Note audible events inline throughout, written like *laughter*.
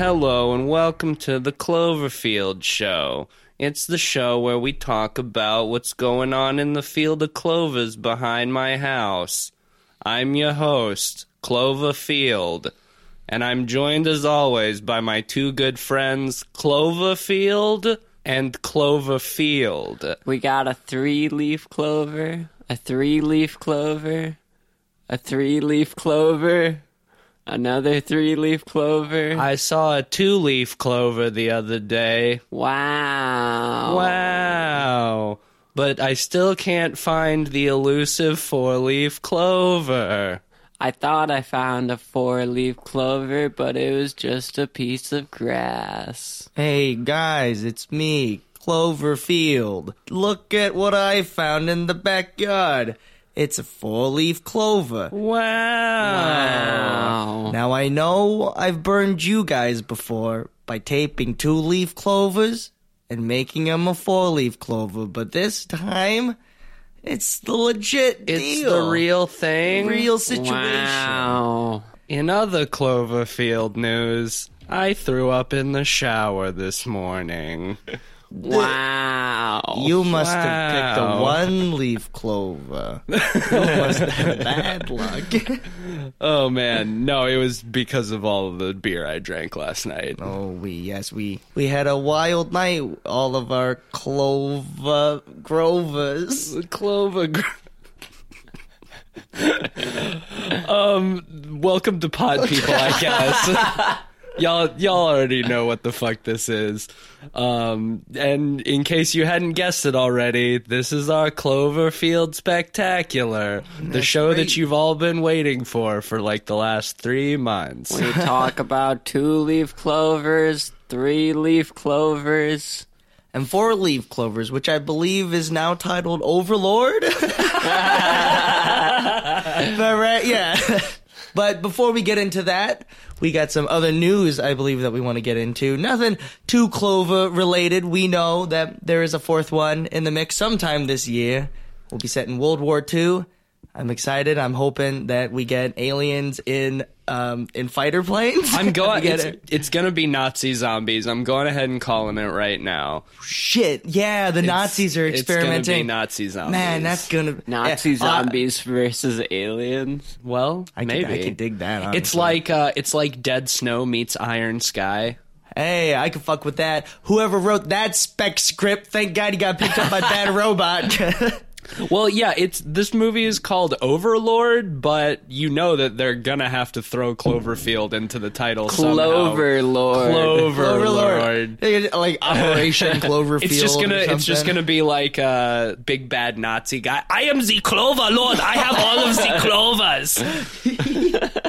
Hello and welcome to the Cloverfield Show. It's the show where we talk about what's going on in the field of clovers behind my house. I'm your host, Cloverfield, and I'm joined as always by my two good friends, Cloverfield and Cloverfield. We got a three leaf clover, a three leaf clover, a three leaf clover, another three leaf clover. I saw a two leaf clover the other day. wow. Wow. But I still can't find the elusive four leaf clover. I thought I found a four leaf clover, but it was just a piece of grass. Hey guys, it's me, Cloverfield. Look at what I found in the backyard. It's a four leaf clover. Wow. Wow. Now I know I've burned you guys before by taping two leaf clovers and making them a four leaf clover, but this time it's the legit It's deal. the real thing. real situation. Wow. In other Cloverfield news, I threw up in the shower this morning. *laughs* Wow. You must have picked a one leaf clover. you must have bad luck. *laughs* Oh man, no, it was because of all of the beer I drank last night. Oh, we yes we we had a wild night. All of our clover grovers. Clover. *laughs* Um, welcome to Pod People, I guess. *laughs* y'all, y'all already know what the fuck this is. Um, and in case you hadn't guessed it already, this is our Cloverfield Spectacular, the show that you've all been waiting for for like the last three months. We talk *laughs* about two leaf clovers, three leaf clovers. and four leaf clovers, which I believe is now titled Overlord. *laughs* *laughs* but right, yeah. But before we get into that, we got some other news I believe that we want to get into. Nothing too Clover related. We know that there is a fourth one in the mix sometime this year. We'll be set in World War II. I'm excited. I'm hoping that we get aliens in um, in fighter *laughs* planes. I'm going. *laughs* It's, it. it's gonna be Nazi zombies. I'm going ahead and calling it right now. Shit, yeah, the Nazis are It's gonna be experimenting. Nazi zombies. Man, that's gonna be Nazi yeah, uh, zombies versus aliens. well, I could- maybe I could dig that, It's like uh, it's like Dead Snow meets Iron Sky. Hey, I can fuck with that. Whoever wrote that spec script, thank God he got picked up by *laughs* Bad Robot. Well, yeah, it's this movie is called Overlord, but you know that they're gonna have to throw Cloverfield into the title Clover Lord. somehow. Cloverlord. Like Operation Cloverfield. *laughs* It's just gonna. or It's just gonna be like a big bad Nazi guy. I am the Clover Lord. I have all of the clovers.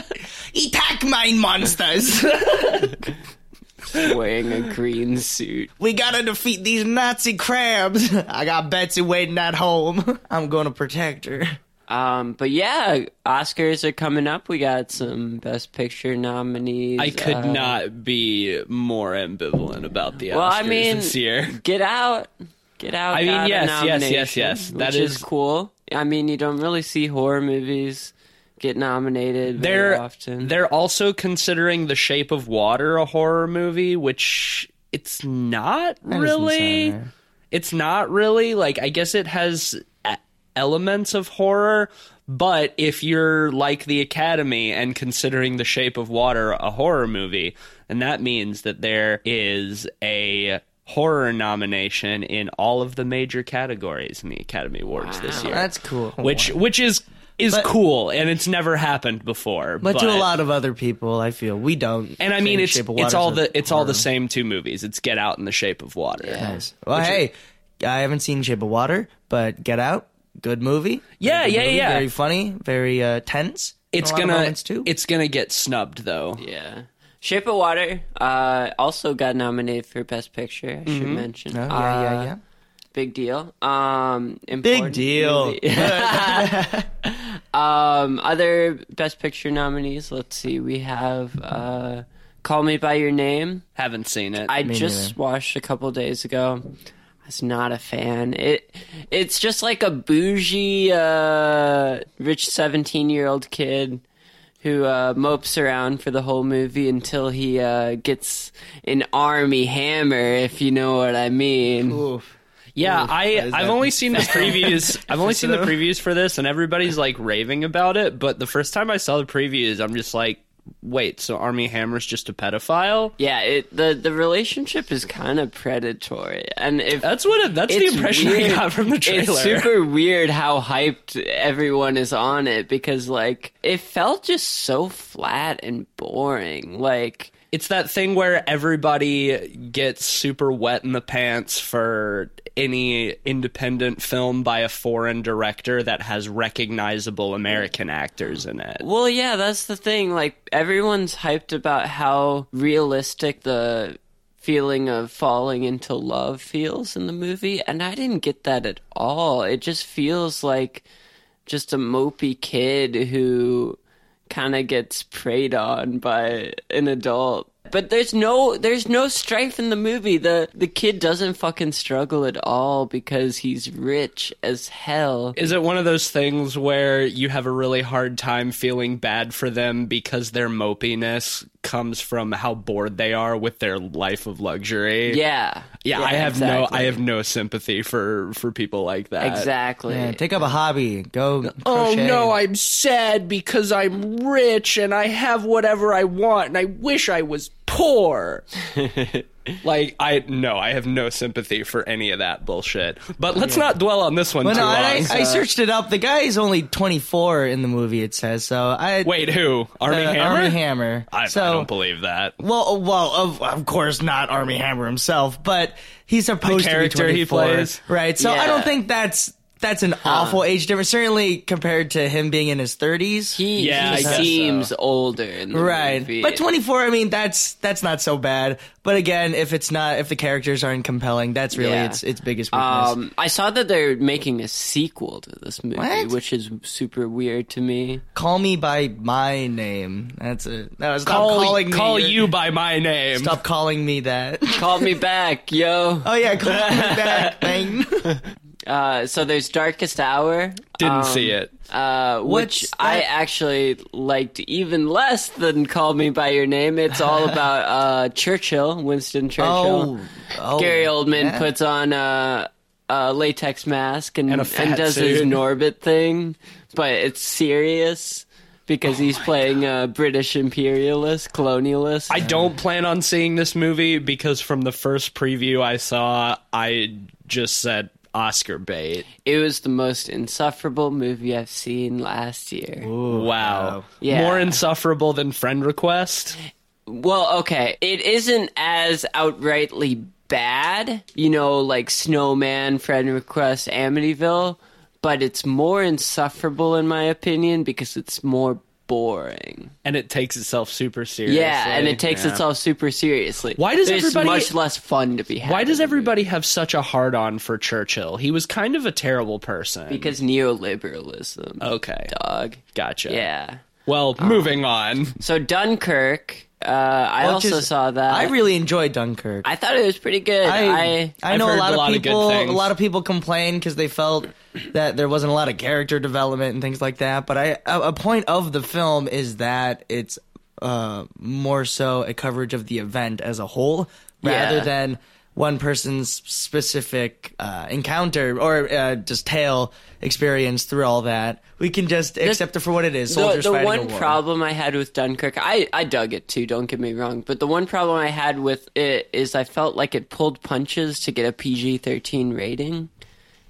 *laughs* attack mine monsters. *laughs* wearing a green suit. we gotta defeat these Nazi crabs. *laughs* I got Betsy waiting at home. *laughs* I'm gonna protect her. Um, but yeah, Oscars are coming up. We got some Best Picture nominees. I could Uh, not be more ambivalent about the Oscars Well, I mean, this year. Get Out. Get Out. I mean, got a yes, yes, yes, yes. That which is is- cool. I mean, you don't really see horror movies get nominated very They're often. they're also considering The Shape of Water a horror movie, which it's not really. It's not really like I guess it has elements of horror, but if you're like the Academy and considering The Shape of Water a horror movie, then that means that there is a horror nomination in all of the major categories in the Academy Awards this year. That's cool. which which is is But- cool and it's never happened before. but, to a lot of other people, I feel we don't. and I mean it's Shape of it's all the it's all the same two movies. It's Get Out and The Shape of Water. Nice. Well, hey, I haven't seen Shape of Water, but Get Out, good movie. Yeah, good yeah, movie, yeah. Very funny, very uh, tense. It's a lot of gonna too. it's gonna get snubbed though. yeah. Shape of Water uh, also got nominated for Best Picture. I should mention. Oh, yeah, Uh, yeah, yeah. Big deal. Um, Big deal. *laughs* *laughs* *laughs* movie. um, other Best Picture nominees. Let's see. We have uh, Call Me by Your Name. Haven't seen it. I Me just neither. watched a couple days ago. I was not a fan. It it's just like a bougie, uh, rich seventeen year old kid who uh, mopes around for the whole movie until he uh, gets an army hammer, if you know what I mean. Oof. Yeah, Ooh, I I've only seen the *laughs* previews. I've only seen the previews for this, and everybody's like raving about it. But the first time I saw the previews, I'm just like, wait, so Armie Hammer's just a pedophile? Yeah, it the the relationship is kind of predatory, and if That's what. It, that's the It's impression I got from the trailer. It's super weird how hyped everyone is on it because like it felt just so flat and boring. Like It's that thing where everybody gets super wet in the pants for any independent film by a foreign director that has recognizable American actors in it. Well, yeah, that's the thing. Like everyone's hyped about how realistic the feeling of falling into love feels in the movie, and I didn't get that at all. It just feels like just a mopey kid who kind of gets preyed on by an adult. But there's no there's no strife in the movie. The the kid doesn't fucking struggle at all because he's rich as hell. Is it one of those things where you have a really hard time feeling bad for them because their mopiness comes from how bored they are with their life of luxury? Yeah. Yeah, I have no. I have no sympathy for for people like that. Exactly. Yeah, take up a hobby. Go. Oh crochet. no, I'm sad because I'm rich and I have whatever I want and I wish I was poor. *laughs* like I no, I have no sympathy for any of that bullshit. But let's not dwell on this one Well, too no, long. I, I searched it up. The guy is only 24 in the movie. It says so. I Wait, who? Armie uh, Hammer? Armie Hammer. I, so, I don't believe that. Well, well, of of course not Armie Hammer himself, but he's supposed character to be he plays? right? So I don't think that's that's an awful age difference. Certainly compared to him being in his 30s, He, Yeah, he seems so. older in the right? movie. But 24, I mean, that's that's not so bad. But again, if it's not, if the characters aren't compelling, that's really Yeah. its its biggest weakness. Um, I saw that they're making a sequel to this movie, What? which is super weird to me. Call me by my name. That's it. No, stop Call, calling me. call you by my name. Stop calling me that. Call me back, yo. Oh yeah, call me back. *laughs* thing. *laughs* Uh, so there's Darkest Hour. Didn't um, see it. Uh, which What's I that? actually liked even less than Call Me by Your Name. It's all *laughs* about uh, Churchill, Winston Churchill. Oh, oh, Gary Oldman yeah. puts on a, a latex mask and, And a fat does his. *laughs* Norbit thing, but it's serious because Oh he's playing a British imperialist, colonialist. I don't plan on seeing this movie because from the first preview I saw, I just said Oscar bait. it was the most insufferable movie I've seen last year. wow. Yeah. More insufferable than Friend Request? Well, okay, it isn't as outrightly bad, you know, like Snowman, Friend Request, Amityville, but it's more insufferable in my opinion because it's more boring. And it takes itself super seriously. Yeah, and it takes Yeah. itself super seriously. Why does There's everybody- much less fun to be had? Why does everybody have such a hard on for Churchill? He was kind of a terrible person. because neoliberalism. Okay. dog. Gotcha. Yeah. Well, moving on. So Dunkirk, uh, I Well, also just- saw that. I really enjoyed Dunkirk. I thought it was pretty good. I, I I know a heard lot a of lot of good people. things. a lot of people complain because they felt that there wasn't a lot of character development and things like that. But I a, a point of the film is that it's uh, more so a coverage of the event as a whole rather Yeah. than one person's specific uh, encounter or uh, just tale experience through all that. We can just accept it for what it is. the, Soldiers the fighting one problem I had with Dunkirk, I, I dug it too, don't get me wrong, but the one problem I had with it is I felt like it pulled punches to get a PG 13 rating.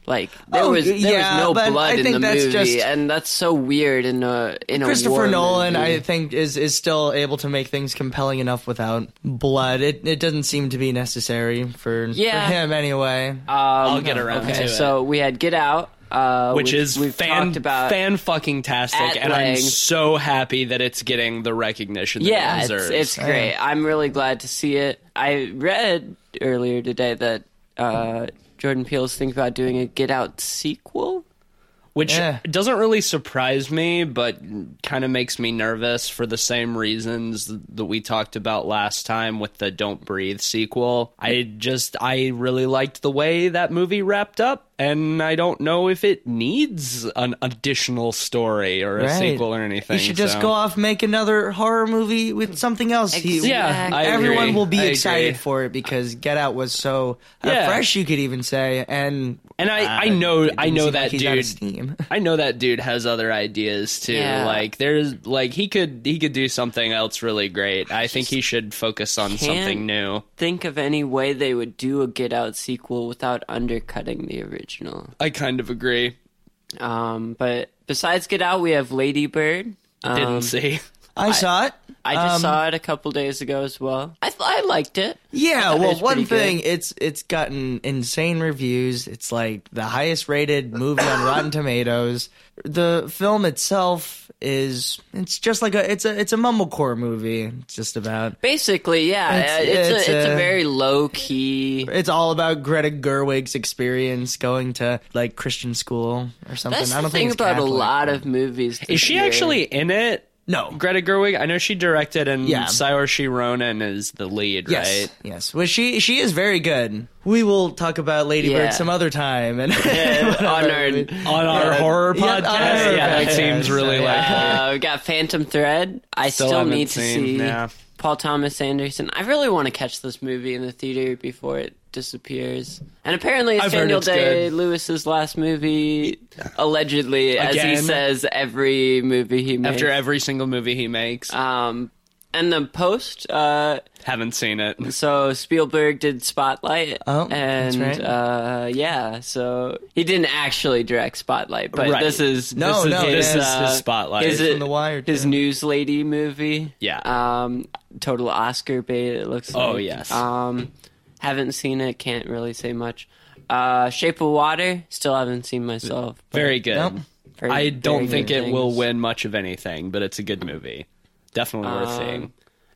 Like there Oh, was there yeah, was no but blood I in think the that's movie, just- and that's so weird in a in a Christopher war Nolan, movie. I think, is is still able to make things compelling enough without blood. It it doesn't seem to be necessary for, Yeah. for him anyway. Um, I'll get around okay, to it. so we had Get Out, uh, Which is we've fan talked about. fan fucking tastic, at and I'm so happy that it's getting the recognition that yeah, it it's, deserves. it's great. I'm really glad to see it. I read earlier today that uh, Jordan Peele's thinking about doing a Get Out sequel. Which Yeah. doesn't really surprise me, but kind of makes me nervous for the same reasons that we talked about last time with the Don't Breathe sequel. I just, I really liked the way that movie wrapped up, and I don't know if it needs an additional story or a Right. sequel or anything. You should just so- go off make another horror movie with something else. He- Yeah, I everyone agree. will be I excited agree. for it because Get Out was so Yeah. fresh. You could even say, and And I, I uh, know, I know that like he's out of dude. steam. *laughs* I know that dude has other ideas too. Yeah. Like there's like he could he could do something else really great. I think he should focus on something can't- new. Think of any way they would do a Get Out sequel without undercutting the original. I kind of agree. Um, but besides Get Out, we have Lady Bird. Um, Didn't see. I saw it. I just Um, saw it a couple days ago as well. I th- I liked it. Yeah, thought it well, one pretty good. thing it's it's gotten insane reviews. It's like the highest rated movie on Rotten *laughs* Tomatoes. The film itself is it's just like a it's a it's a mumblecore movie. It's just about Basically, yeah, It's- it's, it's, it's, a, it's a uh, very low key. it's all about Greta Gerwig's experience going to like Christian school or something. That's I don't thing think it's about a Catholic. lot of movies. Is she year. actually in it? No. Greta Gerwig. I know she directed, and Yeah. Saoirse Ronan is the lead, Yes, right? yes. Well, she she is very good. We will talk about Lady Yeah. Bird some other time. And *laughs* on our On our horror Yeah, podcast, on our yeah, that seems really So, like. Uh, we got Phantom Thread. I Still still, need to seen, see yeah. Paul Thomas Anderson. I really want to catch this movie in the theater before it disappears. And apparently, it's I've Daniel it's Day good. Lewis's last movie, allegedly, as he says every movie he makes. After every single movie he makes, um, and the post. Uh, haven't seen it. so Spielberg did Spotlight. Oh, and that's right. uh, yeah, so he didn't actually direct Spotlight, but Right. this is No, this no, is this his, is uh, his spotlight. Is From it The Wire, his news lady movie? Yeah. Um, total Oscar bait. It looks. Oh, like. yes. Um, haven't seen it. Can't really say much. Uh, Shape of Water. Still haven't seen myself. but Very good. Nope. very- I don't think good it will win much of anything, but it's a good movie. Definitely worth Um, seeing.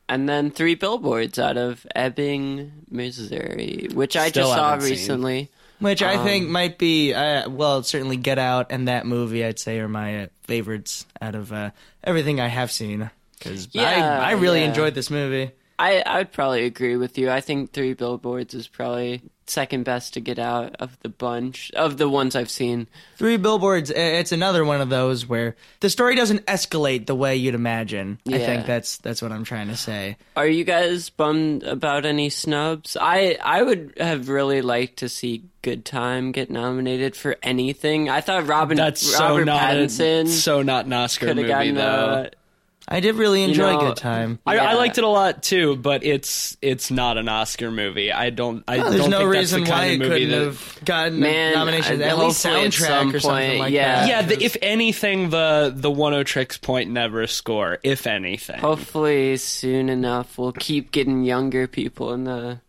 And then three billboards out of Ebbing, Missouri, which I Still just saw haven't seen. recently. Which I Um, think might be, uh, well, certainly Get Out and that movie, I'd say, are my uh, favorites out of uh, everything I have seen. Because Yeah, I, I really yeah. enjoyed this movie. I I would probably agree with you. I think Three Billboards is probably second best to get out of the bunch of the ones I've seen. Three Billboards, it's another one of those where the story doesn't escalate the way you'd imagine. I think that's that's what I'm trying to say. Are you guys bummed about any snubs? I I would have really liked to see Good Time get nominated for anything. I thought Robin That's so Robert not a, Pattinson so not an Oscar movie gotten though. uh, I did really enjoy know, Good Time. I, I liked it a lot too, but it's it's not an Oscar movie. I don't. I Well, don't there's no think reason that's the why kind it of movie couldn't that. have gotten Man, a nomination. I- At least hopefully at soundtrack some or something point, like yeah. that. yeah, the, if anything, the the Oneohtrix Point Never score. If anything, hopefully soon enough we'll keep getting younger people in the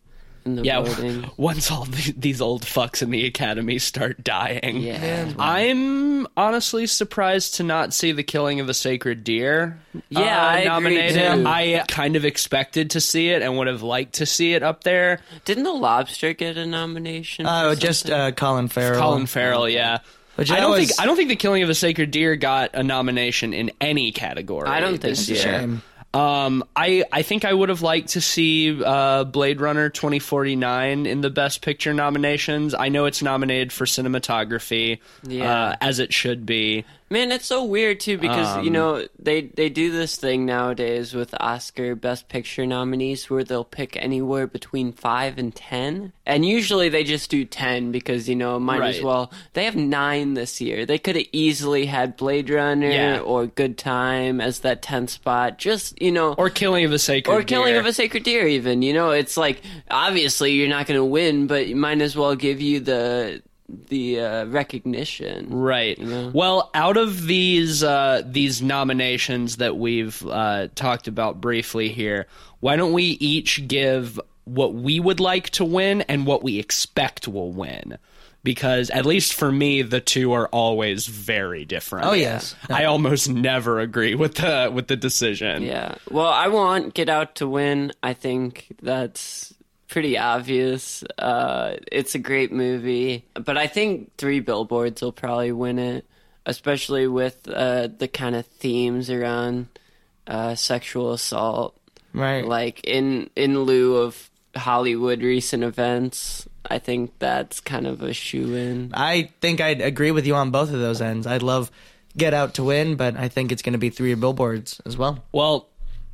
in the yeah. voting. *laughs* Once all the, these old fucks in the academy start dying, Yeah. I'm honestly surprised to not see the killing of a sacred deer. Yeah, uh, I nominated. too. I kind of expected to see it and would have liked to see it up there. Didn't the lobster get a nomination? for Uh, just uh, Colin Farrell. Colin Farrell, yeah. Which I don't was- think I don't think the killing of a sacred deer got a nomination in any category. I don't think this so. Year. shame. Um, I I think I would have liked to see uh, Blade Runner 2049 in the Best Picture nominations. I know it's nominated for cinematography, Yeah. uh, as it should be. Man, it's so weird too because you Um, know they they do this thing nowadays with Oscar Best Picture nominees where they'll pick anywhere between five and ten, and usually they just do ten because you know might as well. They have nine this year. They could have easily had Blade Runner Yeah. or Good Time as that tenth spot. Just you know, Or killing of a sacred or killing deer. of a sacred deer even you know it's like obviously you're not going to win but you might as well give you the the uh, recognition Right. know? Well, out of these uh, these nominations that we've uh, talked about briefly here, why don't we each give what we would like to win and what we expect will win? Because at least for me, the two are always very different. Oh, yes. I almost never agree with the with the decision. yeah well i want get out to win i think that's pretty obvious uh, it's a great movie but i think three billboards will probably win it especially with uh, the kind of themes around uh, sexual assault. Right. Like in in lieu of Hollywood recent events, I think that's kind of a shoe in. I think I'd agree with you on both of those ends. I'd love Get Out to win, but I think it's going to be three billboards as well. Well,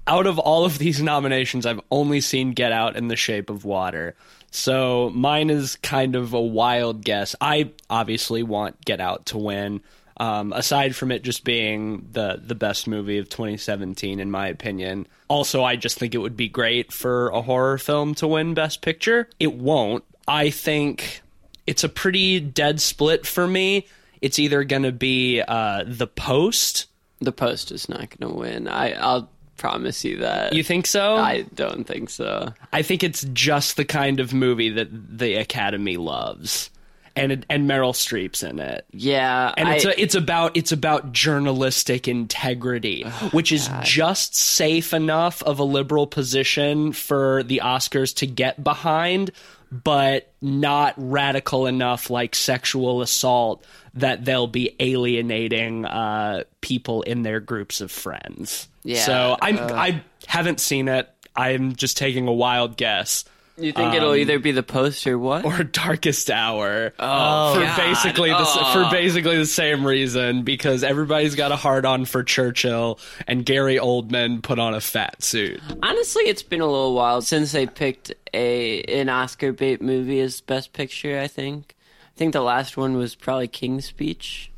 out of all of these nominations, I've only seen Get Out in the Shape of Water. So mine is kind of a wild guess. I obviously want Get Out to win. Um, aside from it just being the the best movie of 2017, in my opinion. Also, I just think it would be great for a horror film to win Best Picture. It won't. I think it's a pretty dead split for me. It's either going to be uh, The Post. The Post is not going to win. I, I'll promise you that. You think so? I don't think so. I think it's just the kind of movie that the Academy loves, and it, and Meryl Streep's in it, Yeah, and it's a, it's about it's about journalistic integrity, oh, which is just safe enough of a liberal position for the Oscars to get behind, but not radical enough like sexual assault that they'll be alienating uh, people in their groups of friends. Yeah, So I'm uh, I haven't seen it. I'm just taking a wild guess. you think it'll either be the Post or what? Or Darkest Hour. oh, for God. basically the Oh. for basically the same reason because everybody's got a hard on for Churchill and Gary Oldman put on a fat suit. Honestly, it's been a little while since they picked a an Oscar bait movie as Best Picture. I think. I think the last one was probably King's Speech,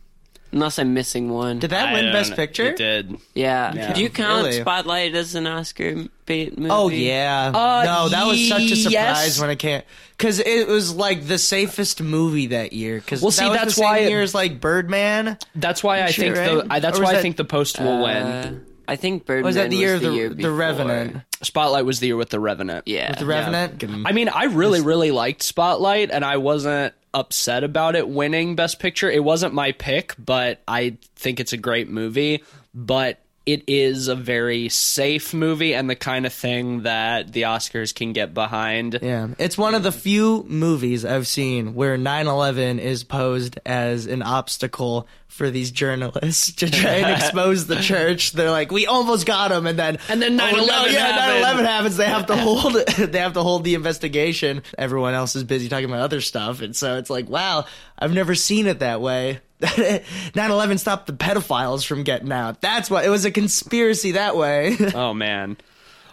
unless I'm missing one. Did that I win Best know. Picture? It did. yeah. Yeah. Do you count Really? Spotlight as an Oscar bait movie? Oh yeah, Uh, no, that was such a surprise yes. when can't because it was like the safest movie that year. Because Well, see, that was that's the same why it- year as like Birdman. That's why I Sure, think right? the I, that's Or was why I think the Post will Uh, win. I think Birdman was that the year of the year the before. Revenant? Spotlight was the year with the Revenant. Yeah. With the Revenant. Give 'em- I mean, I really, really liked Spotlight, and I wasn't upset about it winning Best Picture. It wasn't my pick, but I think it's a great movie. But it is a very safe movie and the kind of thing that the Oscars can get behind. Yeah, it's one of the few movies I've seen where 9/11 is posed as an obstacle for these journalists to try and *laughs* expose the church. They're like, "We almost got him," and then And then oh, 9/11 no, yeah, happened. 9/11 happens. They have to hold *laughs* they have to hold the investigation. Everyone else is busy talking about other stuff, and so it's like, wow, I've never seen it that way. *laughs* 9/11 stopped the pedophiles from getting out. That's why it was a conspiracy that way. *laughs* Oh man.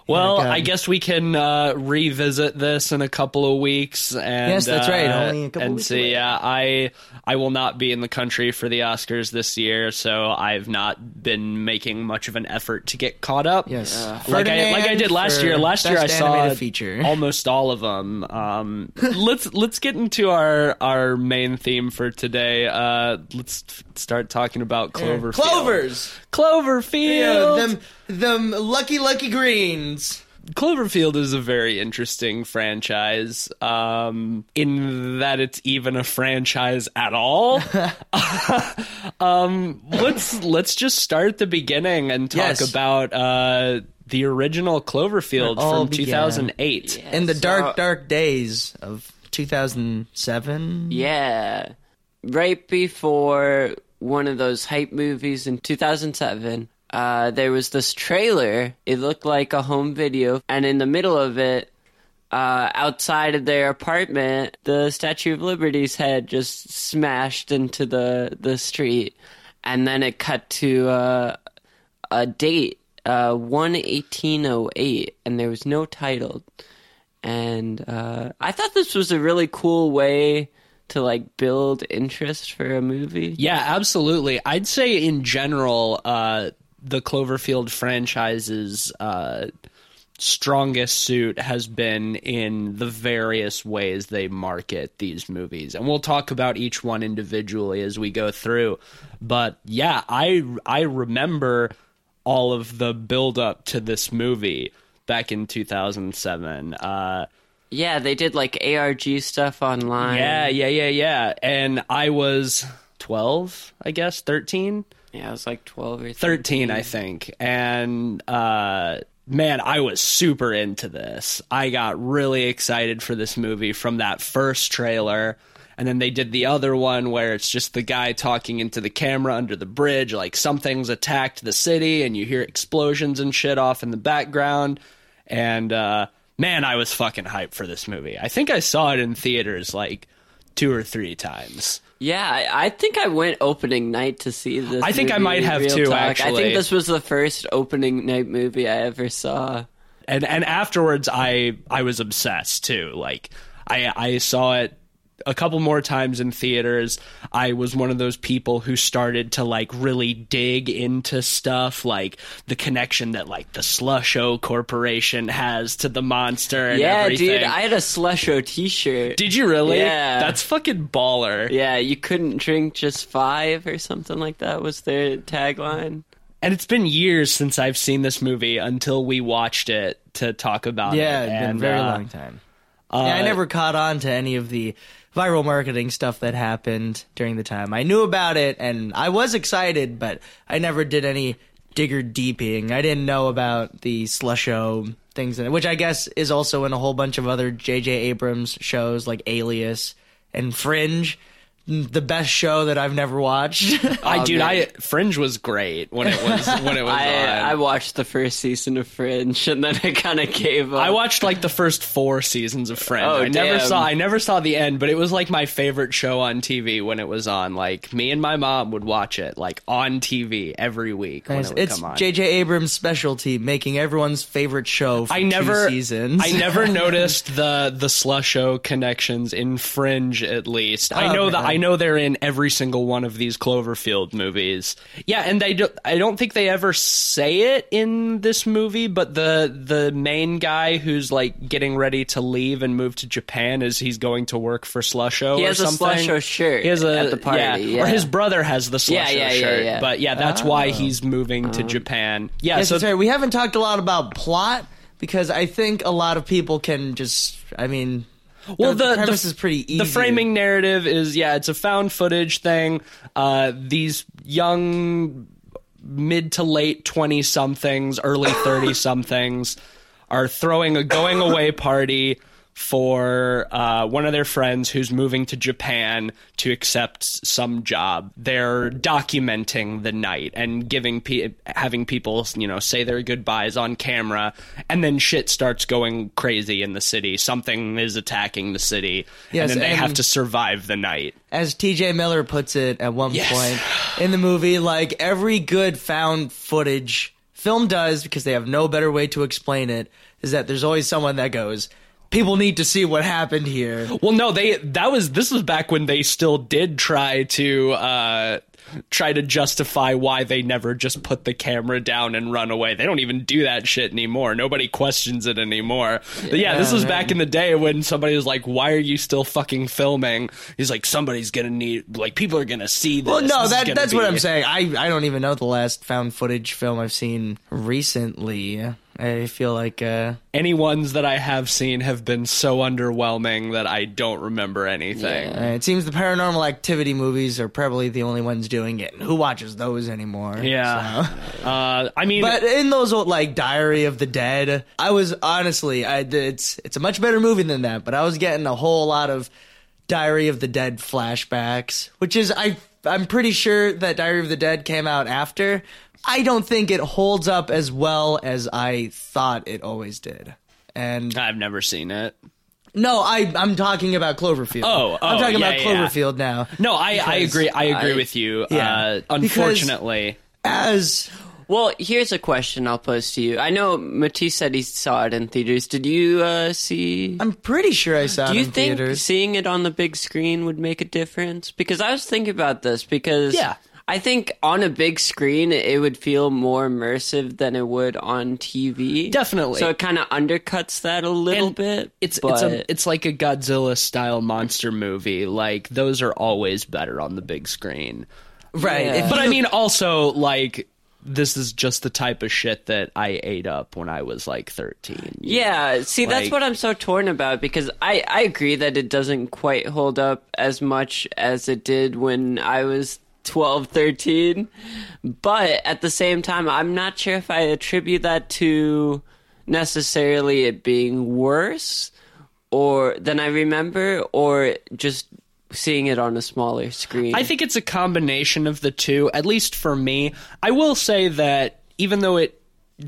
Well, I guess we can uh, revisit this in a couple of weeks. And, Yes, that's right. uh, Only a couple and weeks see, away. yeah, I I will not be in the country for the Oscars this year, so I've not been making much of an effort to get caught up. Yes. Uh, like I like I did last year. Last year I saw feature. *laughs* almost all of them. Um, let's let's get into our our main theme for today. Uh, let's start talking about Cloverfield. Clovers. Cloverfield. Yeah, them them lucky lucky greens. Cloverfield is a very interesting franchise, um, in that it's even a franchise at all. *laughs* *laughs* um, let's let's just start at the beginning and talk Yes. about uh, the original Cloverfield from began. 2008. Yeah. In the So- dark dark days of 2007. Yeah. Right before one of those hype movies in 2007, uh, there was this trailer. It looked like a home video, and in the middle of it, uh, outside of their apartment, the Statue of Liberty's head just smashed into the, the street. And then it cut to uh, a date, uh, 1 1808, and there was no title and uh, I thought this was a really cool way to like build interest for a movie. Yeah, absolutely. I'd say in general, uh, the Cloverfield franchise's uh, strongest suit has been in the various ways they market these movies, and we'll talk about each one individually as we go through. But yeah, I I remember all of the build up to this movie back in 2007. Uh, Yeah, they did like ARG stuff online. yeah, yeah, yeah, yeah. And I was 12, I guess, 13. yeah, I was like twelve or 13 i think and uh man i was super into this i got really excited for this movie from that first trailer And then they did the other one where it's just the guy talking into the camera under the bridge, like something's attacked the city, and you hear explosions and shit off in the background. And uh, man, I was fucking hyped for this movie. I think I saw it in theaters like two or three times. Yeah, I, I think I went opening night to see this. I think I might have real too, talk. I think this was the first opening night movie I ever saw. and and afterwards I I was obsessed too. Like I I saw it a couple more times in theaters. I was one of those people who started to like really dig into stuff like the connection that like the Slusho Corporation has to the monster and yeah, everything. dude, I had a Slusho T-shirt. Did you really? Yeah. That's fucking baller. yeah, you couldn't drink just five or something like that was their tagline. And it's been years since I've seen this movie until we watched it to talk about Yeah, it. it's been a very uh, long time. yeah, I never caught on to any of the viral marketing stuff that happened during the time. I knew about it and I was excited, but I never did any digger deeping. I didn't know about the slusho things, in it, which I guess is also in a whole bunch of other J.J. Abrams shows like Alias and Fringe. The best show that I've never watched. *laughs* I Oh, dude, man. I Fringe was great when it was when it was *laughs* I on. I watched the first season of Fringe and then I kind of gave up. I watched like the first four seasons of Fringe. Oh, I never saw I never saw the end, but it was like my favorite show on TV when it was on. Like me and my mom would watch it like on TV every week when it would it's come on. J.J. Abrams' specialty, making everyone's favorite show for I never two seasons. I never *laughs* noticed the the Slusho connections in Fringe at least. I Oh, know that man. I know they're in every single one of these Cloverfield movies. Yeah, and they do, I don't think they ever say it in this movie, but the the main guy who's like getting ready to leave and move to Japan is he's going to work for Slusho He or has a. Slusho shirt He has a at the party, yeah, yeah. or his brother has the Slusho Yeah, yeah, yeah, shirt. yeah. But yeah, that's why oh. he's moving to oh. Japan. Yeah, Yes, so that's right. We haven't talked a lot about plot because I think a lot of people can just. I mean, Well, the, the, premise the, is pretty easy. The framing narrative is yeah, it's a found footage thing. Uh, these young, mid to late twenty somethings, early thirty somethings, are throwing a going away party for uh, one of their friends who's moving to Japan to accept some job. They're documenting the night and giving pe- having people you know say their goodbyes on camera, and then shit starts going crazy in the city. Something is attacking the city, Yes, and then they and- have to survive the night. As T.J. Miller puts it at one Yes. point in the movie, like every good found footage film does, because they have no better way to explain it, is that there's always someone that goes, "People need to see what happened here." Well, no, they that was this was back when they still did try to uh try to justify why they never just put the camera down and run away. They don't even do that shit anymore. Nobody questions it anymore. But yeah, this was back in the day when somebody was like, "Why are you still fucking filming?" He's like, "Somebody's going to need like people are going to see this." Well, no, This that gonna that's what I'm saying. I I don't even know the last found footage film I've seen recently. I feel like uh Any ones that I have seen have been so underwhelming that I don't remember anything. Uh, it seems the paranormal activity movies are probably the only ones doing it. Who watches those anymore? Yeah. So. *laughs* Uh, I mean, But in those old, like Diary of the Dead, I was honestly, I it's it's a much better movie than that. But I was getting a whole lot of Diary of the Dead flashbacks, which is I I'm pretty sure that Diary of the Dead came out after. I don't think it holds up as well as I thought it always did. And I've never seen it. no, I I'm talking about Cloverfield. Oh, I'm oh, talking yeah, about yeah, yeah. Cloverfield now. No, I, I agree. I agree I- with you. Yeah. Uh, unfortunately, As Well, here's a question I'll pose to you. I know Matisse said he saw it in theaters. Did you uh, see? I'm pretty sure I saw Do it you in think theaters. seeing it on the big screen would make a difference? Because I was thinking about this because Yeah. I think on a big screen it would feel more immersive than it would on TV. Definitely. So it kind of undercuts that a little And bit. it's but it's a it's like a Godzilla style monster movie. Like those are always better on the big screen. right. Yeah. But I mean, also like this is just the type of shit that I ate up when I was like thirteen. Yeah, see, that's what I'm so torn about because I, I agree that it doesn't quite hold up as much as it did when I was 12, 13. But at the same time, I'm not sure if I attribute that to necessarily it being worse or than I remember or just seeing it on a smaller screen. I think it's a combination of the two, at least for me. I will say that even though it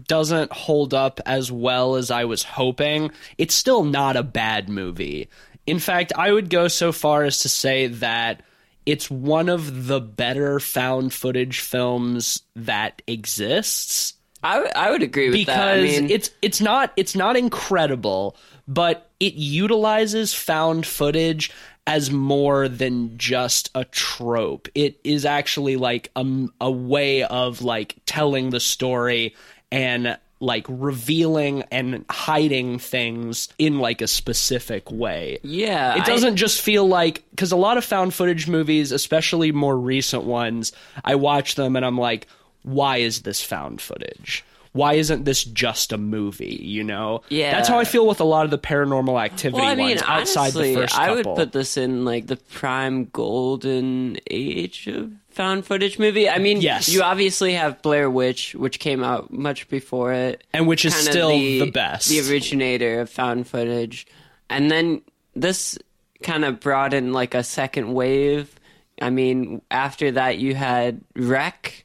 doesn't hold up as well as I was hoping, it's still not a bad movie. In fact, I would go so far as to say that it's one of the better found footage films that exists I, w- I would agree with because that. I mean, it's it's not it's not incredible, but it utilizes found footage as more than just a trope. It is actually like a, a way of like telling the story and like revealing and hiding things in like a specific way. yeah, It doesn't just feel like because a lot of found footage movies, especially more recent ones, I watch them and I'm like, why is this found footage? Why isn't this just a movie? You know, Yeah. That's how I feel with a lot of the Paranormal Activity well, I mean, ones outside honestly, the first Couple. I would put this in like the prime golden age of found footage movie. I mean, Yes. you obviously have Blair Witch, which came out much before it, and which is still the, best. the originator of found footage. And then this kind of brought in like a second wave. I mean, after that, you had Rec,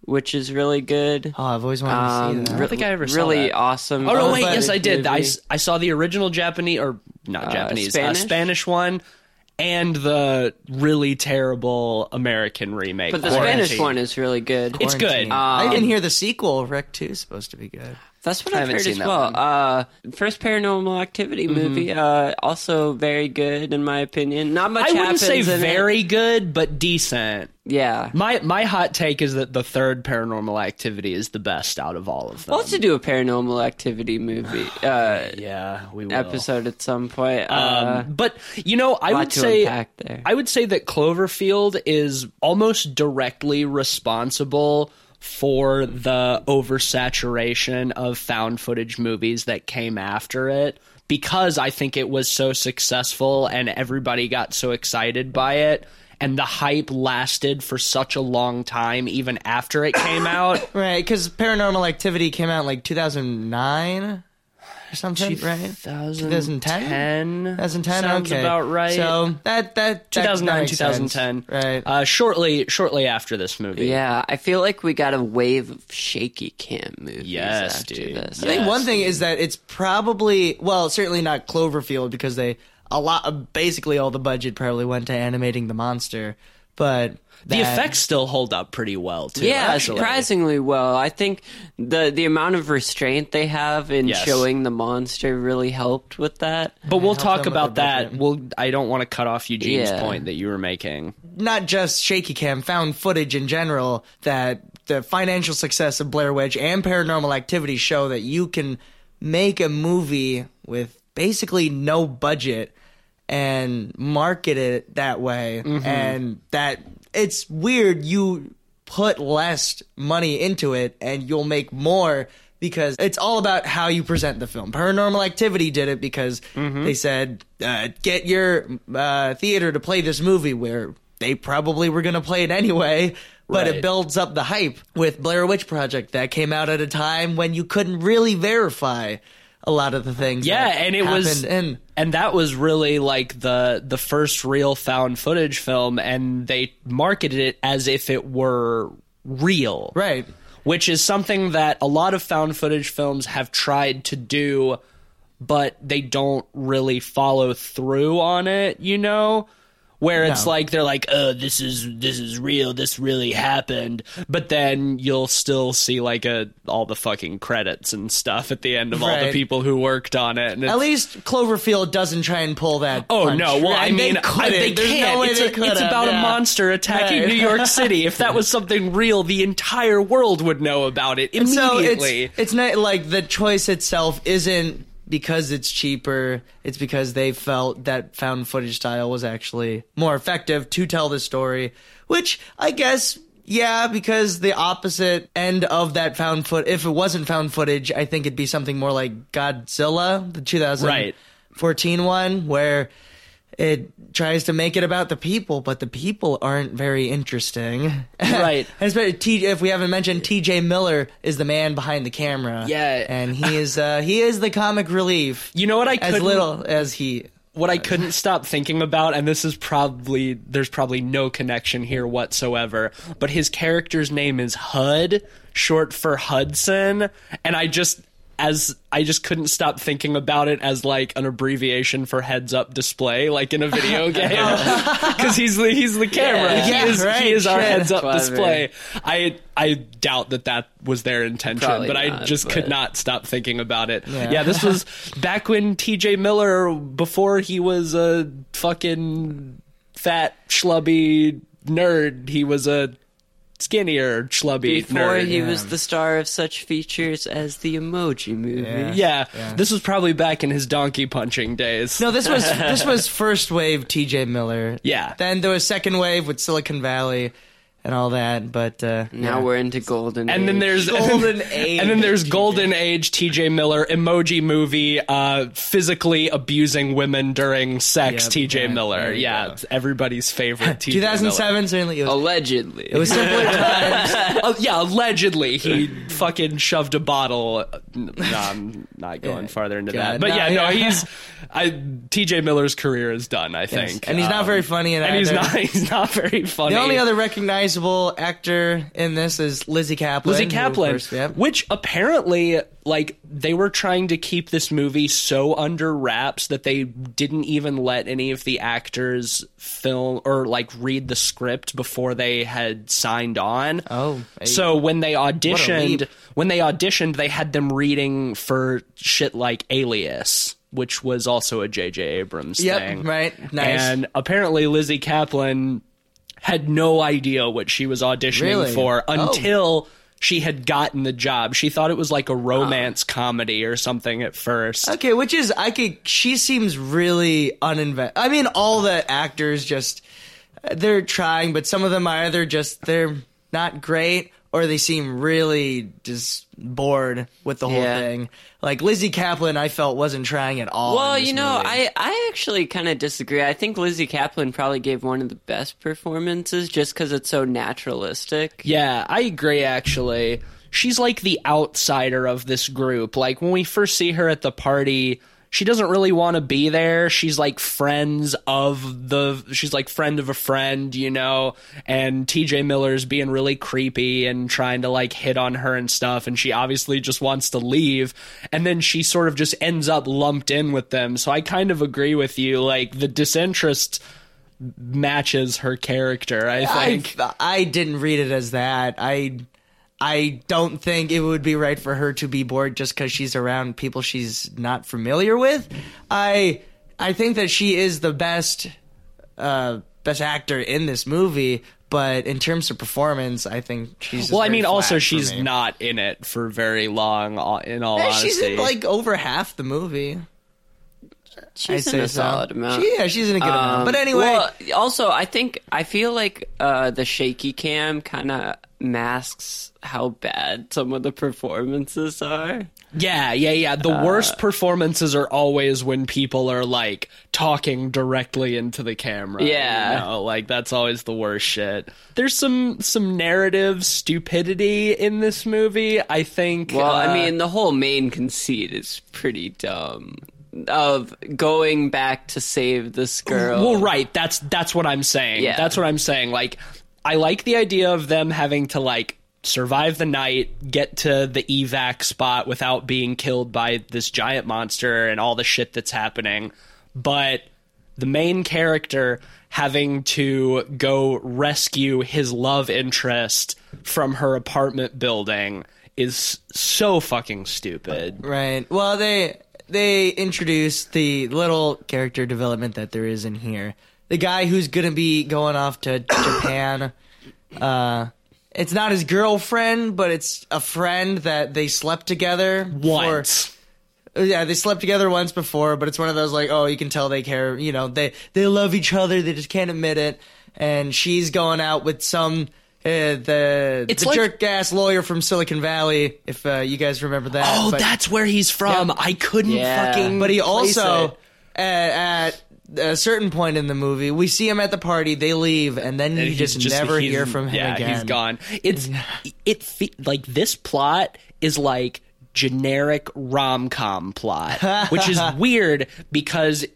which is really good. Oh, I've always wanted Um, to see that. I don't think I ever saw really that. awesome. Oh no! Wait, yes, I did. I, movie. s- I saw the original Japanese or not Uh, Japanese, Spanish? Uh, Spanish one, and the really terrible American remake. but the Quarantine. Spanish one is really good. It's good. Quarantine. I Um, didn't hear the sequel. Rec Two is supposed to be good. That's what I I've heard seen as well. Mm-hmm. Uh, first Paranormal Activity movie, uh, also very good in my opinion. Not much I wouldn't happens say in it. very good, but decent. Yeah. My my hot take is that the third Paranormal Activity is the best out of all of them. We'll have to do a Paranormal Activity movie *sighs* uh, yeah, we will. episode at some point. Uh, Um, but you know, I would say. I would say that Cloverfield is almost directly responsible for the oversaturation of found footage movies that came after it because I think it was so successful and everybody got so excited by it and the hype lasted for such a long time even after it came *coughs* out. *coughs* Right, because Paranormal Activity came out in like 2009 or something, right? 2010? 2010 2010 sounds okay. about right. So that that, that 2009 makes sense. 2010 right? uh, shortly shortly after this movie yeah, I feel like we got a wave of shaky cam movies Yes, after dude. this. I think Yes, one thing is that it's probably well, certainly not Cloverfield because they a lot of basically all the budget probably went to animating the monster, but the effects still hold up pretty well too Yeah, actually. surprisingly well. I think the the amount of restraint they have in Yes. showing the monster really helped with that. but we'll talk about that budget. we'll i don't want to cut off eugene's Yeah. point that you were making not just shaky cam, found footage in general that the financial success of Blair Witch and Paranormal Activity show that you can make a movie with basically no budget and market it that way and that it's weird you put less money into it and you'll make more because it's all about how you present the film. Paranormal Activity did it because they said, uh, get your uh, theater to play this movie where they probably were going to play it anyway, but Right. it builds up the hype. With Blair Witch Project, that came out at a time when you couldn't really verify a lot of the things. yeah that and it was and and that was really like the the first real found footage film and they marketed it as if it were real right. which is something that a lot of found footage films have tried to do, but they don't really follow through on it, you know? Where it's No. like they're like, "Oh, this is this is real. This really happened." But then you'll still see like a all the fucking credits and stuff at the end of all the people who worked on it. And At least Cloverfield doesn't try and pull that. Oh punch. no! Well, Right? I mean, they, I, they can't. No it's they a- it's about yeah. a monster attacking Right. New York City. If that was something real, the entire world would know about it So immediately. it's it's not like the choice itself isn't because it's cheaper. It's because they felt that found footage style was actually more effective to tell the story. Which I guess. Yeah, because the opposite end of that found foot, if it wasn't found footage, I think it'd be something more like Godzilla, the 2014 one, where it tries to make it about the people, but the people aren't very interesting. *laughs* Right. if we haven't mentioned, T.J. Miller is the man behind the camera. Yeah. and he is uh, he is the comic relief. You know what I as couldn't- little as he what I couldn't stop thinking about, and this is probably there's probably no connection here whatsoever, but his character's name is Hud, short for Hudson, and I just as I just couldn't stop thinking about it as like an abbreviation for heads up display, like in a video *laughs* game, oh. *laughs* because he's the he's the camera. Yeah, he is right, he is our heads up display. I I doubt that that was their intention, Probably but I not, just could not stop thinking about it. Yeah. Yeah, this was *laughs* back when T.J. Miller, before he was a fucking fat schlubby nerd, he was a skinnier schlubby Before nerd. he Yeah. was the star of such features as the Emoji Movie. Yeah. yeah, Yeah. this was probably back in his donkey punching days. No, this was *laughs* this was first wave T.J. Miller. Yeah. Then there was second wave with Silicon Valley and all that. But uh, Now yeah. we're into Golden and then Age. there's *laughs* Golden *laughs* Age. and then there's Golden Age T.J. Miller emoji movie, uh, physically abusing women during sex. Yep, T.J. yeah, Miller, yeah, go. everybody's favorite. T.J. Miller. 2007 certainly it was, Allegedly. it was simpler *laughs* times. Oh, yeah, allegedly he fucking shoved a bottle. No, I'm not going Yeah. farther into God, that. But no, yeah, no, yeah. he's. I, T.J. Miller's career is done. I Yes. think, And he's not Um, very funny in and he's not. He's not very funny. The only other recognizable actor in this is Lizzy Caplan. Lizzy Caplan, course, yep. which apparently, like, they were trying to keep this movie so under wraps that they didn't even let any of the actors film or like read the script before they had signed on. Oh, so when they auditioned, when they auditioned, they had them reading for shit like Alias. Which was also a J.J. Abrams Yep, thing, right. Nice. And apparently, Lizzy Caplan had no idea what she was auditioning Really? for Oh. until she had gotten the job. She thought it was like a romance ah. comedy or something at first. Okay, which is I could. She seems really uninvent. I mean, all the actors just they're trying, but some of them are either just they're not great or they seem really just bored with the whole Yeah. thing. Like Lizzy Caplan, I felt wasn't trying at all. Well, in this you know, movie. I, I actually kind of disagree. I think Lizzy Caplan probably gave one of the best performances just because it's so naturalistic. Yeah, I agree actually. She's like the outsider of this group. Like when we first see her at the party, she doesn't really want to be there. She's like friends of the she's like friend of a friend, you know, and TJ Miller's being really creepy and trying to like hit on her and stuff and she obviously just wants to leave and then she sort of just ends up lumped in with them. So I kind of agree with you like the disinterest matches her character, I think. I, I didn't read it as that. I I don't think it would be right for her to be bored just because she's around people she's not familiar with. I I think that she is the best uh, best actor in this movie, but in terms of performance, I think she's. just Well, I mean, also flat for she's me. not in it for very long. uh, In all Yeah, honesty, she's in like over half the movie. She's I'd in say a so. solid amount. She- yeah, she's in a good amount. Um, But anyway, well, also I think I feel like uh, the shaky cam kind of masks how bad some of the performances are. yeah, yeah, yeah. The Uh, worst performances are always when people are like talking directly into the camera. Yeah. you know? like that's always the worst shit. There's some some narrative stupidity in this movie. I think. Well, uh, I mean, the whole main conceit is pretty dumb. Of going back to save this girl. Well, right. That's that's what I'm saying. Yeah. That's what I'm saying. Like, I like the idea of them having to like survive the night, get to the evac spot without being killed by this giant monster and all the shit that's happening. But the main character having to go rescue his love interest from her apartment building is so fucking stupid. Right. Well, they they introduced the little character development that there is in here. The guy who's gonna be going off to Japan. *coughs* Uh, it's not his girlfriend, but it's a friend that they slept together for- Once. yeah, they slept together once before, but it's one of those like, oh, you can tell they care. You know, they they love each other. They just can't admit it. And she's going out with some. Uh, the It's the like- jerk ass lawyer from Silicon Valley, if uh, you guys remember that. Oh, But- that's where he's from. Yeah. I couldn't Yeah. fucking. but he place also it. at, at a certain point in the movie, we see him at the party. They leave, and then you he's just, never hear from him yeah, again. he's gone. It's it fe- like this plot is like generic rom com plot, which is *laughs* weird because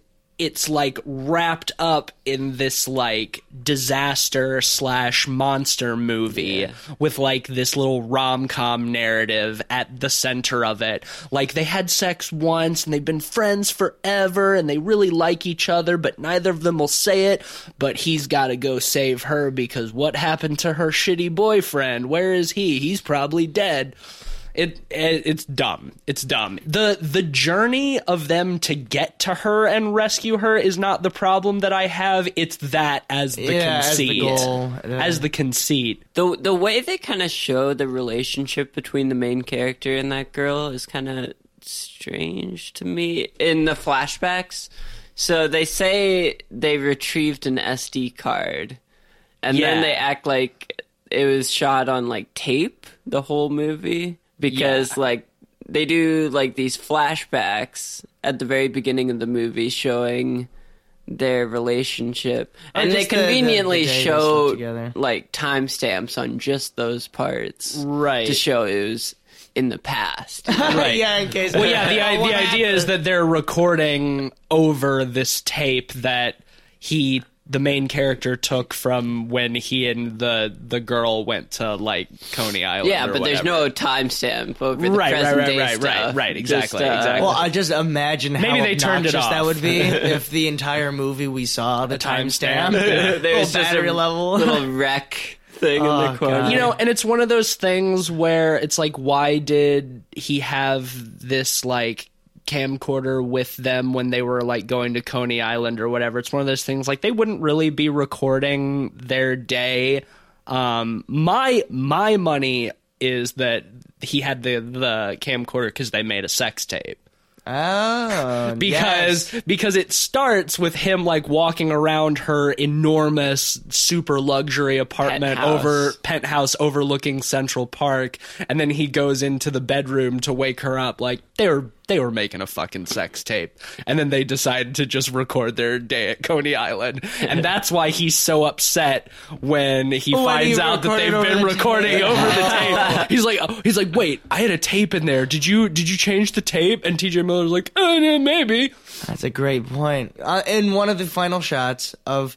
it's like wrapped up in this like disaster slash monster movie with like this little rom com narrative at the center of it. Like they had sex once and they've been friends forever and they really like each other, but neither of them will say it. But he's got to go save her because what happened to her shitty boyfriend? Where is he? He's probably dead. It, it it's dumb. It's dumb. The the journey of them to get to her and rescue her is not the problem that I have. It's that as the Yeah, as the conceit. goal. Yeah. As the conceit. The the way they kind of show the relationship between the main character and that girl is kind of strange to me in the flashbacks. So they say they retrieved an SD card, and Yeah. then they act like it was shot on like tape the whole movie because like they do like these flashbacks at the very beginning of the movie showing their relationship oh, and they just the- the- the conveniently show like timestamps on just those parts Right. to show it was in the past *laughs* Right. *laughs* yeah, in case. Well, yeah, *laughs* the, Oh, i- the idea is that they're recording over this tape that he, the main character, took from when he and the the girl went to like Coney Island. yeah or but there's no timestamp over the Right, right, present right, day right, stuff. right, right, exactly, Just, uh, exactly. Well, I just imagine how Maybe they turned it obnoxious that would be *laughs* if the entire movie we saw the timestamp. timestamp, *laughs* Yeah. There's little just battery a level. little Rec thing in Oh, the corner You know, and it's one of those things where it's like, why did he have this like camcorder with them when they were like going to Coney Island or whatever? It's one of those things like they wouldn't really be recording their day. Um, my my money is that he had the the camcorder because they made a sex tape Oh, because yes. because it starts with him like walking around her enormous super luxury apartment Penthouse. over penthouse overlooking Central Park and then he goes into the bedroom to wake her up like they were they were making a fucking sex tape. And then they decided to just record their day at Coney Island. And *laughs* that's why he's so upset when he When finds he out that they've been the recording tape. over the tape. *laughs* He's like he's like wait I had a tape in there. Did you did you change the tape? And TJ Miller's like oh yeah, maybe. That's a great point. Uh, in one of the final shots of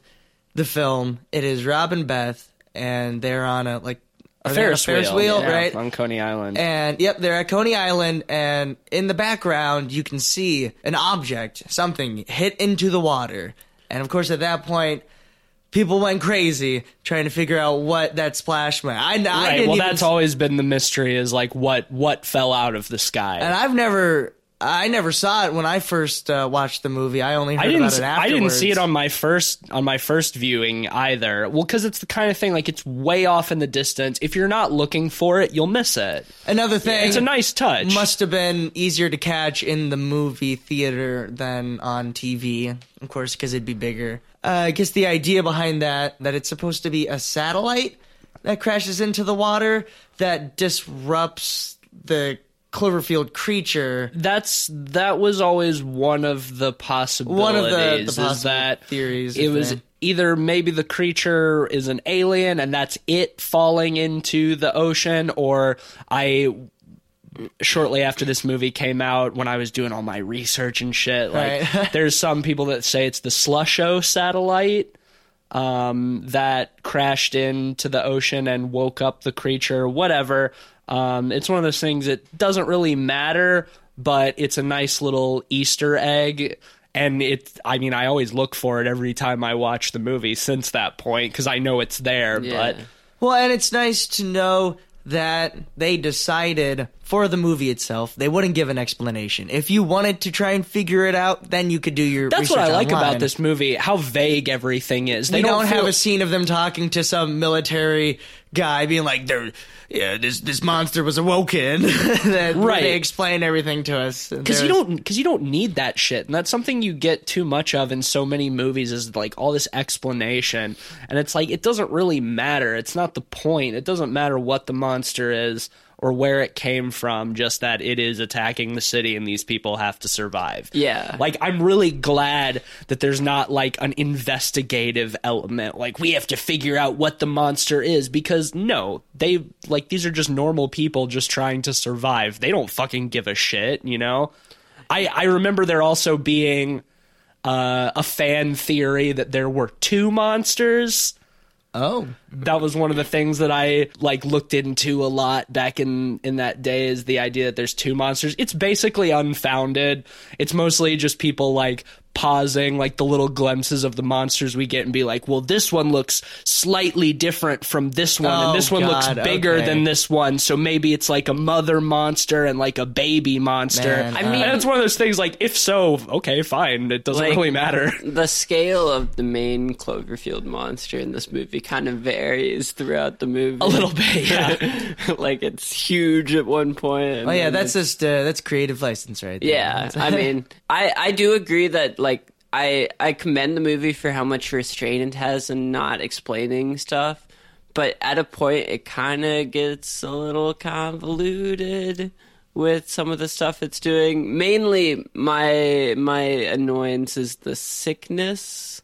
the film, it is Rob and Beth, and they're on a like are they on a Ferris wheel, yeah, right? on Coney Island And yep, they're at Coney Island, and in the background you can see an object, something hit into the water. And of course, at that point, people went crazy trying to figure out what that splash meant. I, I right didn't well even that's always been the mystery is like what what fell out of the sky and I've never, I never saw it when I first uh, watched the movie. I only heard I didn't. about it I didn't see it on my first on my first viewing either. Well, because it's the kind of thing like it's way off in the distance. If you're not looking for it, you'll miss it. Another thing, It's a nice touch. must have been easier to catch in the movie theater than on TV, of course, because it'd be bigger. Uh, I guess the idea behind that that it's supposed to be a satellite that crashes into the water that disrupts the Cloverfield creature. That's that was always one of the possibilities. One of the- the possible that theories, It was either maybe the creature is an alien and that's it falling into the ocean, or I. Shortly after this movie came out, when I was doing all my research and shit, like Right. *laughs* there's some people that say it's the Slusho satellite um, that crashed into the ocean and woke up the creature, whatever. Um, it's one of those things that doesn't really matter, but it's a nice little Easter egg. And it, I mean, I always look for it every time I watch the movie since that point because I know it's there. Yeah. But Well, and it's nice to know that they decided for the movie itself they wouldn't give an explanation. If you wanted to try and figure it out, then you could do your. that's what I like online. about this movie: how vague everything is. They don't, feel- have a scene of them talking to some military guy being like, "There, yeah, this this monster was awoken." *laughs* that Right. They explain everything to us because you don't because you don't need that shit and that's something you get too much of in so many movies is like all this explanation and it's like it doesn't really matter it's not the point it doesn't matter what the monster is or where it came from just that it is attacking the city and these people have to survive. Yeah. like i'm really glad that there's not like an investigative element. Like we have to figure out what the monster is because no they like these are just normal people just trying to survive. They don't fucking give a shit you know? I i remember there also being uh, a fan theory that there were two monsters. Oh, that was one of the things that I like looked into a lot back in in that day is the idea that there's two monsters. It's basically unfounded. It's mostly just people like pausing like the little glimpses of the monsters we get and be like, "Well, this one looks slightly different from this one Oh, and this oh, one looks bigger okay. than this one, so maybe it's like a mother monster and like a baby monster." Man, I mean- and uh, it's one of those things like if so, okay, fine. It doesn't Like- really matter. the scale of the main Cloverfield monster in this movie kind of varies throughout the movie. A little bit, yeah. *laughs* like it's huge at one point. oh yeah, that's just uh, that's creative license right there. yeah. *laughs* I mean, I I do agree that like I I commend the movie for how much restraint it has in not explaining stuff, but at a point it kind of gets a little convoluted with some of the stuff it's doing. Mainly, my my annoyance is the sickness.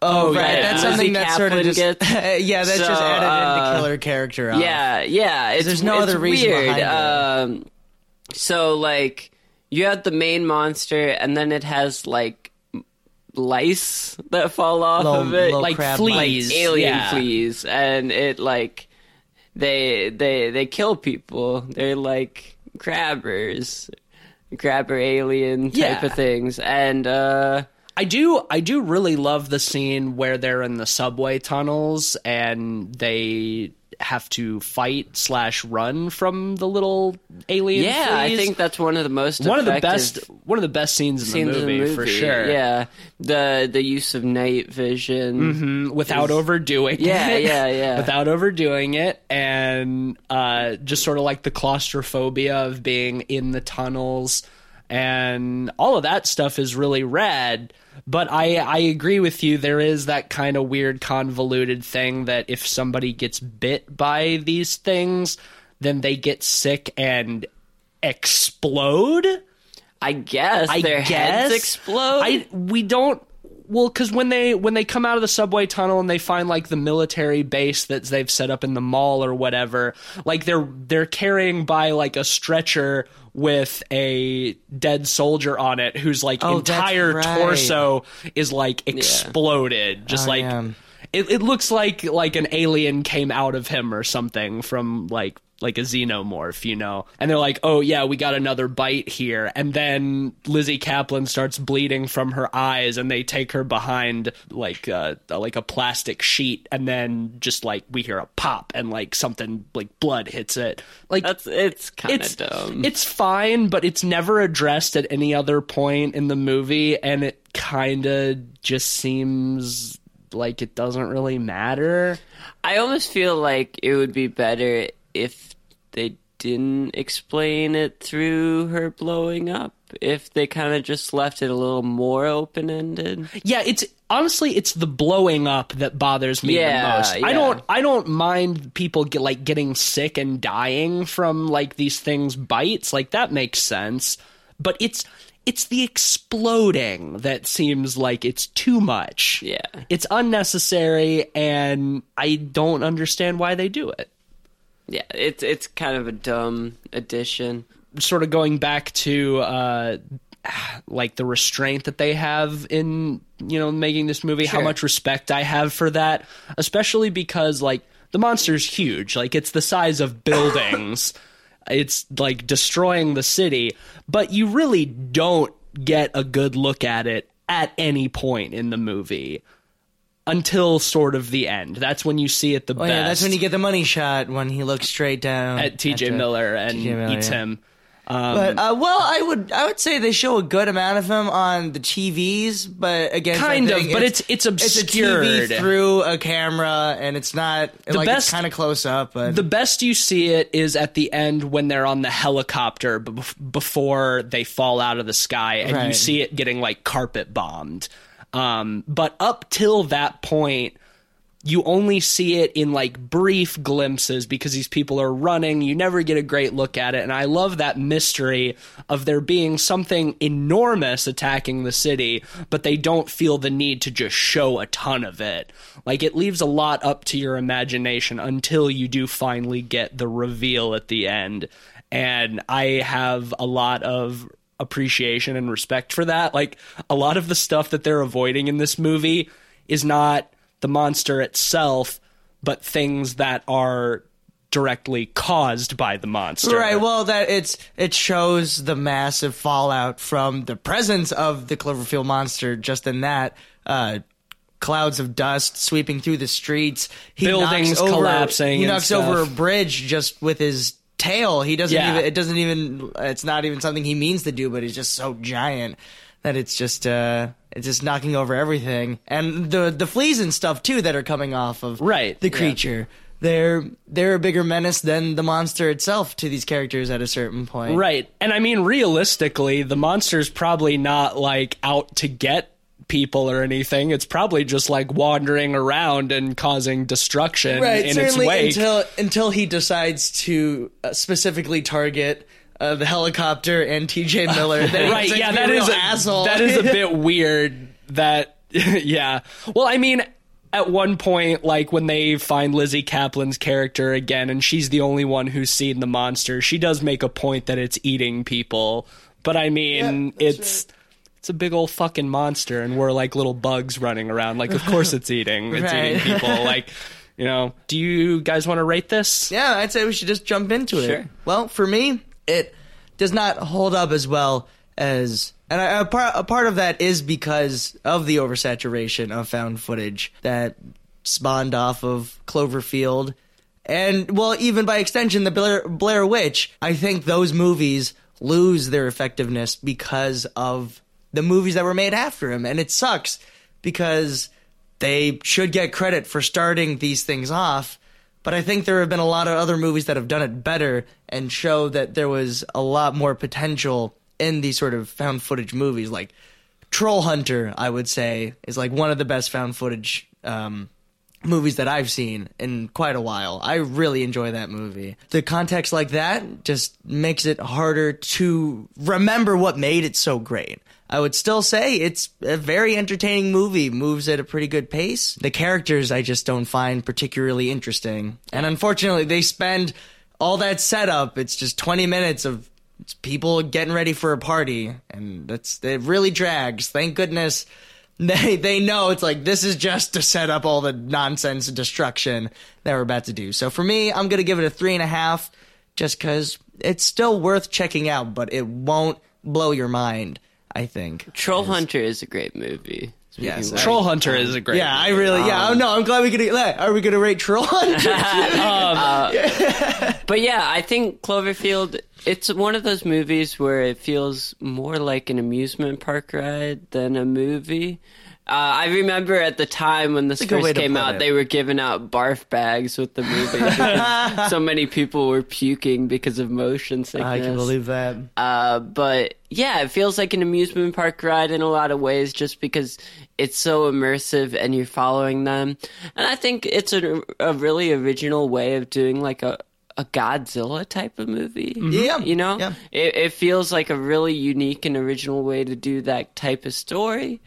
Oh, right. right. That's Lizzy something that sort of just gets- *laughs* yeah, that's just added uh, into killer character. off. Yeah, yeah. It's, there's no it's other reason weird. behind it. Um, so like you have the main monster, and then it has like lice that fall off Low- of it, Like crab fleas. like alien yeah. fleas, and it like they they they kill people. They're like grabbers, grabber alien type Yeah. of things, and uh I do I do really love the scene where they're in the subway tunnels and they have to fight slash run from the little alien. yeah, I think that's one of the most one of the best one of the best scenes in, scenes the, movie, in the movie for sure. Yeah, the the use of night vision. Mm, without overdoing Yeah, it. yeah, yeah. *laughs* Yeah. Without overdoing it and uh, just sort of like the claustrophobia of being in the tunnels and all of that stuff is really rad but I, I agree with you. There is that kind of weird convoluted thing that if somebody gets bit by these things then they get sick and explode? I guess I their guess. heads explode. I we don't well because when they when they come out of the subway tunnel and they find like the military base that they've set up in the mall or whatever, like they're they're carrying by like a stretcher with a dead soldier on it whose like Oh, entire right. torso is like exploded, just Oh, like. yeah. It, it looks like like an alien came out of him or something from like like a xenomorph, you know. And they're like, "Oh yeah, we got another bite here." And then Lizzy Caplan starts bleeding from her eyes, and they take her behind like uh, like a plastic sheet, and then just like we hear a pop, and like something like blood hits it. Like That's it's kind of dumb. it's fine, but it's never addressed at any other point in the movie, and it kind of just seems like it doesn't really matter. I almost feel like it would be better if they didn't explain it through her blowing up. If they kind of just left it a little more open ended. Yeah, it's honestly it's the blowing up that bothers me Yeah, the most. I don't I don't mind people get like getting sick and dying from like these things bites. Like that makes sense. But it's it's the exploding that seems like it's too much. Yeah. It's unnecessary and I don't understand why they do it. Yeah, it's it's kind of a dumb addition. sort of going back to uh like the restraint that they have in you know making this movie how much respect i have for that especially because like the monster's huge. Like it's the size of *coughs* buildings. It's like destroying the city. But you really don't get a good look at it at any point in the movie until sort of the end that's when you see it the Oh best yeah, that's when you get the money shot when he looks straight down at tj the- miller and T.J. Miller, eats yeah. him um, But uh, well, I would I would say they show a good amount of him on the TVs, but again, Kind of, but it's- it's It's a obscured. TV through a camera, and it's not like best- kind of close up. But The best you see it is at the end when they're on the helicopter b- before they fall out of the sky, and you see it getting like carpet bombed. Um, but up till that point, you only see it in like brief glimpses because these people are running. You never get a great look at it. And I love that mystery of there being something enormous attacking the city, but they don't feel the need to just show a ton of it. Like it leaves a lot up to your imagination until you do finally get the reveal at the end. And I have a lot of appreciation and respect for that. Like a lot of the stuff that they're avoiding in this movie is not the monster itself, but things that are directly caused by the monster. Right. Well, that it's it shows the massive fallout from the presence of the Cloverfield monster. Just in that, uh, clouds of dust sweeping through the streets, he Buildings over, collapsing He knocks over a bridge just with his tail. He doesn't Yeah. even. It doesn't even. It's not even something he means to do, but he's just so giant that it's just uh it's just knocking over everything and the the fleas and stuff too that are coming off of Right, the yeah. creature they're they're a bigger menace than the monster itself to these characters at a certain point. Right. And I mean, realistically, the monster's probably not like out to get people or anything. It's probably just like wandering around and causing destruction Right, in its wake. until until he decides to uh, specifically target uh, the helicopter and T.J. *laughs* Miller. Right. Yeah, that is a, asshole. that is a bit *laughs* weird. That *laughs* yeah. Well, I mean. At one point, like when they find Lizzy Caplan's character again, and she's the only one who's seen the monster, she does make a point that it's eating people. But I mean, it's it's a big old fucking monster, and we're like little bugs running around. Like, of course it's eating. It's *laughs* Right. eating people. Like, you know. Do you guys want to rate this? Yeah, I'd say we should just jump into it. Well, for me, it does not hold up as well as, and I, a, part, a part of that is because of the oversaturation of found footage that spawned off of Cloverfield, and well, even by extension, the Blair, Blair Witch. I think those movies lose their effectiveness because of the movies that were made after him, and it sucks because they should get credit for starting these things off. But I think there have been a lot of other movies that have done it better and show that there was a lot more potential in these sort of found footage movies. Like Troll Hunter, I would say, is like one of the best found footage um, movies that I've seen in quite a while. I really enjoy that movie. The context like that just makes it harder to remember what made it so great. I would still say it's a very entertaining movie, moves at a pretty good pace. The characters I just don't find particularly interesting. And unfortunately, they spend all that setup, it's just 20 minutes of people getting ready for a party and that's it really drags. Thank goodness *laughs* they they know it's like this is just to set up all the nonsense and destruction that we're about to do. So for me, I'm gonna give it a three and a half, just because it's still worth checking out, but it won't blow your mind. I think. Troll Hunter is a great movie. Yes, Speaking of- Troll Hunter is a great. Yeah, I really. Yeah, oh no, I'm glad we could. Are we gonna rate Troll Hunter? *laughs* Um, but yeah, I think Cloverfield. It's one of those movies where it feels more like an amusement park ride than a movie. Uh, I remember at the time when this a first came out, it. they were giving out barf bags with the movie. *laughs* so many people were puking because of motion sickness. I can believe that. Uh, but yeah, it feels like an amusement park ride in a lot of ways, just because it's so immersive and you're following them. And I think it's a, a really original way of doing like a a Godzilla type of movie. Yeah, you know, yeah. it, it feels like a really unique and original way to do that type of story.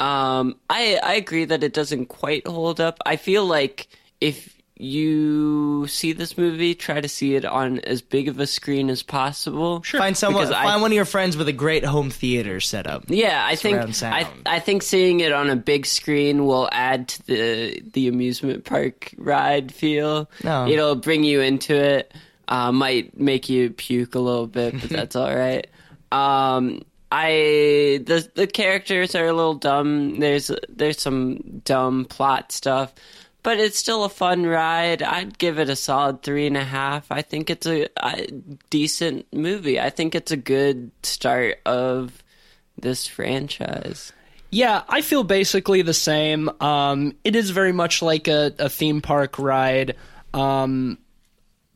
Um, I I agree that it doesn't quite hold up. I feel like if you see this movie, try to see it on as big of a screen as possible. Sure. Find someone. Because I- Find one of your friends with a great home theater setup. Yeah, I think sound. I I think seeing it on a big screen will add to the the amusement park ride feel. No. It'll bring you into it. Uh, might make you puke a little bit, but *laughs* that's all right. Um, I the the characters are a little dumb. There's there's some dumb plot stuff, but it's still a fun ride. I'd give it a solid three and a half. I think it's a, a decent movie. I think it's a good start of this franchise. Yeah, I feel basically the same. Um, it is very much like a, a theme park ride. Um,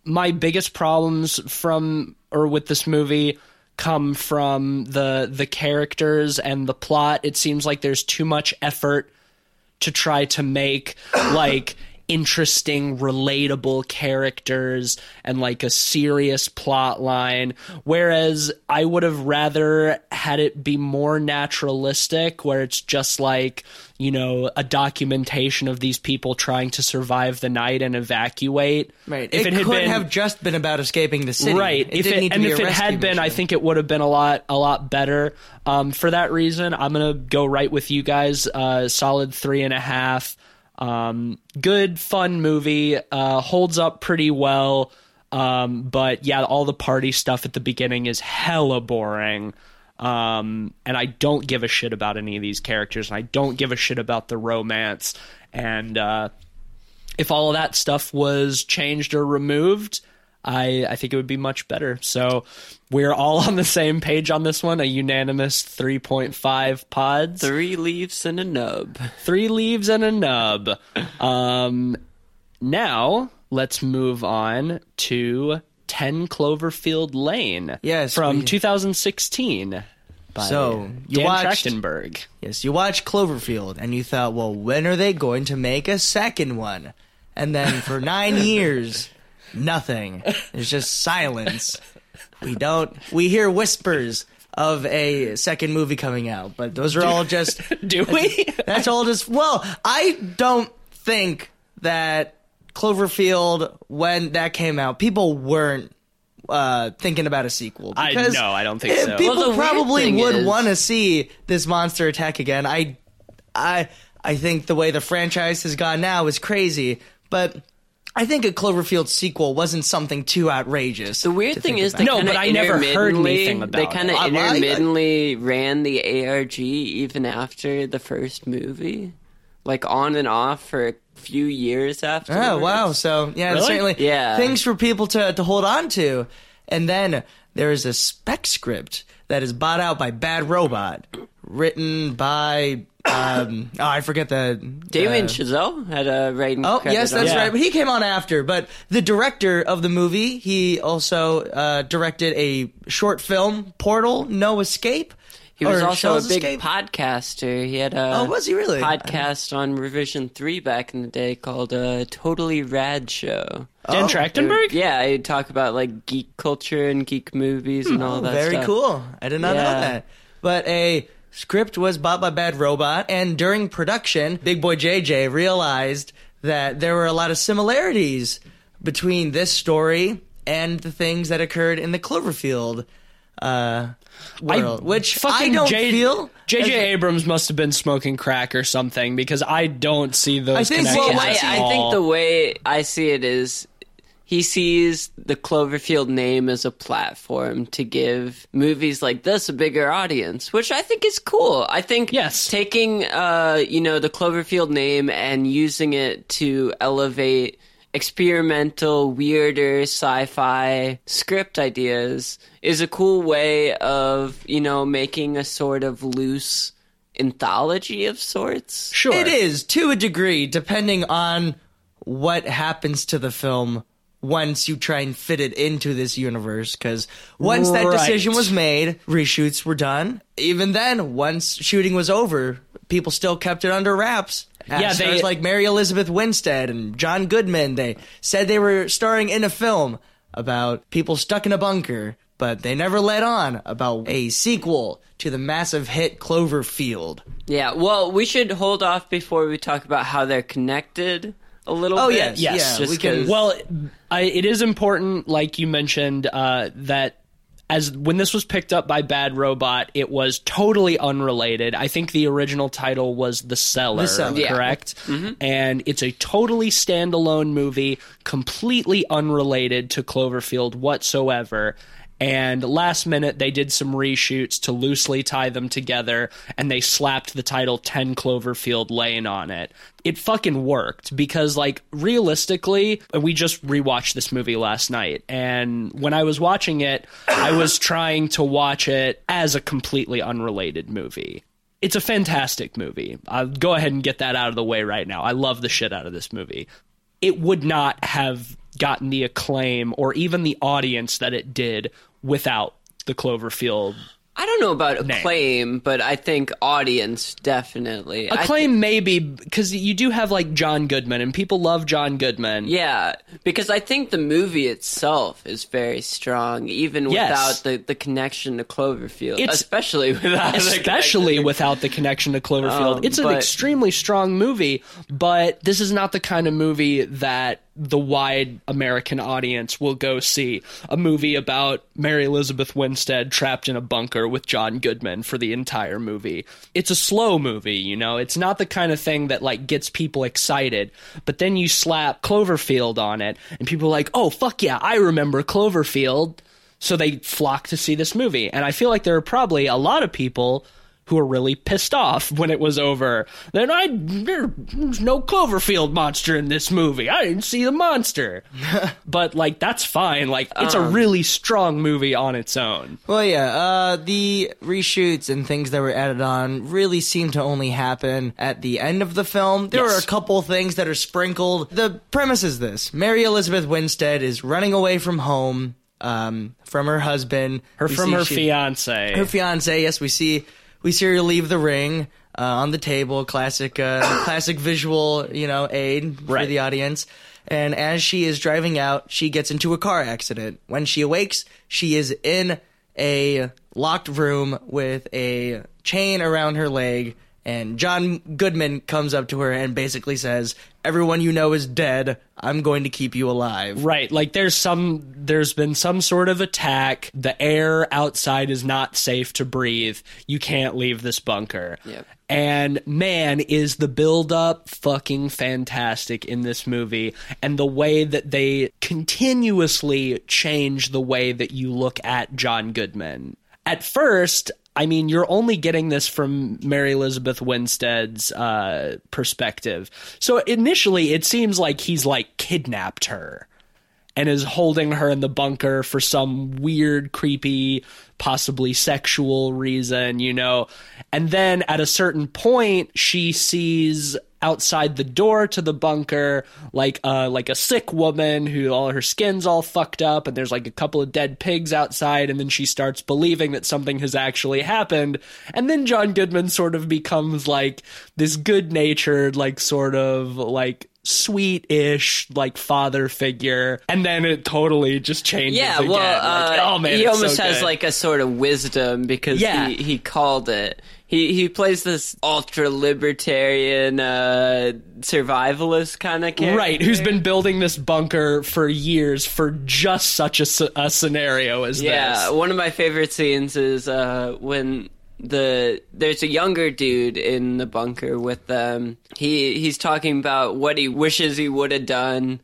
my biggest problems from or with this movie come from the the characters and the plot. It seems like there's too much effort to try to make like interesting, relatable characters and like a serious plot line. Whereas I would have rather had it be more naturalistic, where it's just like, you know, a documentation of these people trying to survive the night and evacuate. Right. If it, it, had could been have just been about escaping the city. Right. It if it, and if a it had been, I think it would have been a lot, a lot better. Um, for that reason, I'm gonna go right with you guys. Uh, solid three and a half. Um, good, fun movie. Uh, holds up pretty well. Um, but yeah, all the party stuff at the beginning is hella boring. Um, and I don't give a shit about any of these characters, and I don't give a shit about the romance. And uh, if all of that stuff was changed or removed, I I think it would be much better. So we're all on the same page on this one. A unanimous three point five pods, Three leaves and a nub. three leaves and a nub. Um, now let's move on to Ten Cloverfield Lane. Yes, from we- 2016. By So, you Dan watched- Trachtenberg. Yes, you watched Cloverfield and you thought, well, when are they going to make a second one? And then for *laughs* nine years, nothing. There's just silence. We don't. We hear whispers of a second movie coming out, but those are all just. *laughs* Do we? *laughs* That's all just. Well, I don't think that Cloverfield, when that came out, people weren't uh, thinking about a sequel. I- because no, I don't think eh, so. People Well, probably would is- want to see this monster attack again. I, I, I think the way the franchise has gone now is crazy, but. I think a Cloverfield sequel wasn't something too outrageous. The weird thing is, about. they No, but I never heard anything about They kind of I- I- I- intermittently ran the ARG even after the first movie, like on and off for a few years after. Oh wow! So yeah, Really? certainly Yeah. things for people to to hold on to. And then there is a spec script that is bought out by Bad Robot, written by um oh I forget the Damien uh, Chazelle had a writing. Oh yes, on that's. Yeah. right. But he came on after. But the director of the movie, he also uh, directed a short film, Portal: No Escape. He was or also a big Escape. podcaster. He had a Oh, was he really? podcast on Revision Three back in the day called uh, "Totally Rad Show." Dan Oh. Trachtenberg? Yeah, I'd talk about like geek culture and geek movies and all that. Very stuff. cool. I did not know that. But a script was bought by Bad Robot, and during production, Big Boy JJ realized that there were a lot of similarities between this story and the things that occurred in the Cloverfield uh, world, which I don't J- feel. J.J. Abrams must have been smoking crack or something because I don't see those I think- connections. well, I, Let's I think the way I see it is he sees the Cloverfield name as a platform to give movies like this a bigger audience, which I think is cool. I think Yes. taking uh, you know the Cloverfield name and using it to elevate experimental, weirder sci-fi script ideas is a cool way of, you know, making a sort of loose anthology of sorts. sure It is to a degree, depending on what happens to the film once you try and fit it into this universe. Because once that decision was made, reshoots were done. Even then, once shooting was over, people still kept it under wraps. Yeah, Yeah, they- stars like Mary Elizabeth Winstead and John Goodman. They said they were starring in a film about people stuck in a bunker, but they never let on about a sequel to the massive hit Cloverfield. Yeah, well, we should hold off before we talk about how they're connected a little Oh, bit. yes, Yes. yeah, we can. 'cause- Well, I, it is important, like you mentioned, uh, that as when this was picked up by Bad Robot, it was totally unrelated. I think the original title was The Seller, The Cellar. Yeah. correct? And it's a totally standalone movie, completely unrelated to Cloverfield whatsoever. And last minute, they did some reshoots to loosely tie them together, and they slapped the title 10 Cloverfield Lane on it. It fucking worked because, like, realistically, we just rewatched this movie last night. And when I was watching it, I was trying to watch it as a completely unrelated movie. It's a fantastic movie. I'll go ahead and get that out of the way right now. I love the shit out of this movie it would not have gotten the acclaim or even the audience that it did without the Cloverfield I don't know about acclaim, but I think audience definitely. Acclaim maybe because you do have like John Goodman, and people love John Goodman. Yeah, because I think the movie itself is very strong, even Yes. without the, the connection to Cloverfield. It's- especially *laughs* without, the especially connection. without the connection to Cloverfield. Um, it's an but- extremely strong movie, but this is not the kind of movie that the wide American audience will go see. A movie about Mary Elizabeth Winstead trapped in a bunker with John Goodman for the entire movie. It's a slow movie, you know. It's not the kind of thing that like gets people excited, but then you slap Cloverfield on it and people are like, "Oh, fuck yeah, I remember Cloverfield." So they flock to see this movie. And I feel like there are probably a lot of people who were really pissed off when it was over. Then I there's no Cloverfield monster in this movie. I didn't see the monster. *laughs* but like that's fine. Like it's a really strong movie on its own. Well, yeah, uh, the reshoots and things that were added on really seem to only happen at the end of the film. There Yes. are a couple things that are sprinkled. The premise is this Mary Elizabeth Winstead is running away from home, um, from her husband. Her We from her she- fiance. her fiance. Yes, we see we see her leave the ring uh, on the table. Classic, uh, *coughs* classic visual, you know, aid for Right. the audience. And as she is driving out, she gets into a car accident. When she awakes, she is in a locked room with a chain around her leg. And John Goodman comes up to her and basically says, "Everyone you know is dead. I'm going to keep you alive." Right, like there's some there's been some sort of attack. The air outside is not safe to breathe. You can't leave this bunker. Yep. And man, is the build up fucking fantastic in this movie and the way that they continuously change the way that you look at John Goodman. At first, I mean, you're only getting this from Mary Elizabeth Winstead's uh, perspective. So initially, it seems like he's like kidnapped her and is holding her in the bunker for some weird, creepy, possibly sexual reason, you know. And then at a certain point, she sees outside the door to the bunker like uh like a sick woman who all her skin's all fucked up and there's like a couple of dead pigs outside and then she starts believing that something has actually happened and then John Goodman sort of becomes like this good-natured like sort of like sweet-ish like father figure and then it totally just changes Yeah, again. well, Like, uh, oh man he almost so has good. like a sort of wisdom because Yeah. he, he called it. He he plays this ultra libertarian uh, survivalist kind of character, right who's been building this bunker for years for just such a, a scenario as Yeah, this Yeah, one of my favorite scenes is uh, when the there's a younger dude in the bunker with them. He he's talking about what he wishes he would have done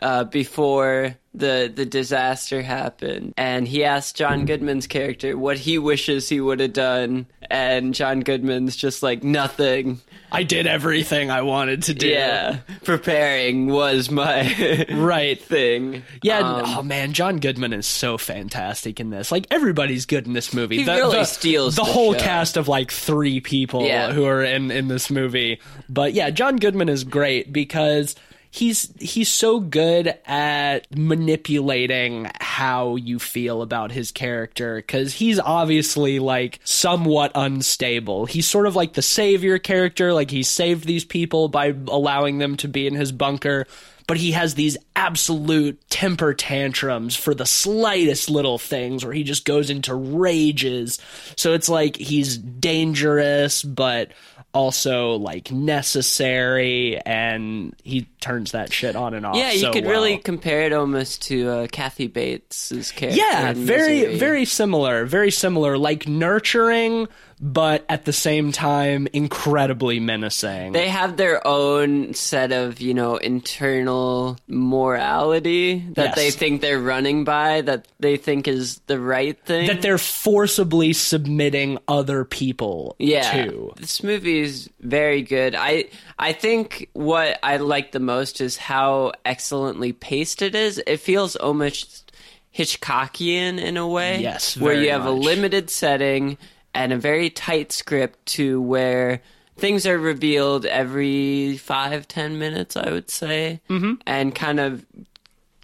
uh, before the the disaster happened, and he asked John Goodman's character what he wishes he would have done, and John Goodman's just like nothing. I did everything I wanted to do Yeah, preparing was my *laughs* right thing. Yeah, Um, oh man, John Goodman is so fantastic in this. Like everybody's good in this movie. He really steals the, the whole show. cast of like three people Yeah. who are in in this movie. But yeah, John Goodman is great because he's he's so good at manipulating how you feel about his character cuz he's obviously like somewhat unstable. He's sort of like the savior character, like he saved these people by allowing them to be in his bunker but he has these absolute temper tantrums for the slightest little things where he just goes into rages. So it's like he's dangerous, but also like necessary, and he turns that shit on and off. Yeah, you so could well. really compare it almost to uh, Kathy Bates's character. Yeah, very, very similar. Very similar. Like nurturing, but at the same time, incredibly menacing. They have their own set of, you know, internal morality that Yes. they think they're running by, that they think is the right thing. that they're forcibly submitting other people yeah, to. this movie is very good. I I think what I like the most is how excellently paced it is. It feels almost Hitchcockian in a way. Yes, where you have a limited setting and a very tight script to where things are revealed every five ten minutes. I would say, mm-hmm. and kind of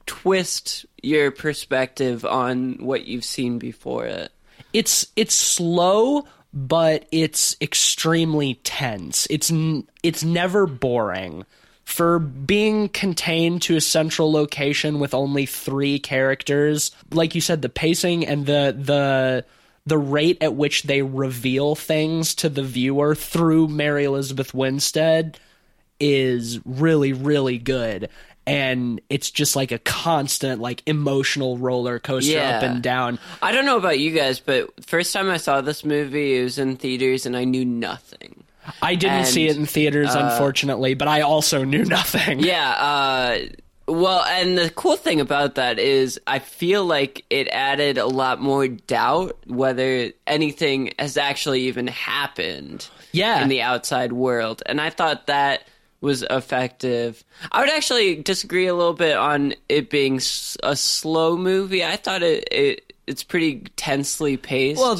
twist your perspective on what you've seen before it. it's it's slow but it's extremely tense it's n- it's never boring for being contained to a central location with only 3 characters like you said the pacing and the the the rate at which they reveal things to the viewer through Mary Elizabeth Winstead is really really good and it's just like a constant like emotional roller coaster Yeah. up and down I don't know about you guys, but first time I saw this movie, it was in theaters, and I knew nothing. I didn't And, see it in theaters, unfortunately, but I also knew *laughs* nothing. Yeah. Uh, well, and the cool thing about that is I feel like it added a lot more doubt whether anything has actually even happened. Yeah. In the outside world, and I thought that was effective. I would actually disagree a little bit on it being a slow movie. I thought it, it it's pretty tensely paced. Well,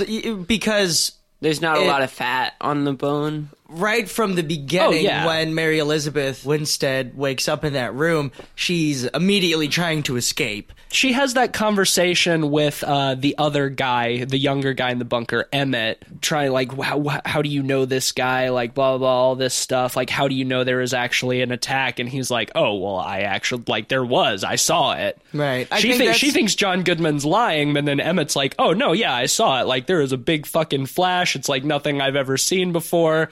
because There's not a lot of fat on the bone. Right from the beginning, Oh, yeah. when Mary Elizabeth Winstead wakes up in that room, she's immediately trying to escape. She has that conversation with uh, the other guy, the younger guy in the bunker, Emmett, trying like, how, how do you know this guy? Like, blah, blah, blah, all this stuff. Like, how do you know there is actually an attack? And he's like, oh, well, I actually, like, there was. I saw it. Right. I she, think thi- she thinks John Goodman's lying, but then Emmett's like, oh, no, yeah, I saw it. Like, there was a big fucking flash. It's like nothing I've ever seen before.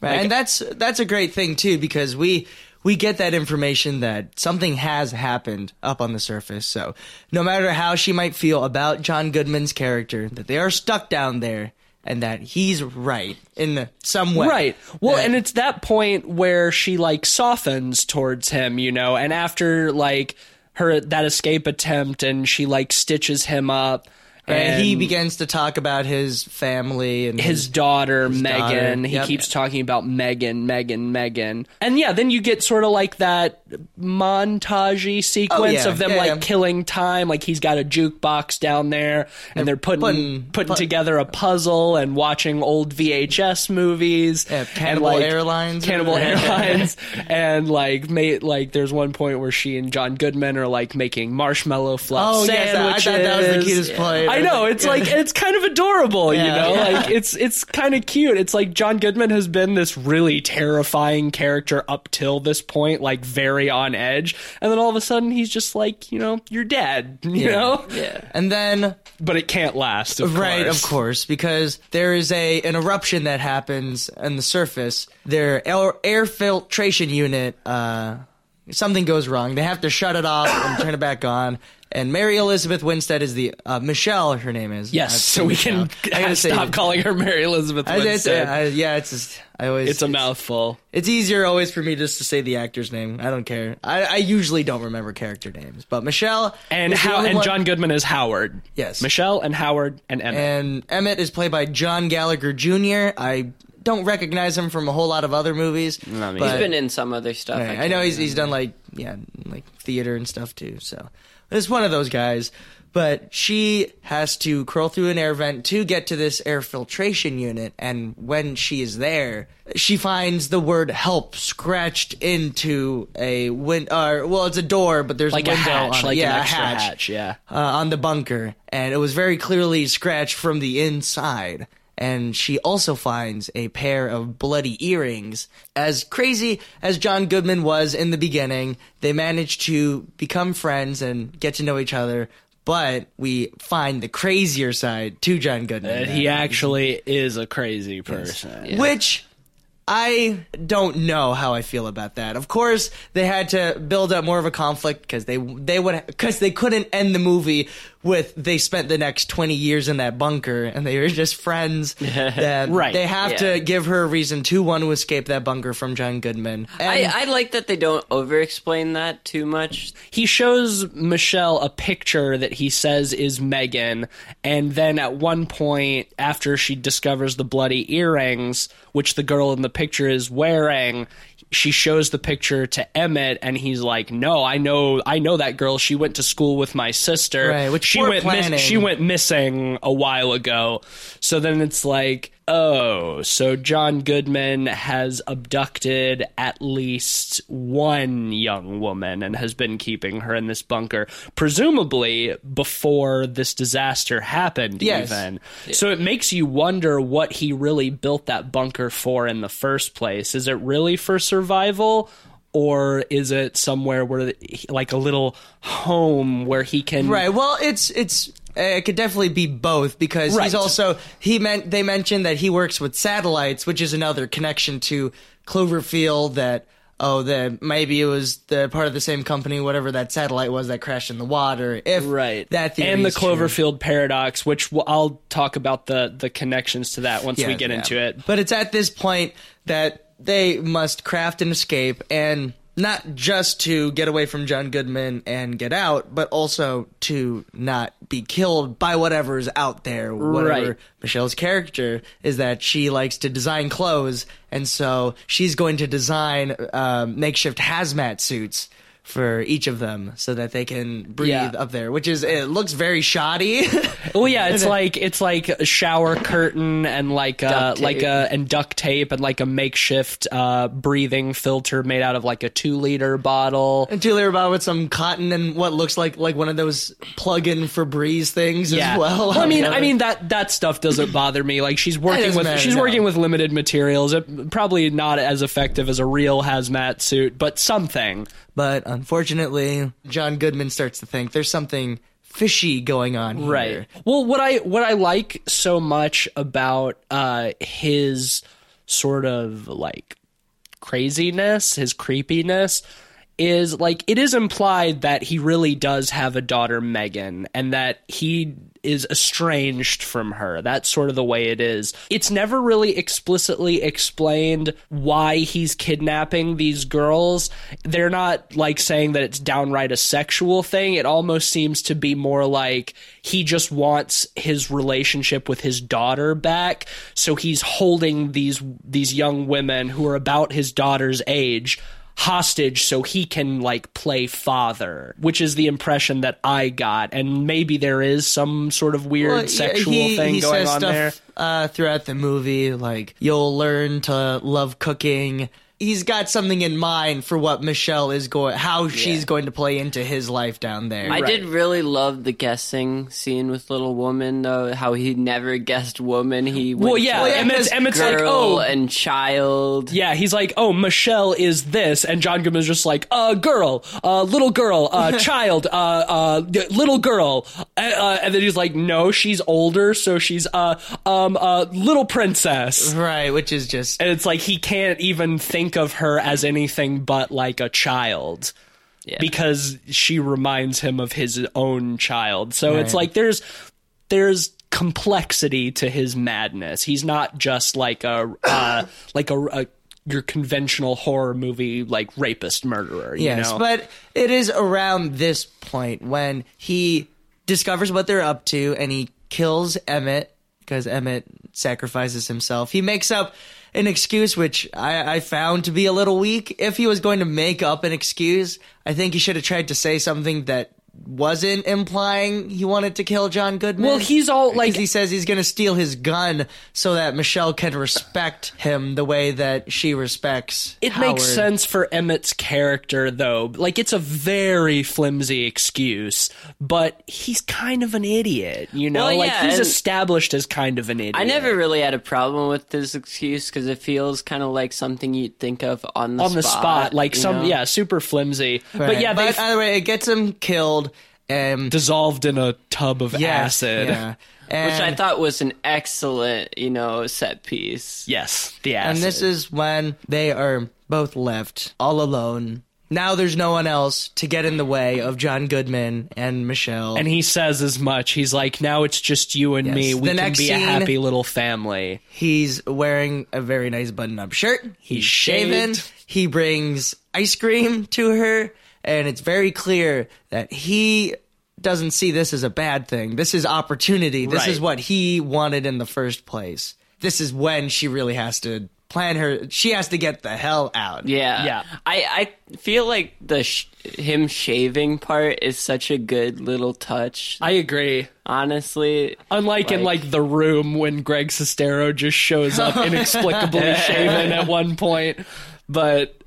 Right. and that's that's a great thing too because we we get that information that something has happened up on the surface. So no matter how she might feel about John Goodman's character, that they are stuck down there and that he's right in some way. Right. Well, That- and it's that point where she like softens towards him, you know, and after like her that escape attempt and she like stitches him up and he begins to talk about his family and his daughter Megan. daughter. He Yep. keeps talking about Megan, Megan, Megan. And yeah, then you get sort of like that montagey sequence Oh, yeah. of them Yeah, like yeah. killing time. Like he's got a jukebox down there and they're putting putting- putting, put- together a puzzle and watching old VHS movies. Yeah, and, Cannibal like, Airlines Cannibal. Airlines. *laughs* and like mate like there's one point where she and John Goodman are like making marshmallow fluff Oh yes, I sandwiches. thought that was the cutest. I know it's like it's kind of adorable, you know. Like it's it's kind of cute. It's like John Goodman has been this really terrifying character up till this point, like very on edge, and then all of a sudden he's just like, you know, you're dead, *laughs* you Yeah. know. Yeah. And then But it can't last, of right, course. of course, because there is a an eruption that happens on the surface. Their air, air filtration unit, uh, something goes wrong. They have to shut it off and turn it back on. And Mary Elizabeth Winstead is the uh, Michelle. Her name is Yes, I so we can *laughs* I gotta stop it. calling her Mary Elizabeth I, it's, Winstead. I, yeah, it's just, I always it's a mouthful. It's easier always for me just to say the actor's name. I don't care. I, I usually don't remember character names, but Michelle And how and one- John Goodman is Howard. Yes. Michelle and Howard and Emmett. and Emmett is played by John Gallagher Jr. I don't recognize him from a whole lot of other movies. But- He's been in some other stuff. Right, I, can't know he's he's done like yeah like theater and stuff too. So it's one of those guys. But she has to crawl through an air vent to get to this air filtration unit, and when she is there, she finds the word "help" scratched into a win. Uh, well, it's a door, but there's like a a hatch, on like yeah, a hatch, hatch. Yeah. uh, on the bunker, and it was very clearly scratched from the inside. And she also finds a pair of bloody earrings. As crazy as John Goodman was in the beginning, they manage to become friends and get to know each other. But we find the crazier side to John Goodman. And he actually is a crazy person. Which I don't know how I feel about that. Of course, they had to build up more of a conflict because they they would because they couldn't end the movie with they spent the next twenty years in that bunker and they were just friends. *laughs* That Right. They have Yeah. to give her a reason to want to escape that bunker from John Goodman. I, I like that they don't over-explain that too much. He shows Michelle a picture that he says is Megan, and then at one point, after she discovers the bloody earrings, which the girl in the picture is wearing, she shows the picture to Emmett, and he's like, "No, I know, I know that girl. She went to school with my sister. Right, which she went, miss- she went missing a while ago. So then it's like." Oh, so John Goodman has abducted at least one young woman and has been keeping her in this bunker, presumably before this disaster happened, Yes. even. So it makes you wonder what he really built that bunker for in the first place. Is it really for survival? Or is it somewhere where, like a little home where he can Right. Well, it's it's Uh, it could definitely be both because Right. he's also he meant they mentioned that he works with satellites, which is another connection to Cloverfield. That oh, that maybe it was the part of the same company, whatever that satellite was that crashed in the water. If right that and the is true. cloverfield paradox which w- i'll talk about the the connections to that once we get yeah. into it But it's at this point that they must craft an escape and not just to get away from John Goodman and get out, but also to not be killed by whatever's out there. Whatever Right. Michelle's character is that she likes to design clothes, and so she's going to design um, makeshift hazmat suits for each of them so that they can breathe Yeah. up there, which is it looks very shoddy. *laughs* well yeah it's like it's like a shower curtain and like a like a and duct tape and like a makeshift uh breathing filter made out of like a two liter bottle And two liter bottle with some cotton and what looks like like one of those plug-in Febreze things yeah. as well. I mean, *laughs* I mean that that stuff doesn't bother me. Like she's working with matter, she's no. working with limited materials. It, probably not as effective as a real hazmat suit, but something. But unfortunately, John Goodman starts to think there's something fishy going on here. Right. Well, what I what I like so much about uh his sort of like craziness, his creepiness is like it is implied that he really does have a daughter Megan and that he is estranged from her. That's sort of the way it is. It's never really explicitly explained why he's kidnapping these girls. They're not like saying that it's downright a sexual thing. It almost seems to be more like he just wants his relationship with his daughter back. So he's holding these these young women who are about his daughter's age hostage so he can like play father which is the impression that i got and maybe there is some sort of weird Well, sexual he, thing he going says on stuff, there Uh, throughout the movie, like you'll learn to love cooking. He's got something in mind for what Michelle is going, how she's going to play into his life down there. I did really love the guessing scene with Little Woman, though. How he never guessed woman. He well yeah, to, Well, yeah, Emmett's, Emmett's girl like oh and child. yeah, he's like, oh, Michelle is this, and John Goodman's just like, uh, girl, uh, little girl, uh, *laughs* child, uh, uh, little girl, uh, uh, and then he's like, no, she's older, so she's, uh, um, uh, little princess. right, which is just And it's like he can't even think of her as anything but like a child. Yeah. Because she reminds him of his own child. So it's like there's there's complexity to his madness. He's not just like a uh, *coughs* like a, a your conventional horror movie like rapist murderer. You Yes, know? but it is around this point when he discovers what they're up to and he kills Emmett because Emmett sacrifices himself. He makes up an excuse which I, I found to be a little weak. If he was going to make up an excuse, I think he should have tried to say something that wasn't implying he wanted to kill John Goodman. Well, he's all, like- he says he's going to steal his gun so that Michelle can respect him the way that she respects. It makes sense for Emmett's character, though. Like, it's a very flimsy excuse, but he's kind of an idiot, you know? Well, like, yeah, he's established as kind of an idiot. I never really had a problem with this excuse because it feels kind of like something you'd think of on the on the spot, like some, know? yeah, super flimsy. But yeah, they but either way, it gets him killed. And dissolved in a tub of yes, acid. yeah. And, which I thought was an excellent, you know, set piece. Yes, the acid. and this is when they are both left all alone. Now there's no one else to get in the way of John Goodman and Michelle. and he says as much. He's like, now it's just you and Yes. me. We The can next be a happy little family. He's wearing a very nice button-up shirt. He's shaven. shaved. He brings ice cream to her, and it's very clear that he doesn't see this as a bad thing. This is opportunity. This Right. is what he wanted in the first place. This is when she really has to plan her. She has to get the hell out. Yeah, Yeah. I I feel like the sh- him shaving part is such a good little touch. I agree. honestly, Unlike in Like- like the room when Greg Sestero just shows up *laughs* inexplicably shaven at one point, but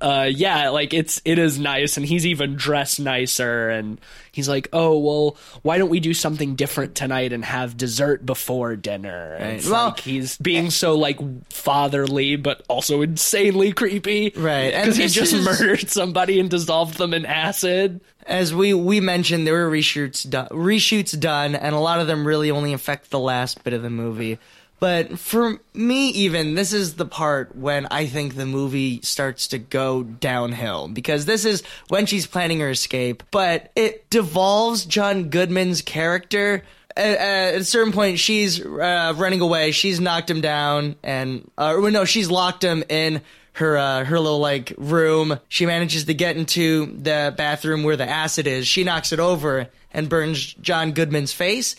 uh, yeah, like it's it is nice, and he's even dressed nicer, and he's like, "Oh well, why don't we do something different tonight and have dessert before dinner?" And Well- like he's being so like fatherly, but also insanely creepy, Right, Because he just is- murdered somebody and dissolved them in acid. As we we mentioned, there were reshoots done, reshoots done, and a lot of them really only affect the last bit of the movie. But for me, even this is the part when I think the movie starts to go downhill because this is when she's planning her escape, but it devolves John Goodman's character. At, a certain point, she's uh, running away. She's knocked him down, and uh, no, she's locked him in her uh, her little like room. She manages to get into the bathroom where the acid is. She knocks it over and burns John Goodman's face.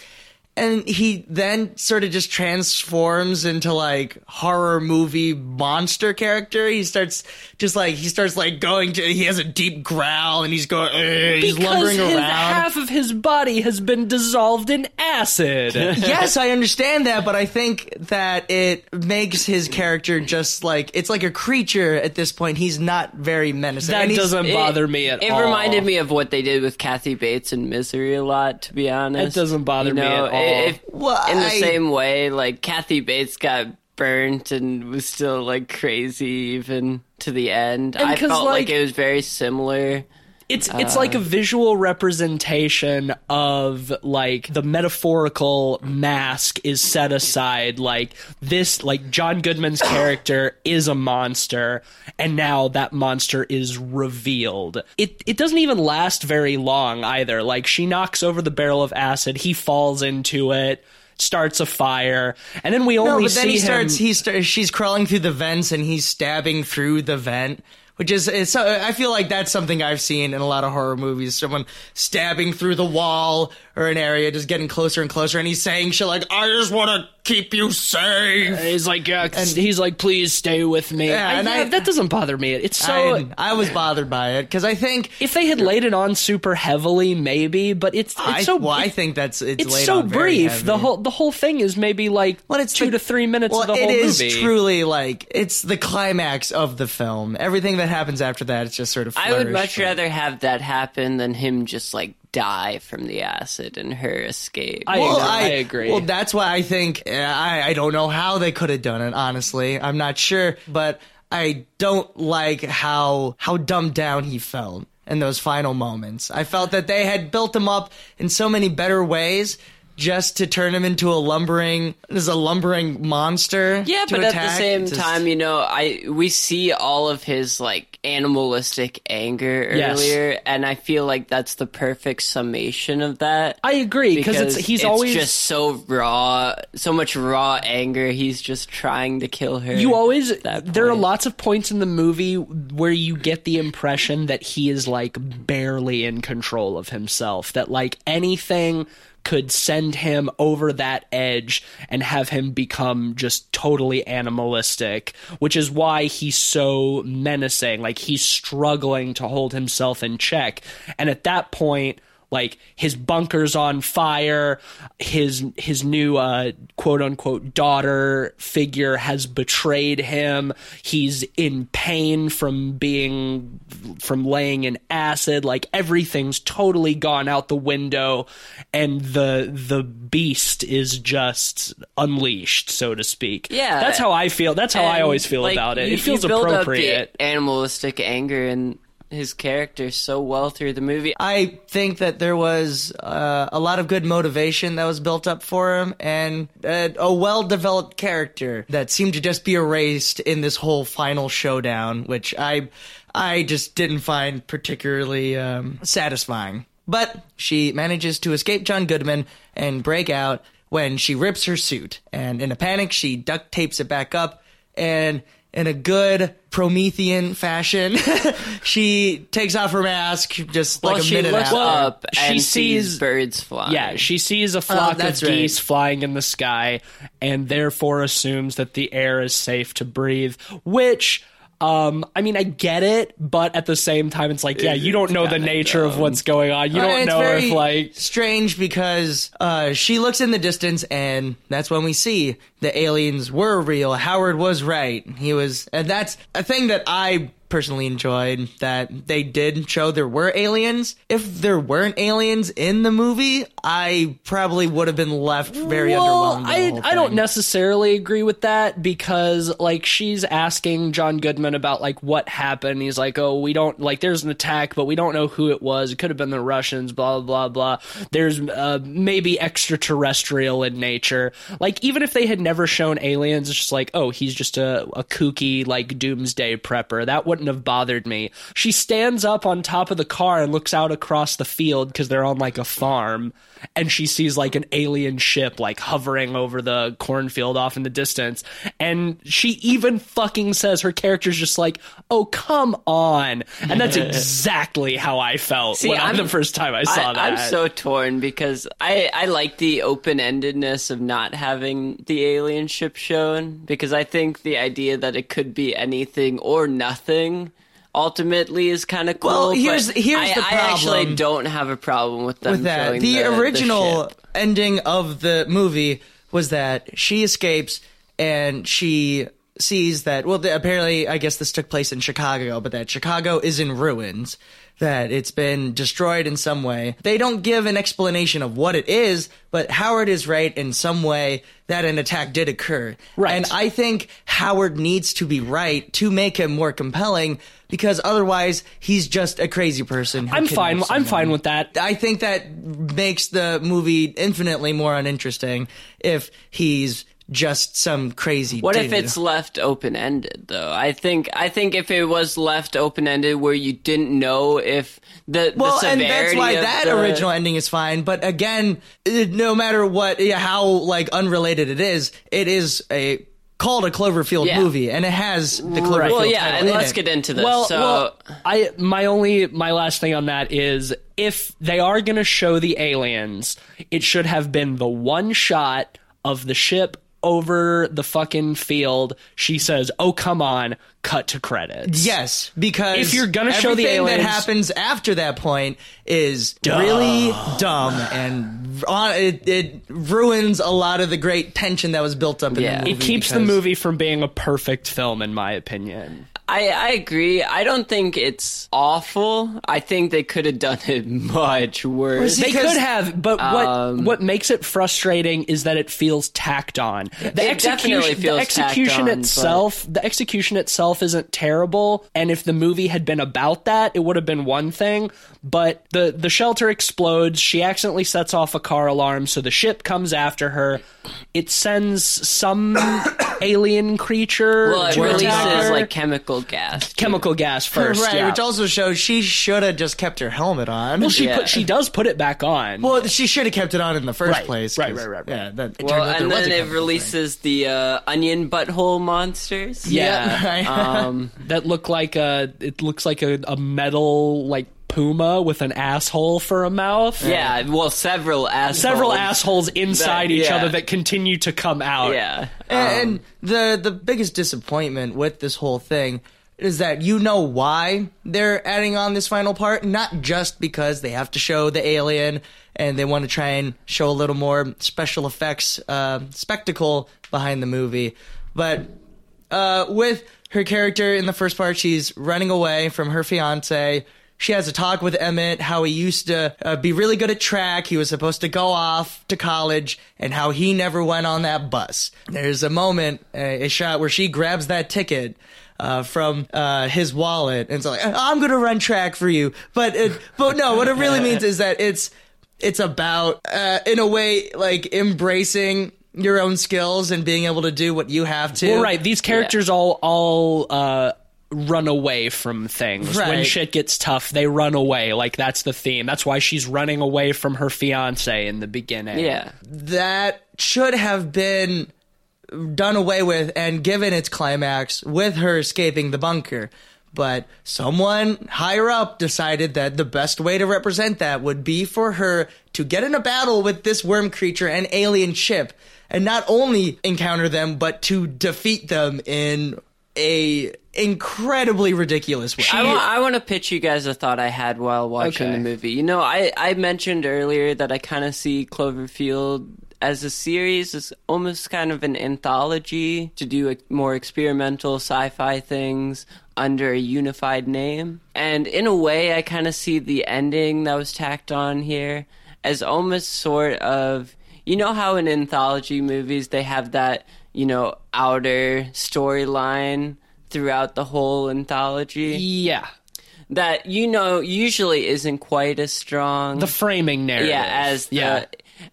And he then sort of just transforms into like horror movie monster character. He starts just like he starts like going to. He has a deep growl and he's going. "Ugh," he's because lumbering his, around. half of his body has been dissolved in acid. *laughs* yes, I understand that, but I think that it makes his character just like it's like a creature at this point. He's not very menacing. That And doesn't bother me at it all. It reminded me of what they did with Kathy Bates in Misery a lot. To be honest, It doesn't bother You me at all. If, in the same way, like Kathy Bates got burnt and was still like crazy even to the end. And I 'cause, felt like, like- it was very similar. It's uh, it's like a visual representation of like the metaphorical mask is set aside. Like this, like John Goodman's character is a monster, and now that monster is revealed. It it doesn't even last very long either. Like she knocks over the barrel of acid, he falls into it. Starts a fire, and then we only No, but then see he him. He starts. She's crawling through the vents, and he's stabbing through the vent. Which is, I feel like that's something I've seen in a lot of horror movies. Someone stabbing through the wall or an area, just getting closer and closer, and he's saying shit like, "I just want to keep you safe." Uh, he's like, yeah, And he's like, please stay with me. Yeah, I- and yeah, I- that doesn't bother me. It's so. I, I was bothered by it because I think if they had laid it on super heavily, maybe, but it's it's I, so well, I think that's it's, it's laid so on brief. heavy. The whole the whole thing is maybe like Well, it's two the- to three minutes well, of the whole it is movie. truly like it's the climax of the film. Everything that happens after that, it's just sort of. I would flourished. much rather have that happen than him just like die from the acid and her escape. I Well, agree. I, I agree. Well, that's why I think uh, I I don't know how they could have done it. Honestly, I'm not sure, but I don't like how how dumbed down he felt in those final moments. I felt that they had built him up in so many better ways. Just to turn him into a lumbering, as a lumbering monster. Yeah, to but at the same just- time, you know, I we see all of his like animalistic anger Yes. earlier, and I feel like that's the perfect summation of that. I agree because because it's he's it's always just so raw, so much raw anger. He's just trying to kill her. you always there are lots of points in the movie where you get the impression that he is like barely in control of himself that like anything could send him over that edge and have him become just totally animalistic which is why he's so menacing. Like he's struggling to hold himself in check. And at that point like his bunker's on fire his his new uh, quote unquote daughter figure has betrayed him. He's in pain from being from laying in acid. Like everything's totally gone out the window and the the beast is just unleashed so to speak. Yeah. that's how i feel. That's how i always feel like, about it. You- it feels you build up the appropriate. animalistic anger in his character so well through the movie. I think that there was uh, a lot of good motivation that was built up for him, and uh, a well-developed character that seemed to just be erased in this whole final showdown, which I, I just didn't find particularly um, satisfying. But she manages to escape John Goodman and break out when she rips her suit, and in a panic, she duct tapes it back up, and in a good Promethean fashion. *laughs* she takes off her mask just like a she minute looks after. up She and sees- sees birds flying. Yeah, she sees a oh, flock of right. geese flying in the sky and therefore assumes that the air is safe to breathe, which um I mean I get it, but at the same time it's like, yeah, you don't know the nature of what's going on. You Uh, don't it's know very if like strange because uh, she looks in the distance, and that's when we see the aliens were real. Howard was right. He was, and that's a thing that I personally enjoyed that they did show there were aliens. If there weren't aliens in the movie, I probably would have been left very well, underwhelmed. I, I don't necessarily agree with that because like she's asking John Goodman about like what happened. He's like, "Oh, we don't like there's an attack, but we don't know who it was. It could have been the Russians, blah blah blah. There's uh, maybe extraterrestrial in nature. Like even if they had never shown aliens, it's just like, "Oh, he's just a, a kooky like doomsday prepper." That wouldn't have bothered me. She stands up on top of the car and looks out across the field because they're on like a farm and she sees like an alien ship like hovering over the cornfield off in the distance. And she even fucking says her character's just like oh come on. And that's *laughs* exactly how i felt See, when the first time i saw I, that. I'm so torn because I, I like the open endedness of not having the alien ship shown because I think the idea that it could be anything or nothing ultimately is kind of cool. Well, here's- here's I, the problem. I actually don't have a problem with them with that. The, the, original ship. ending of the movie was that she escapes and she sees that. Well, the, apparently, I guess this took place in Chicago, but that Chicago is in ruins. That it's been destroyed in some way. They don't give an explanation of what it is, but Howard is right in some way that an attack did occur. Right. And I think Howard needs to be right to make him more compelling because otherwise he's just a crazy person. who i'm fine kidnaps i'm fine with that I think that makes the movie infinitely more uninteresting if he's just some crazy. What if it's left open ended though? I think I think if it was left open ended where you didn't know if the well, the and that's why that the- original ending is fine. But again, no matter what, how like unrelated it is, it is a called a Cloverfield Yeah. movie, and it has the Cloverfield. Well, yeah, title and in let's it. get into this. well, so well, I my only my last thing on that is if they are going to show the aliens, it should have been the one shot of the ship over the fucking field. She says, "Oh, come on." Cut to credits. Yes, because If you're gonna show the everything that happens after that point is really dumb and on, it, it ruins a lot of the great tension that was built up in Yeah. the movie. It keeps the movie from being a perfect film, in my opinion. I, I agree. I don't think it's awful. I think they could have done it *laughs* much worse. See, They could have, but what Um, what makes it frustrating is that it feels tacked on. The It definitely execution, the feels execution tacked on, itself, the execution itself isn't terrible. And if the movie had been about that, it would have been one thing. But the the shelter explodes. She accidentally sets off a car alarm, so the ship comes after her. It sends some *coughs* *coughs* alien creature. well, it releases her. like chemical gas. chemical gas first, right, yeah. which also shows she should have just kept her helmet on. well, she Yeah. put she does put it back on. Well, she should have kept it on in the first Right, place. right, 'cause, right, right, right. Yeah, that, Well, turned out there and then it chemical releases the uh, onion butthole monsters. yeah. *laughs* Right. Um, *laughs* that look like a it looks like a, a metal like puma with an asshole for a mouth. yeah. Well, several assholes. Several assholes inside That- each yeah. other that continue to come out. Yeah. thing. And the the biggest disappointment with this whole thing is that you know why they're adding on this final part, not just because they have to show the alien and they want to try and show a little more special effects uh, spectacle behind the movie, but uh, with her character in the first part, she's running away from her fiance. She has a talk with Emmett, how he used to uh, be really good at track. He was supposed to go off to college, and how he never went on that bus. There's a moment, uh, a shot where she grabs that ticket. Uh, from uh, his wallet, and it's like I'm gonna run track for you, but it, but no, what it really *laughs* means is that it's it's about uh, in a way like embracing your own skills and being able to do what you have to. Well, right. These characters all all uh, run away from things when shit gets tough. They run away. Like that's the theme. That's why she's running away from her fiance in the beginning. Yeah. that should have been done away with and given its climax with her escaping the bunker. But someone higher up decided that the best way to represent that would be for her to get in a battle with this worm creature and alien ship and not only encounter them but to defeat them in a incredibly ridiculous way. I want, I want to pitch you guys a thought I had while watching Okay. the movie. You know, I, I mentioned earlier that I kind of see Cloverfield as a series as almost kind of an anthology to do more experimental sci-fi things under a unified name. And in a way, I kind of see the ending that was tacked on here as almost sort of you know how in anthology movies they have that you know outer storyline throughout the whole anthology Yeah. that you know usually isn't quite as strong. The framing narrative. yeah, as the yeah.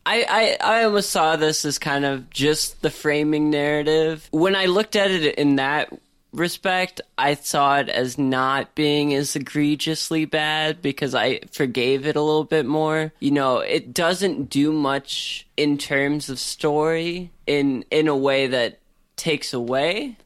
I, I I almost saw this as kind of just the framing narrative. When I looked at it in that respect, I saw it as not being as egregiously bad because I forgave it a little bit more. You know, it doesn't do much in terms of story in in a way that takes away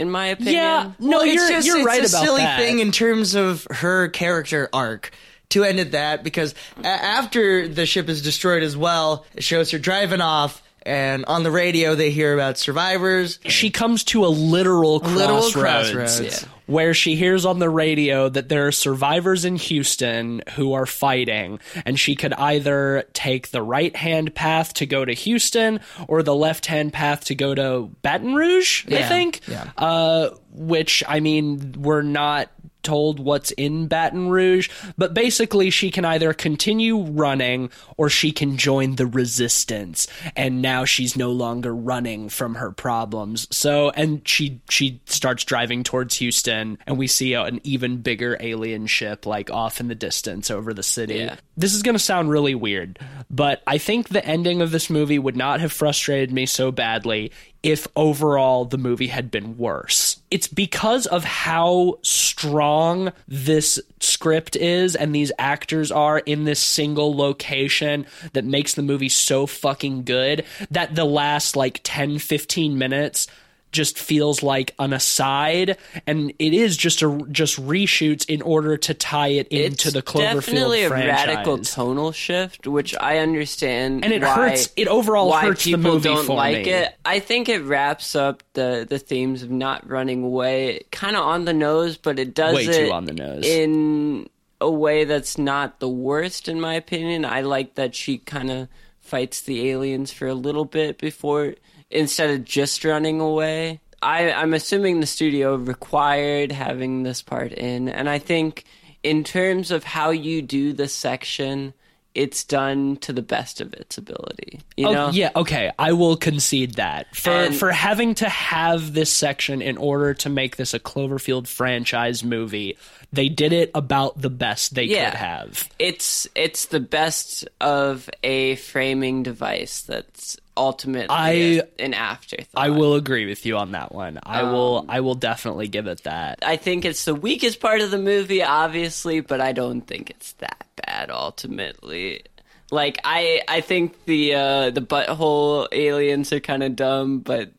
in my opinion. Yeah, no, Well, you're just- you're it's right a about silly that. thing in terms of her character arc. To end at that, because a- after the ship is destroyed as well, it shows her driving off, and on the radio they hear about survivors. she comes to a literal literal crossroads, crossroads. Yeah. where she hears on the radio that there are survivors in Houston who are fighting, and she could either take the right hand path to go to Houston or the left hand path to go to Baton Rouge. I think, Yeah. uh, which I mean, we're not told what's in Baton Rouge, but basically she can either continue running or she can join the resistance. And now she's no longer running from her problems. So, and she she starts driving towards Houston and we see an even bigger alien ship like off in the distance over the city. Yeah. This is going to sound really weird, but I think the ending of this movie would not have frustrated me so badly if overall the movie had been worse. It's because of how strong this script is and these actors are in this single location that makes the movie so fucking good that the last like 10 15 minutes just feels like an aside and it is just a just reshoots in order to tie it into It's the Cloverfield definitely a franchise. radical tonal shift, which I understand. And it why- hurts- it overall why hurts the people movie don't like me. it. I think it wraps up the the themes of not running away, kind of on the nose, but it does Way it too on the nose. in a way that's not the worst, in my opinion. I like that she kind of fights the aliens for a little bit before instead of just running away. I, I'm assuming the studio required having this part in, and I think in terms of how you do the section, it's done to the best of its ability. You Oh, know, yeah, okay. I will concede that. For And- for having to have this section in order to make this a Cloverfield franchise movie, they did it about the best they Yeah. could have. it's it's the best of a framing device that's ultimately I- an afterthought. I will agree with you on that one. I will I will definitely give it that. I think it's the weakest part of the movie, obviously, but I don't think it's that bad ultimately. Like I, I think the uh, the butthole aliens are kind of dumb, but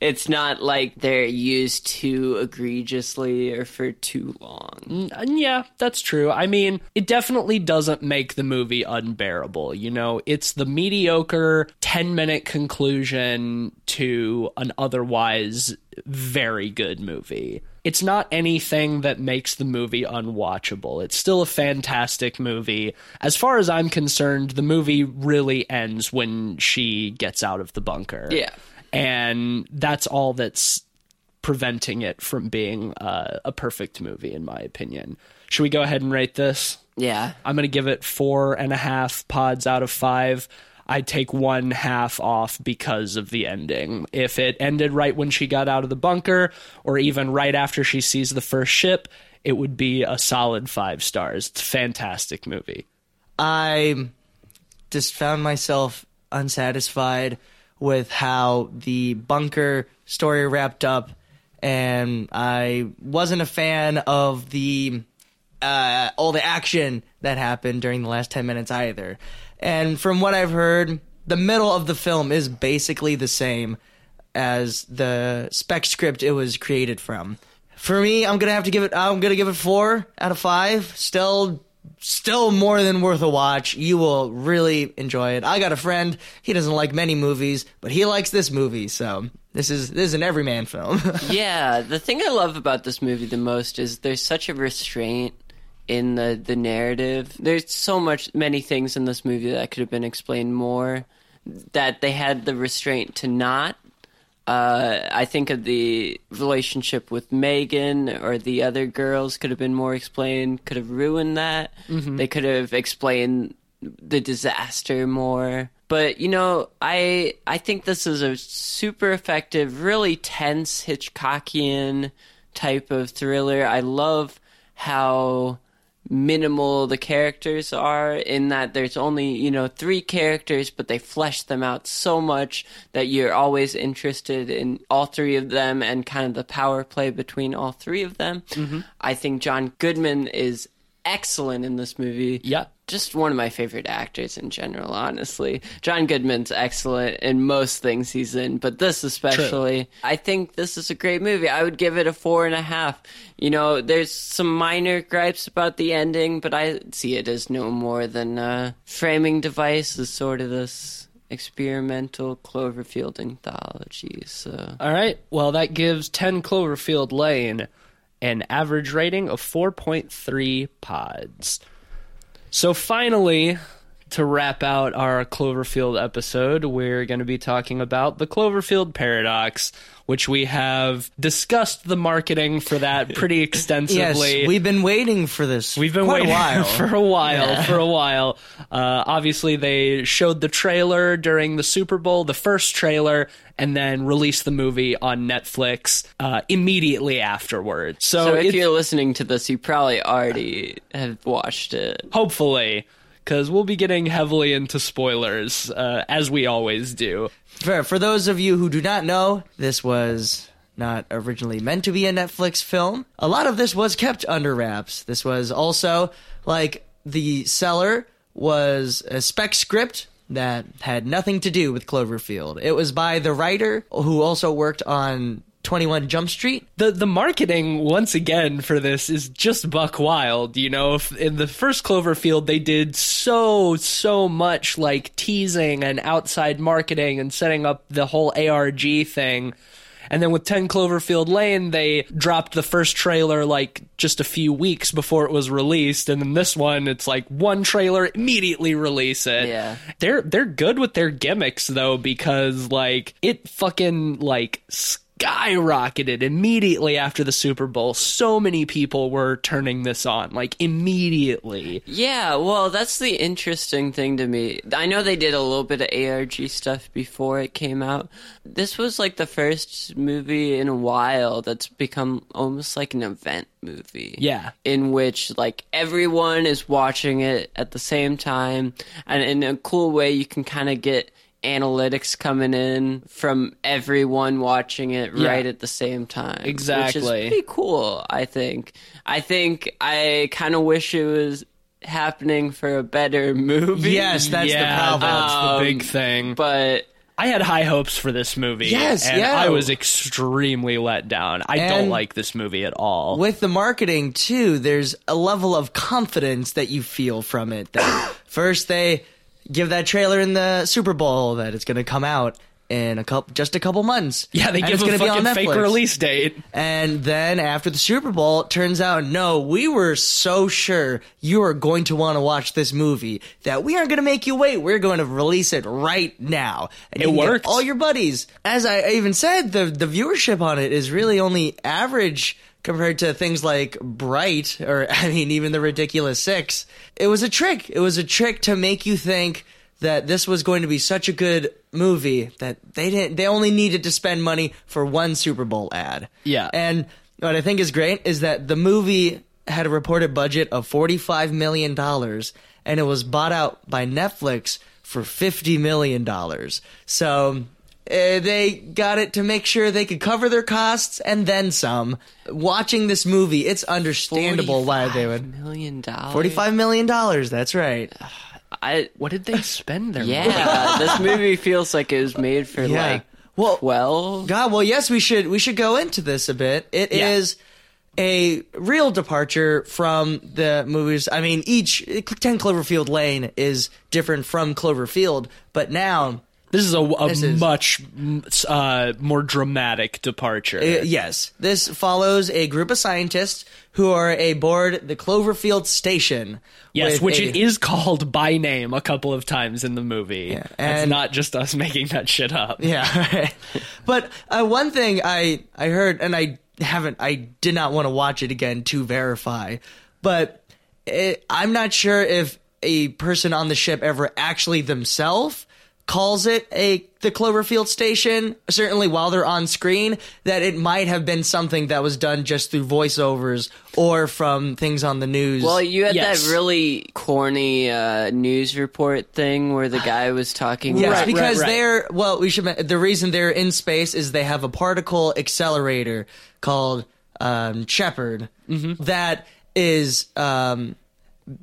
it's not like they're used too egregiously or for too long. Mm, uh, yeah, that's true. I mean, it definitely doesn't make the movie unbearable. You know, it's the mediocre 10 minute conclusion to an otherwise very good movie. It's not anything that makes the movie unwatchable. It's still a fantastic movie. As far as I'm concerned, the movie really ends when she gets out of the bunker. Yeah. And that's all that's preventing it from being uh, a perfect movie, in my opinion. Should we go ahead and rate this? Yeah, I'm going to give it four and a half pods out of five. I'd take one half off because of the ending. If it ended right when she got out of the bunker, or even right after she sees the first ship, it would be a solid five stars. It's a fantastic movie. I just found myself unsatisfied with how the bunker story wrapped up, and I wasn't a fan of the uh, all the action that happened during the last ten minutes either. And from what I've heard, the middle of the film is basically the same. as the spec script it was created from. For me, I'm gonna have to give it. I'm gonna give it four out of five. Still, still more than worth a watch. You will really enjoy it. I got a friend. He doesn't like many movies, but he likes this movie. So this is this is an everyman film. *laughs* yeah, the thing I love about this movie the most is there's such a restraint in the the narrative. There's so much many things in this movie that could have been explained more that they had the restraint to not. Uh, I think of the relationship with Megan or the other girls could have been more explained. Could have ruined that. They could have explained the disaster more. But you know, I I think this is a super effective, really tense Hitchcockian type of thriller. I love how minimal the characters are in that there's only you know three characters but they flesh them out so much that you're always interested in all three of them and kind of the power play between all three of them. Mm-hmm. I think john goodman is excellent in this movie. Yeah. Just one of my favorite actors in general, honestly. John Goodman's excellent in most things he's in, but this especially. I think this is a great movie. I would give it a four and a half. You know, there's some minor gripes about the ending, but I see it as no more than a framing device is sort of this experimental Cloverfield anthology. So All right. Well, that gives 10 Cloverfield Lane an average rating of 4.3 pods. So, finally, to wrap out our Cloverfield episode, we're going to be talking about the Cloverfield paradox, which we have discussed the marketing for that pretty extensively. *laughs* yes, extensively. we've been waiting for this. We've been quite waiting a while. *laughs* for a while, for a while. Uh, obviously, they showed the trailer during the Super Bowl, the first trailer, and then released the movie on Netflix uh, immediately afterwards. So, So if you're listening to this, you probably already have watched it. hopefully, because we'll be getting heavily into spoilers uh, as we always do. For, for those of you who do not know, this was not originally meant to be a Netflix film. A lot of this was kept under wraps. This was also like the seller was a spec script that had nothing to do with Cloverfield. It was by the writer who also worked on 21 Jump Street. the the marketing once again for this is just buck wild you know if in the first cloverfield they did so so much like teasing and outside marketing and setting up the whole arg thing and then with 10 Cloverfield Lane, they dropped the first trailer like just a few weeks before it was released. And then this one, it's like one trailer, immediately release it. Yeah. They're, they're good with their gimmicks though, because like it fucking like skyrocketed immediately after the Super Bowl. So many people were turning this on, like immediately. Yeah, well, that's the interesting thing to me. I know they did a little bit of ARG stuff before it came out. This was like the first movie in a while that's become almost like an event movie. Yeah. In which like everyone is watching it at the same time and in a cool way you can kind of get analytics coming in from everyone watching it Yeah. right at the same time. Exactly. Which Exactly. is pretty cool, I think. I think I kind of wish it was happening for a better movie. Yes, that's yeah, the problem. that's the Um, big thing. But I had high hopes for this movie. Yes, and yeah. I was extremely let down. I don't like this movie at all. with the marketing too there's a level of confidence that you feel from it that *coughs* first they give that trailer in the super bowl that it's going to come out in a couple just a couple months. Yeah, they give it's a gonna be on fucking fake release date. and then after the super bowl it turns out no we were so sure you are going to want to watch this movie that we aren't going to make you wait. We're going to release it right now. And It you can get worked. all your buddies. As i even said the the viewership on it is really only average compared to things like Bright or *laughs* I mean even the ridiculous 6 it was a trick it was a trick to make you think that this was going to be such a good movie that they didn't they only needed to spend money for one Super Bowl ad Yeah. and what I think is great is that the movie had a reported budget of $45 million and it was bought out by Netflix for $50 million. So uh, they got it to make sure they could cover their costs and then some. Watching this movie, it's understandable why they would. million dollars. $45 million, that's right. *sighs* I What did they spend their money? yeah, *laughs* this movie feels like it was made for Yeah. like Well, Well, God, well, yes, we should we should go into this a bit. It is Yeah. a real departure from the movies. I mean, each Ten Cloverfield Lane is different from Cloverfield, but now, This is a, a This is- much mm, uh, more dramatic departure. uh, yes, this follows a group of scientists who are aboard the Cloverfield station. yes, which a- it is called by name a couple of times in the movie. Yeah, it's not just us *laughs* making that shit up. Yeah, *laughs* but uh, one thing I I heard, and I haven't, I did not want to watch it again to verify, but it, I'm not sure if a person on the ship ever actually themselves calls it a the Cloverfield station. Certainly, while they're on screen, that it might have been something that was done just through voiceovers or from things on the news. well, you had Yes. that really corny uh, news report thing where the guy was talking. Yes, Right, because right. they're well, we should. The reason they're in space is they have a particle accelerator called um, Shepard Mm-hmm. that is um,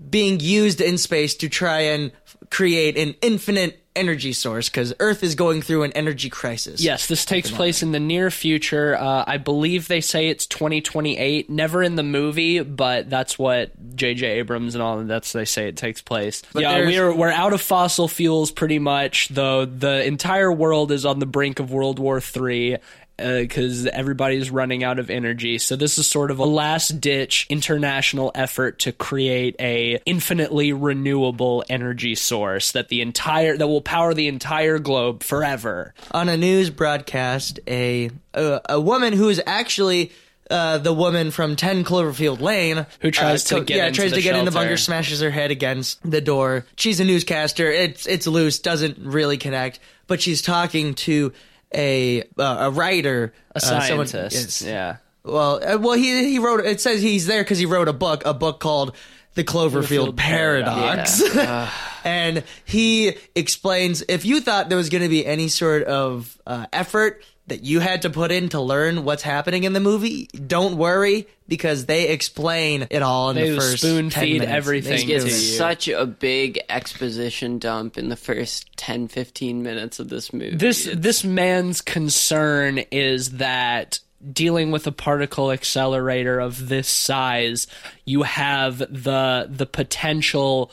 being used in space to try and create an infinite energy source because Earth is going through an energy crisis. Yes, this takes place in the near future. Uh, I believe they say it's 2028. Never in the movie, but that's what J.J. Abrams and all of that's they say it takes place. yeah, we're we're out of fossil fuels pretty much. Though the entire world is on the brink of World War Three. Because everybody's running out of energy, so this is sort of a last-ditch international effort to create a infinitely renewable energy source that the entire that will power the entire globe forever. on a news broadcast, a a, a woman who is actually. Uh, the woman from 10 Cloverfield Lane Who tries uh, to get yeah tries to get in the bunker smashes her head against the door she's a newscaster it's it's loose doesn't really connect but she's talking to a uh, a writer a uh, someone- scientist. yes. yeah. well uh, well he he wrote it says he's there because he wrote a book a book called the Cloverfield Cloverfield Paradox. *laughs* and he explains if you thought there was going to be any sort of uh, effort that you had to put in to learn what's happening in the movie, don't worry because they explain it all in They the first spoon 10 feed minutes. everything They to spoon It's feed. you. such a big exposition dump in the first 10, 15 minutes of this movie. This It's- this man's concern is that dealing with a particle accelerator of this size, you have the the potential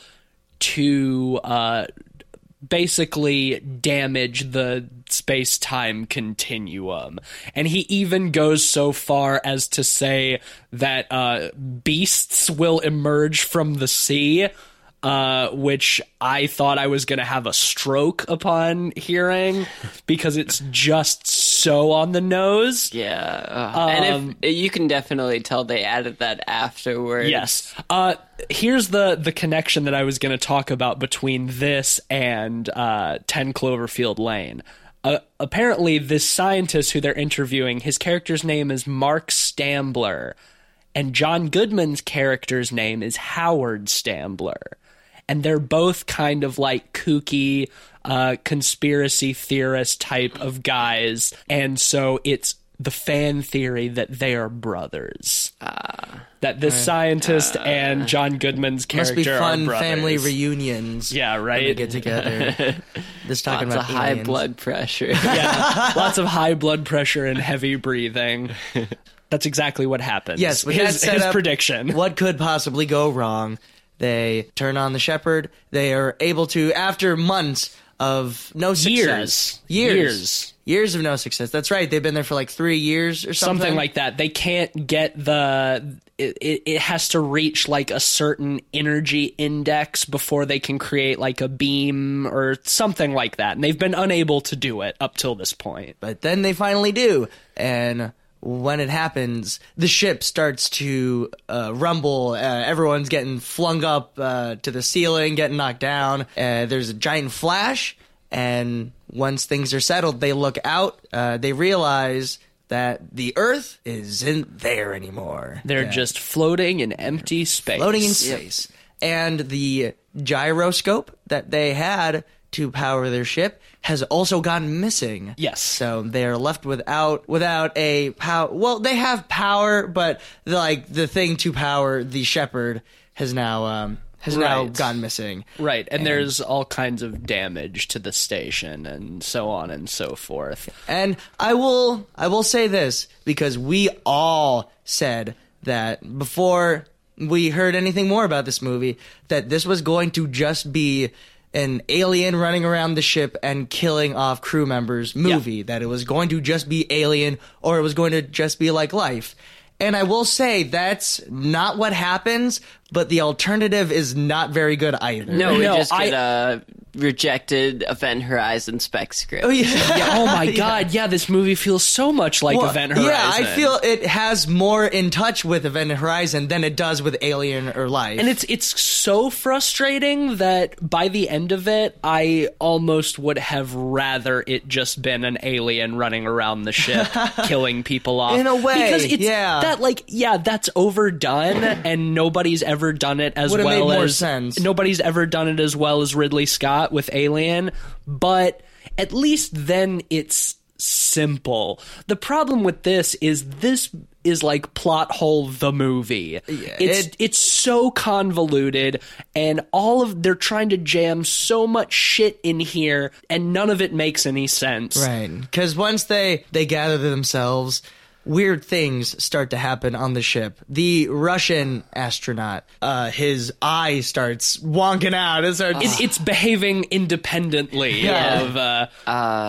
to uh, basically damage the space time continuum. And he even goes so far as to say that uh, beasts will emerge from the sea. Uh, which I thought I was going to have a stroke upon hearing *laughs* because it's just so on the nose. yeah. uh, and if you can definitely tell they added that afterwards. Yes. Uh, here's the the connection that I was going to talk about between this and uh, 10 Cloverfield Lane. Uh, apparently, this scientist who they're interviewing, his character's name is Mark Stambler, and John Goodman's character's name is Howard Stambler. And they're both kind of like kooky uh, conspiracy theorist type of guys. And so it's the fan theory that they are brothers. that this scientist and John Goodman's character Must character be fun are brothers. family reunions. Yeah, when right. they get together. *laughs* This talking Lots of about high blood pressure. *laughs* yeah, *laughs* lots of high blood pressure and heavy breathing. That's exactly what happens. Yes, his, his up prediction. What could possibly go wrong? They turn on the Shepard. They are able to, after months of no success, Years. years, Years. years of no success. That's right. They've been there for like three years or something. something like that. They can't get the. It, it, it has to reach like a certain energy index before they can create like a beam or something like that. And they've been unable to do it up till this point. But then they finally do, and when it happens, the ship starts to uh, rumble. Uh, everyone's getting flung up uh, to the ceiling, getting knocked down. Uh, there's a giant flash, and once things are settled, they look out. Uh, they realize that the Earth isn't there anymore. They're Yeah. just floating in empty space. floating in space. And the gyroscope that they had to power their ship has also gone missing. Yes. So they're left without without a power. Well, they have power, but the, like the thing to power the Shepard has now um, has now gone missing. Right, and, there's all kinds of damage to the station and so on and so forth. And I will I will say this because we all said that before we heard anything more about this movie that this was going to just be an alien running around the ship and killing off crew members movie that it was going to just be alien or it was going to just be like life. And I will say that's not what happens, but the alternative is not very good either. No, we No, just I- get a rejected Event Horizon spec script. Oh yeah. *laughs* Yeah, oh my *laughs* god, yeah, this movie feels so much like Well, Event Horizon. Yeah, I feel it has more in touch with Event Horizon than it does with Alien or Life. And it's it's so frustrating that by the end of it, I almost would have rather it just been an alien running around the ship, *laughs* killing people off. In a way, because it's yeah. that like yeah, that's overdone, and nobody's ever done it as Would've well made more as sense. nobody's ever done it as well as Ridley Scott with Alien. But at least then it's simple. The problem with this is this is like plot hole the movie. it's it- it's so convoluted and all of they're trying to jam so much shit in here and none of it makes any sense. right because once they they gather themselves, weird things start to happen on the ship. The Russian astronaut, uh, his eye starts wonking out. It starts. It, it's behaving independently Yeah. of uh,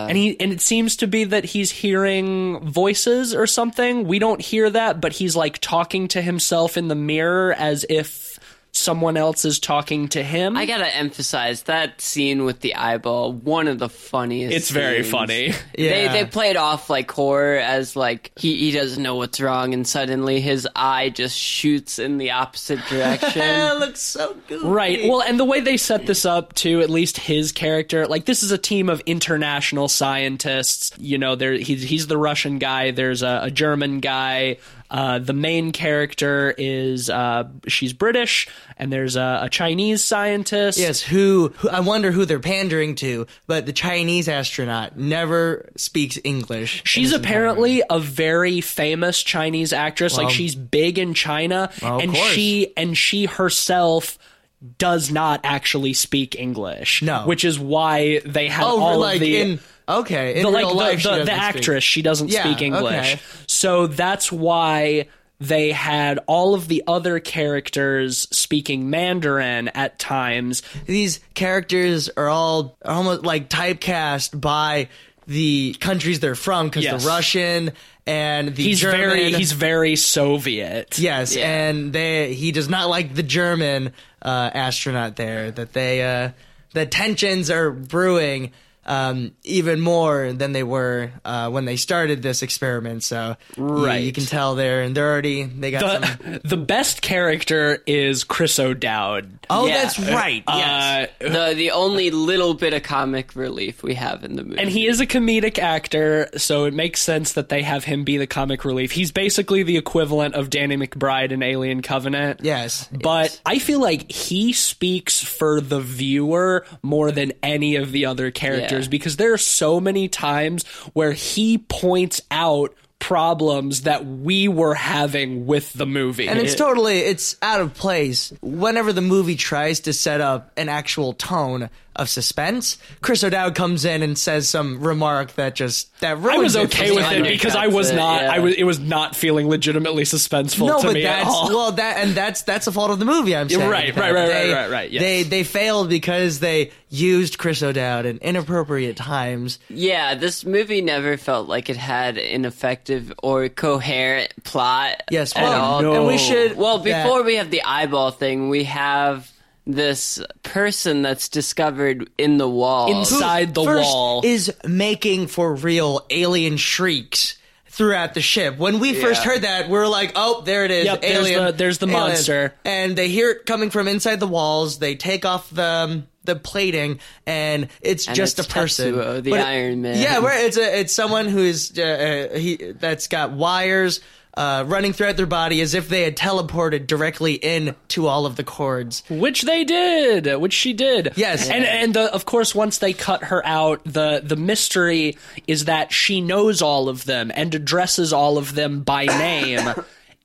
and he and it seems to be that he's hearing voices or something. We don't hear that, but he's like talking to himself in the mirror as if someone else is talking to him. I gotta emphasize that scene with the eyeball. One of the funniest. it's very scenes. funny. They *laughs* Yeah. they played off like horror as like he he doesn't know what's wrong, and suddenly his eye just shoots in the opposite direction. *laughs* it looks so good. Right. Well, and the way they set this up too, at least his character, like this is a team of international scientists. You know, there he's he's the Russian guy. There's a, a German guy. Uh, the main character is uh, she's British, and there's a, a Chinese scientist. Yes, who, who I wonder who they're pandering to, but the Chinese astronaut never speaks English. She's apparently a very famous Chinese actress. like she's big in China, Well, and course. she and she herself does not actually speak English. No. which is why they have Oh, all like of the in okay in the, like real the, life, the, doesn't speak. actress she doesn't Yeah, speak english okay. so that's why they had all of the other characters speaking mandarin at times These characters are all almost like typecast by the countries they're from because Yes. the Russian and the he's German. very he's very soviet yes, Yeah. and they he does not like the German uh, astronaut there. That they uh, the tensions are brewing. Um, even more than they were uh, when they started this experiment. So you- you, can tell they're and they're already they got some. the, *laughs* the best character is chris o'dowd Oh, Yeah. that's right. Yes. Uh, the the only little bit of comic relief we have in the movie. and he is a comedic actor, so it makes sense that they have him be the comic relief. He's basically the equivalent of Danny McBride in Alien Covenant. yes, But I feel like he speaks for the viewer more than any of the other characters Yeah. Because there are so many times where he points out problems that we were having with the movie. and it's totally it's out of place whenever the movie tries to set up an actual tone of suspense. Chris O'Dowd comes in and says some remark that just that I was okay for with it because I was it, not. yeah. I was. It was not feeling legitimately suspenseful No, to but me at that's all. well that and that's that's a fault of the movie. I'm saying right, right, right, they- right, right, right, yes. They they failed because they used Chris O'Dowd in inappropriate times. yeah, this movie never felt like it had an effective or coherent plot. Yes, at well, all. Oh, and we should Well, that- before we have the eyeball thing, we have this person that's discovered in the wall. Inside the first wall. is making for real alien shrieks throughout the ship. When we first Yeah. heard that, we are like, "Oh, there it is, Yep, there's alien." the- there's the alien. monster. and they hear it coming from inside the walls. They take off the um, the plating, and it's And just it's a person, Tetsuo, the But Iron Man. Yeah, where it's a it's someone who's uh, uh, he that's got wires. Uh, running throughout their body as if they had teleported directly into all of the cords. Which they did, which she did. Yes. and and the, of course, once they cut her out, the the mystery is that she knows all of them and addresses all of them by *coughs* name,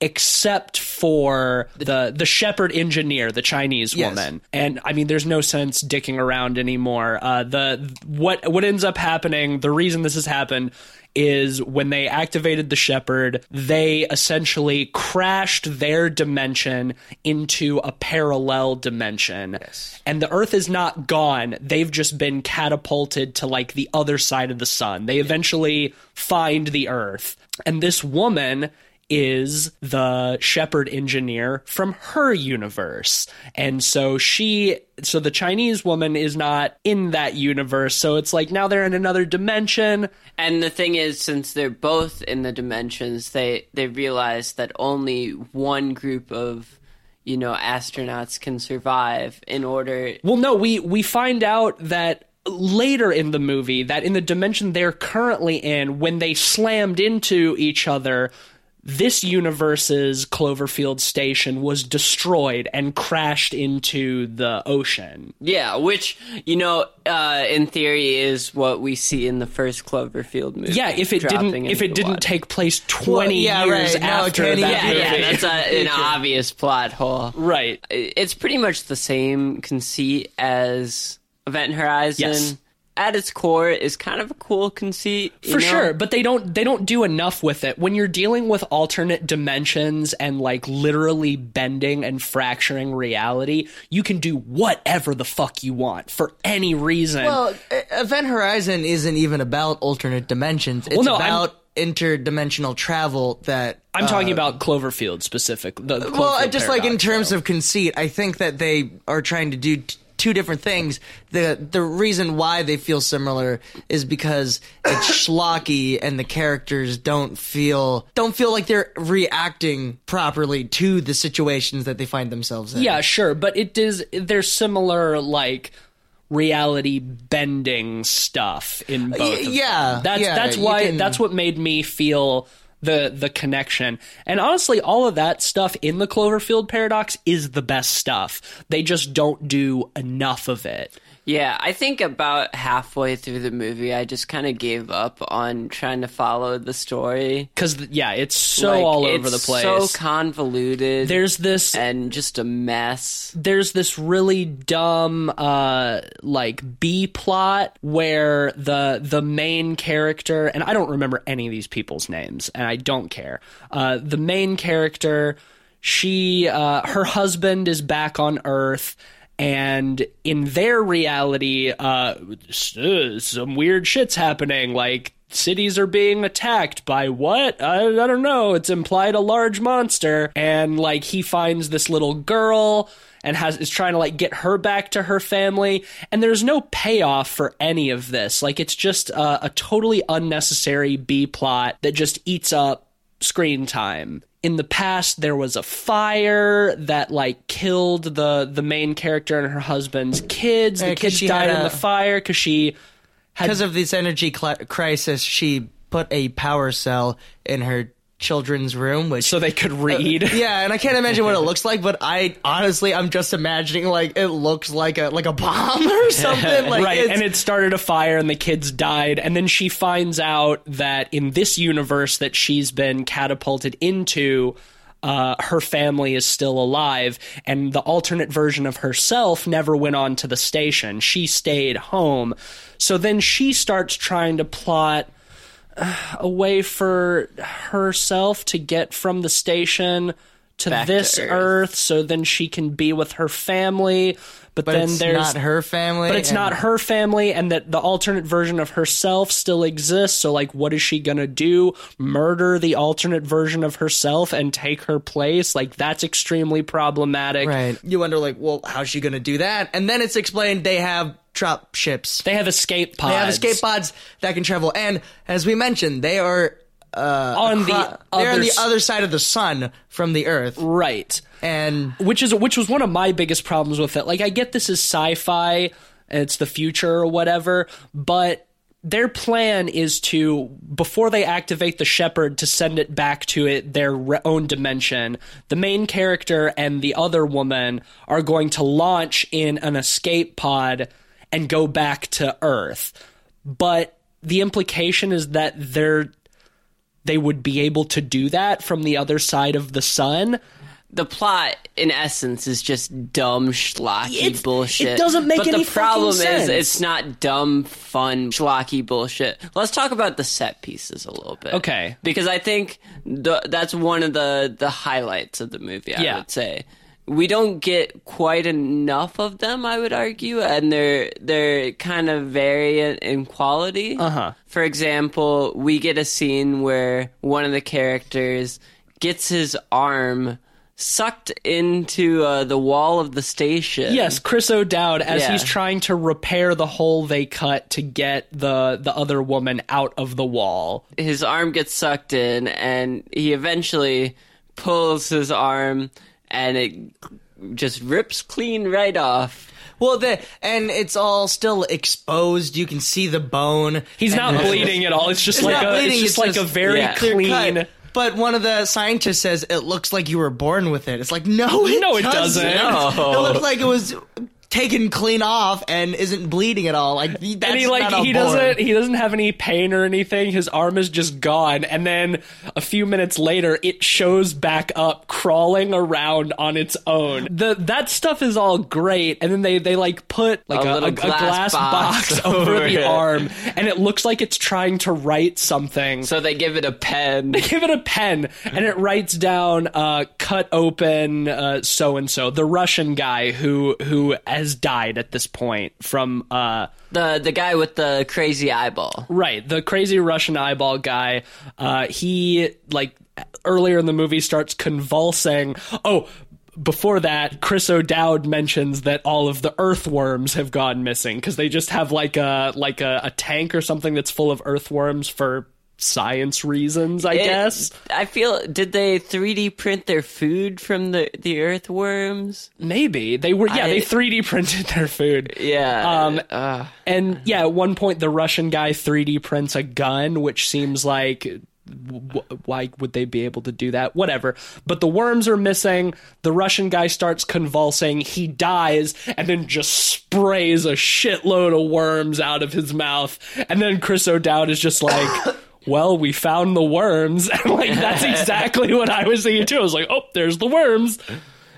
except for the the Shepard engineer, the Chinese Yes. woman. And I mean, there's no sense dicking around anymore. Uh, the what what ends up happening, the reason this has happened is when they activated the Shepard, they essentially crashed their dimension into a parallel dimension. And the earth is not gone. They've just been catapulted to like the other side of the sun. They eventually find the earth. And this woman is the Shepard engineer from her universe. And so she so the Chinese woman is not in that universe. So it's like now they're in another dimension. And the thing is, since they're both in the dimensions, they they realize that only one group of you know astronauts can survive in order. Well, no, we we find out that later in the movie that in the dimension they're currently in, when they slammed into each other, this universe's Cloverfield station was destroyed and crashed into the ocean. Yeah, which you know, uh, in theory, is what we see in the first Cloverfield movie. Yeah, if it didn't if it didn't water. take place twenty yeah, years right. No, after Kenny- that Yeah, movie. yeah, that's a, an *laughs* obvious plot hole. right. It's pretty much the same conceit as Event Horizon. Yes. At its core, is kind of a cool conceit. you For know? sure, but they don't they don't do enough with it. When you're dealing with alternate dimensions and like literally bending and fracturing reality, you can do whatever the fuck you want for any reason. Well, Event Horizon isn't even about alternate dimensions. It's no, I'm- about interdimensional travel that I'm talking about Cloverfield specific. The Uh, well, Cloverfield just like in terms though. of conceit, I think that they are trying to do t- two different things. the The reason why they feel similar is because it's *coughs* schlocky and the characters don't feel don't feel like they're reacting properly to the situations that they find themselves in. yeah, sure, but it is they're similar like reality bending stuff in uh, both. Of them. yeah, that's yeah, that's why can- that's what made me feel the the connection. And honestly, all of that stuff in the Cloverfield paradox is the best stuff. They just don't do enough of it. Yeah, I think about halfway through the movie, I just kind of gave up on trying to follow the story. Cuz yeah, it's so Like, all over the place. So convoluted. there's this and just a mess. there's this really dumb uh like B plot where the the main character and I don't remember any of these people's names and I don't care. Uh the main character she uh her husband is back on earth and in their reality uh uh, some weird shit's happening. Like cities are being attacked by what? I, I don't know. It's implied a large monster. And like he finds this little girl and has is trying to like get her back to her family. And there's no payoff for any of this. Like it's just a, a totally unnecessary b plot that just eats up screen time. In the past there was a fire that like killed the the main character and her husband's kids. The 'cause kids she died in a- the fire because she had because of this energy cl- crisis, she put a power cell in her children's room, which so they could read *laughs* Yeah, and I can't imagine what it looks like, but I honestly, I'm just imagining like it looks like a like a bomb *laughs* or something. Like right, and it started a fire, and the kids died, and then she finds out that in this universe that she's been catapulted into, uh, her family is still alive, and the alternate version of herself never went on to the station. She stayed home, so then she starts trying to plot uh, a way for herself to get from the station to Back to this Earth. earth so then she can be with her family but, but then it's there's not her family. but it's and- not her family and that the alternate version of herself still exists so like what is she gonna do murder the alternate version of herself and take her place like that's extremely problematic Right. You wonder like, well, how's she gonna do that? And then it's explained they have drop ships. they have escape pods They have escape pods that can travel, and as we mentioned, they are uh, on the acro- they're on the other side of the sun from the Earth, right and which is which was one of my biggest problems with it. Like I get this is sci-fi, it's the future or whatever, but their plan is to before they activate the Shepard to send it back to it their re- own dimension. The main character and the other woman are going to launch in an escape pod and go back to Earth. But the implication is that they're they would be able to do that from the other side of the sun the plot in essence is just dumb schlocky It's- bullshit. it doesn't make but any the problem is it's not dumb, fun, schlocky bullshit. Let's talk about the set pieces a little bit. Okay. Because I think the, that's one of the the highlights of the movie. I Yeah. would say. We don't get quite enough of them, I would argue, and they're they're kind of variant in quality. Uh-huh. For example, we get a scene where one of the characters gets his arm sucked into uh, the wall of the station. Yes, Chris O'Dowd, as Yeah. he's trying to repair the hole they cut to get the the other woman out of the wall. his arm gets sucked in, and he eventually pulls his arm, and it just rips clean right off. Well, the and it's all still exposed. You can see the bone. He's not bleeding at all. It's just It's like a it's just it's like a very yeah. clean. cut. But one of the scientists says it looks like you were born with it. It's like no, it No, it doesn't. It looks like it was taken clean off and isn't bleeding at all. Like that's and he like not he doesn't he doesn't have any pain or anything. His arm is just gone, and then a few minutes later, it shows back up, crawling around on its own. The that stuff is all great, and then they they like put like A a, little a- a glass glass, box box, *laughs* over over the it. arm, and it looks like it's trying to write something. So they give it a pen. They give it a pen and it writes down uh, cut open so and so the russian guy who who has died at this point from uh the the guy with the crazy eyeball. right the crazy russian eyeball guy uh he like earlier in the movie starts convulsing oh before that, Chris O'Dowd mentions that all of the earthworms have gone missing because they just have like a like a, a tank or something that's full of earthworms for science reasons, I It- guess. I feel did they 3D print their food from the the earthworms? Maybe they were. Yeah, I- they 3D printed their food. Yeah. Um, uh, And yeah, at one point the Russian guy 3D prints a gun, which seems like why would they be able to do that? Whatever. But the worms are missing. The Russian guy starts convulsing. He dies and then just sprays a shitload of worms out of his mouth. And then Chris O'Dowd is just like. *coughs* Well, we found the worms, *laughs* and like that's *laughs* exactly what I was thinking too. I was like, "Oh, there's the worms."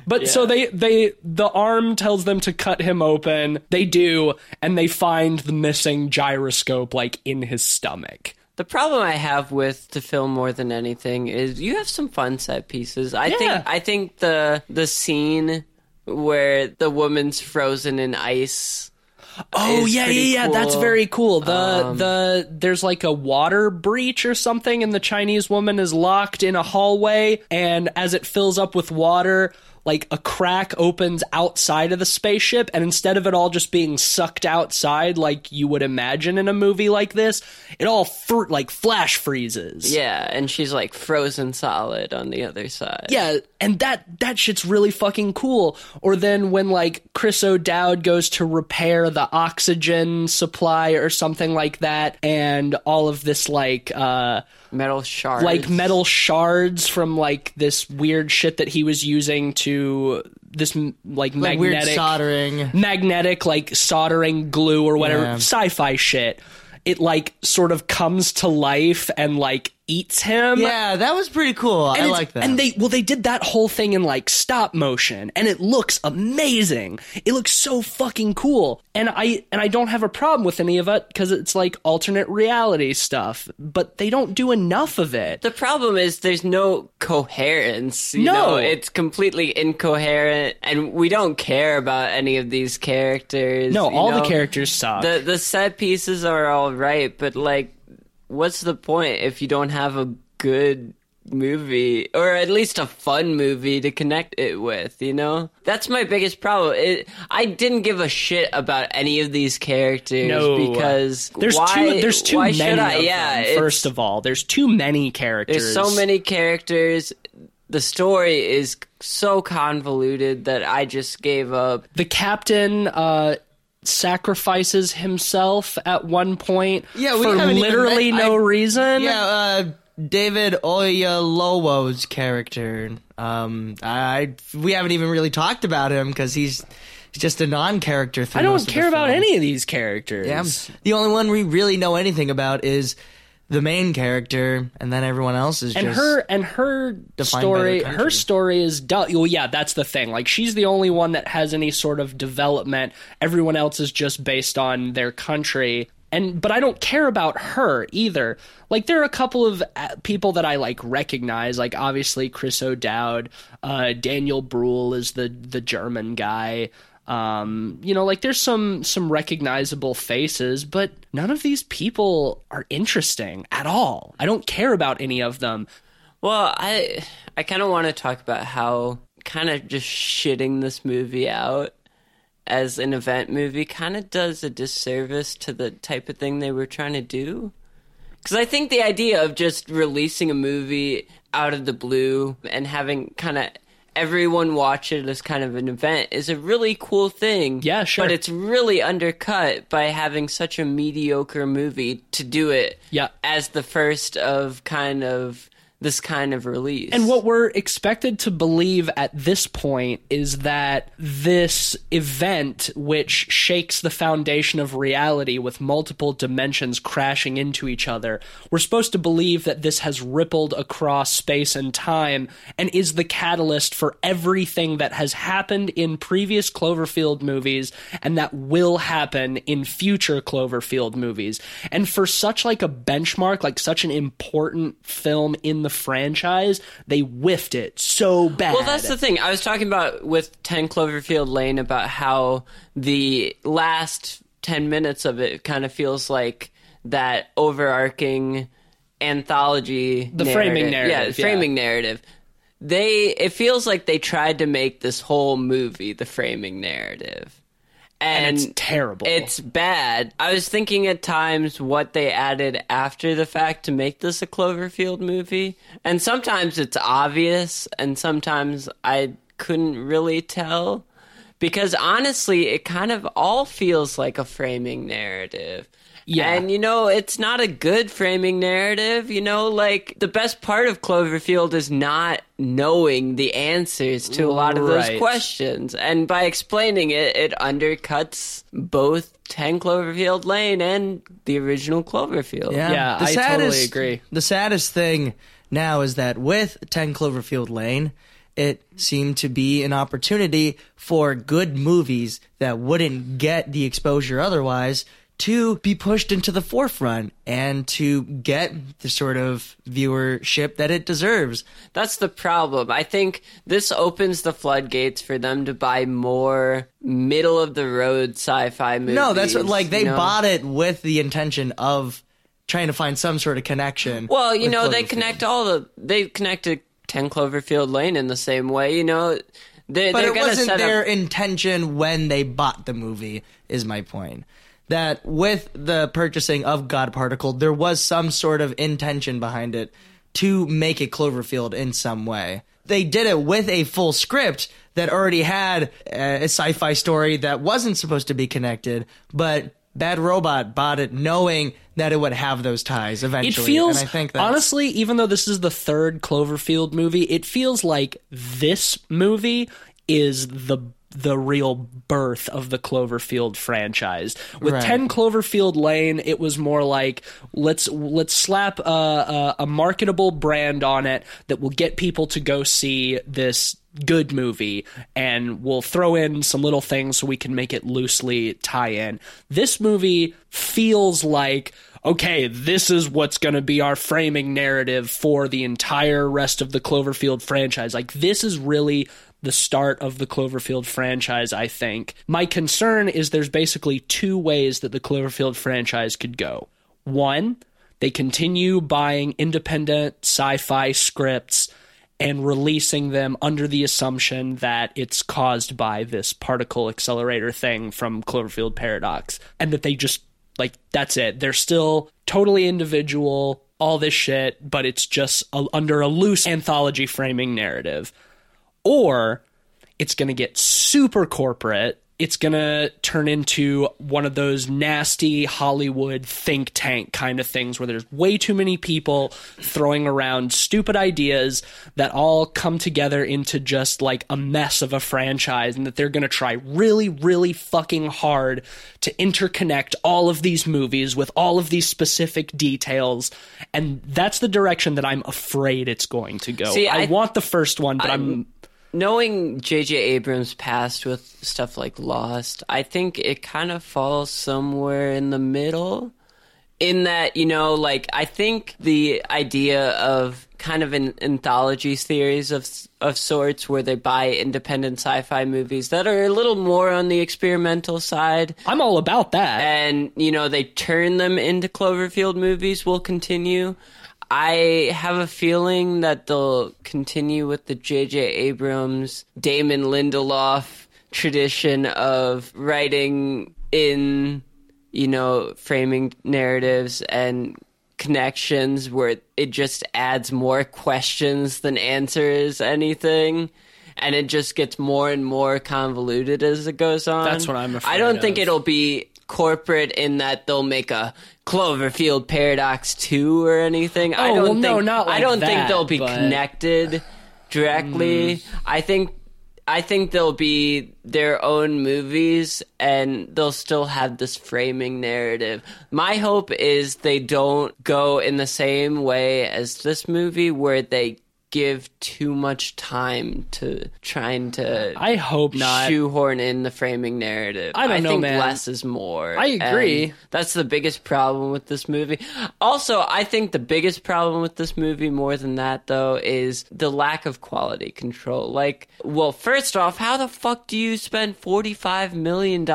But so they they the arm tells them to cut him open. They do, and they find the missing gyroscope like in his stomach. The problem I have with the film more than anything is you have some fun set pieces. I Yeah. think I think the the scene where the woman's frozen in ice. Oh yeah, yeah, yeah. That's very cool. The Um, the there's like a water breach or something, and the Chinese woman is locked in a hallway, and as it fills up with water. Like a crack opens outside of the spaceship, and instead of it all just being sucked outside like you would imagine in a movie like this, it all fr- like flash freezes. Yeah, and she's like frozen solid on the other side. Yeah, and that that shit's really fucking cool. Or then when like Chris O'Dowd goes to repair the oxygen supply or something like that, and all of this like uh metal shards. like metal shards from like this weird shit that he was using to this like, like weird magnetic soldering. magnetic like soldering glue or whatever Yeah. sci-fi shit. It like sort of comes to life and like eats him. Yeah, that was pretty cool. I like that. And they well they did that whole thing in like stop motion and it looks amazing. It looks so fucking cool. And I and I don't have a problem with any of it cuz it's like alternate reality stuff, but they don't do enough of it. The problem is there's no coherence. You No. know? it's completely incoherent, and we don't care about any of these characters. No, all know? the characters suck. The the set pieces are all right, but like, what's the point if you don't have a good movie or at least a fun movie to connect it with? You know, that's my biggest problem. It, I didn't give a shit about any of these characters no, because there's why, too there's too why many. should I? of yeah, them, first of all, there's too many characters. there's so many characters. The story is so convoluted that I just gave up. the captain uh sacrifices himself at one point Yeah, for literally met- no I- reason. yeah, uh, David Oyelowo's character. Um, I we haven't even really talked about him because he's just a non-character. I don't most of the care about any of these characters. Yeah, the only one we really know anything about is the main character, and then everyone else is and just her and her story her story is dull well yeah that's the thing. Like she's the only one that has any sort of development. Everyone else is just based on their country. And but i don't care about her either. Like there are a couple of uh, people that i like recognize. Like obviously chris o'dowd uh, daniel bruhl is the the german guy um you know like there's some some recognizable faces but none of these people are interesting at all i don't care about any of them Well, I I kind of want to talk about how kind of just shitting this movie out as an event movie kind of does a disservice to the type of thing they were trying to do. Because I think the idea of just releasing a movie out of the blue and having kind of everyone watch it as kind of an event is a really cool thing. Yeah, sure. But it's really undercut by having such a mediocre movie to do it Yeah. as the first of kind of this kind of release. And what we're expected to believe at this point is that this event, which shakes the foundation of reality with multiple dimensions crashing into each other, we're supposed to believe that this has rippled across space and time and is the catalyst for everything that has happened in previous Cloverfield movies and that will happen in future Cloverfield movies. And for such like a benchmark, like such an important film in the franchise, they whiffed it so bad. Well, that's the thing. I was talking about with 10 Cloverfield Lane about how the last 10 minutes of it kind of feels like that overarching anthology The framing Yeah, narrative, the framing narrative. They it feels like they tried to make this whole movie the framing narrative. And, it's terrible. It's bad. I was thinking at times what they added after the fact to make this a Cloverfield movie. And sometimes it's obvious, and sometimes I couldn't really tell. Because honestly, it kind of all feels like a framing narrative. Yeah. And you know, it's not a good framing narrative. You know, like the best part of Cloverfield is not knowing the answers to a lot of those Right. questions. And by explaining it, it undercuts both 10 Cloverfield Lane and the original Cloverfield. Yeah, Yeah, I totally agree. The saddest thing now is that with 10 Cloverfield Lane, it seemed to be an opportunity for good movies that wouldn't get the exposure otherwise to be pushed into the forefront and to get the sort of viewership that it deserves. That's the problem. I think this opens the floodgates for them to buy more middle of the road sci-fi movies. No, that's what, like they you know? bought it with the intention of trying to find some sort of connection. Well, you know, they connect all the they connected 10 Cloverfield Lane in the same way, you know. They, But it wasn't their up intention when they bought the movie, is my point. That with the purchasing of God Particle, there was some sort of intention behind it to make it Cloverfield in some way. They did it with a full script that already had a sci fi story that wasn't supposed to be connected, but Bad Robot bought it knowing that it would have those ties eventually. it feels and I think honestly, even though this is the third Cloverfield movie, it feels like this movie is the the real birth of the Cloverfield franchise. With Right. 10 Cloverfield Lane, it was more like let's let's slap a, a, a marketable brand on it that will get people to go see this good movie and we'll throw in some little things so we can make it loosely tie in. This movie feels like okay, this is what's going to be our framing narrative for the entire rest of the Cloverfield franchise. Like this is really the start of the Cloverfield franchise, I think. My concern is there's basically two ways that the Cloverfield franchise could go. One, they continue buying independent sci fi scripts and releasing them under the assumption that it's caused by this particle accelerator thing from Cloverfield Paradox, and that they just, like, that's it. They're still totally individual, all this shit, but it's just a, under a loose anthology framing narrative or it's going to get super corporate it's gonna turn into one of those nasty Hollywood think tank kind of things where there's way too many people throwing around stupid ideas that all come together into just like a mess of a franchise and that they're gonna try really, really fucking hard to interconnect all of these movies with all of these specific details. And that's the direction that I'm afraid it's going to go. See, I, I- want the first one, but I'm knowing J.J. Abrams' past with stuff like Lost, I think it kind of falls somewhere in the middle. In that, you know, like I think the idea of kind of an anthology series of of sorts, where they buy independent sci-fi movies that are a little more on the experimental side, I'm all about that. and you know they turn them into Cloverfield movies will continue. I have a feeling that they'll continue with the J.J. Abrams, Damon Lindelof tradition of writing in, you know, framing narratives and connections where it just adds more questions than answers anything. And it just gets more and more convoluted as it goes on. That's what I'm afraid I don't think it'll be corporate in that they'll make a Cloverfield Paradox 2 or anything. I Oh, don't well, think no, not like I don't think they'll be but- Mm. connected directly. I think I think they'll be their own movies and they'll still have this framing narrative. My hope is they don't go in the same way as this movie where they give too much time to trying to I hope not. shoehorn in the framing narrative. I don't know, think man. less is more. I agree. And that's the biggest problem with this movie. Also, I think the biggest problem with this movie, more than that, though, is the lack of quality control. Like, well, first off, how the fuck do you spend $45 million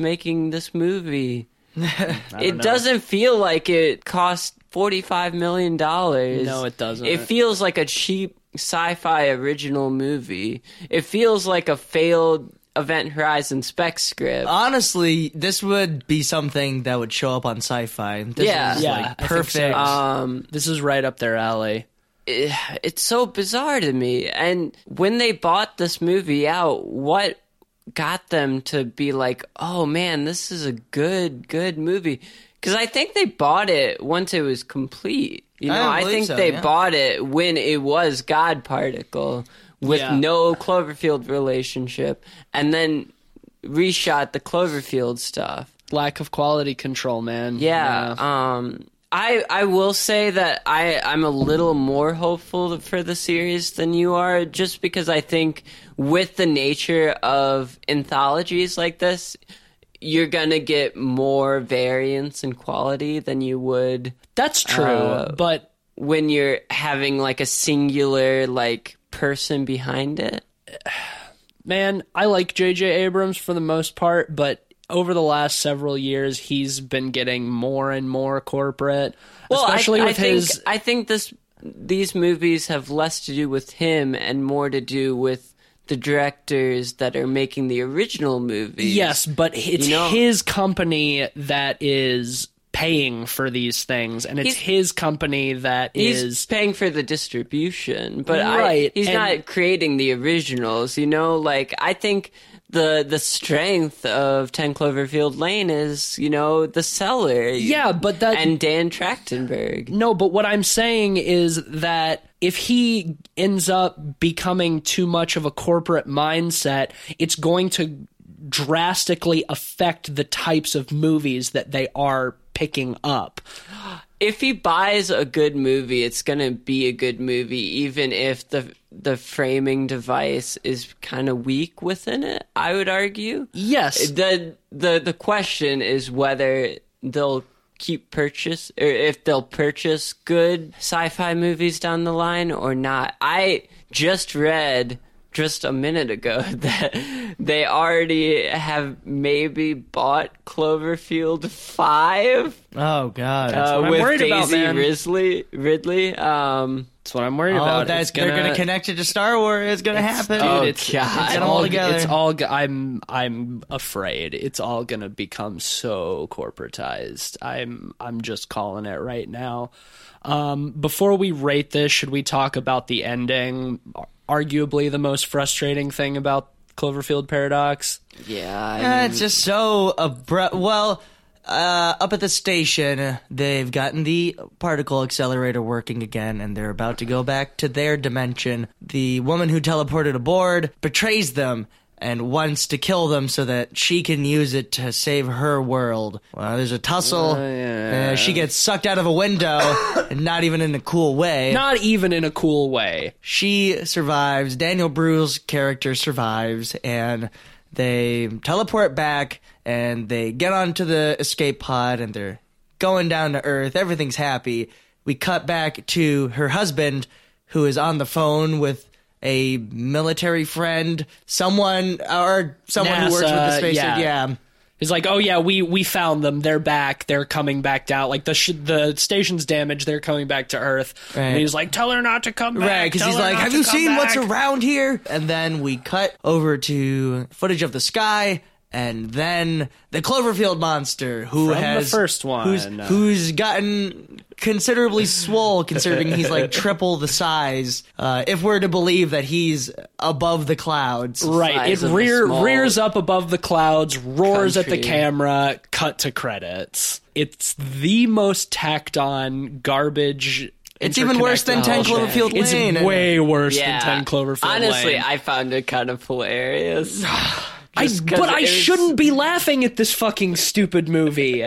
making this movie? *laughs* it doesn't feel like it cost $45 million. No, it doesn't. It feels like a cheap sci-fi original movie. It feels like a failed Event Horizon spec script. Honestly, this would be something that would show up on Syfy. This Yeah. is, Yeah, like, I think so. perfect. um, This is right up their alley. it- it's so bizarre to me. And when they bought this movie out, what got them to be like, "Oh man, this is a good, good movie"? Because I think they bought it once it was complete. You know, I I, think so, they yeah. bought it when it was God Particle with Yeah. no Cloverfield relationship, and then reshot the Cloverfield stuff. Lack of quality control, man. Yeah. Um I I will say that I I'm a little more hopeful for the series than you are just because I think with the nature of anthologies like this you're going to get more variance in quality than you would That's true, Uh, but when you're having like a singular like person behind it. *sighs* man, I like J.J. Abrams for the most part, but over the last several years, he's been getting more and more corporate, especially I, with I think, his. I think this these movies have less to do with him and more to do with the directors that are making the original movies. Yes, but it's You know- his company that is paying for these things, and it's He's- his company that He's is. paying for the distribution, but I, Right, he's and- not creating the originals. You know, like I think the the strength of Ten Cloverfield Lane is you know the seller. Yeah, but that and Dan Trachtenberg. No, but what I'm saying is that if he ends up becoming too much of a corporate mindset, it's going to drastically affect the types of movies that they are picking up. if he buys a good movie, it's gonna be a good movie, even if the the framing device is kind of weak within it. I would argue. Yes. the the The question is whether they'll keep purchase or if they'll purchase good sci-fi movies down the line or not. I just read just a minute ago *laughs* that they already have maybe bought Cloverfield five oh God. uh, with worried Daisy about, man. Ridley. Ridley. Um, That's what I'm worried oh, about. that's It's they're gonna connect it to Star Wars. It's gonna happen. Oh, it's, God. it's Get 'em all all together. It's all. g- I'm. I'm afraid it's all gonna become so corporatized. I'm. I'm just calling it right now. Um, before we rate this, should we talk about the ending? Arguably, the most frustrating thing about Cloverfield Paradox? Yeah, I Uh, mean, it's just so abrupt. Well, uh, up at the station, they've gotten the particle accelerator working again, and they're about to go back to their dimension. The woman who teleported aboard betrays them and wants to kill them so that she can use it to save her world. Well, there's a tussle. Uh, she gets sucked out of a window, *coughs* and not even in a cool way. Not even in a cool way. she survives. Daniel Bruhl's character survives, and they teleport back, and they get onto the escape pod, and they're going down to Earth. Everything's happy. We cut back to her husband, who is on the phone with a military friend, someone or someone who works with the space. yeah. yeah. He's like, oh yeah, we we found them. They're back. They're coming back down. Like the sh- the station's damaged. They're coming back to Earth. And he's like, tell her not to come back. Right, because he's like, "Have you seen what's around here?" And then we cut over to footage of the sky, and then the Cloverfield monster, who From the has first one. who's who's gotten considerably swole, considering he's like *laughs* triple the size. Uh, if we're to believe that he's above the clouds, Right. It size rear, small rears up above the clouds, roars at the camera, cut to credits. It's the most tacked on garbage. It's even worse than 10 interconnected Cloverfield bullshit. Lane. It's way worse yeah. than 10 Cloverfield Honestly, Lane. I found it kind of hilarious. *sighs* *laughs* I, but I shouldn't be laughing at this fucking stupid movie.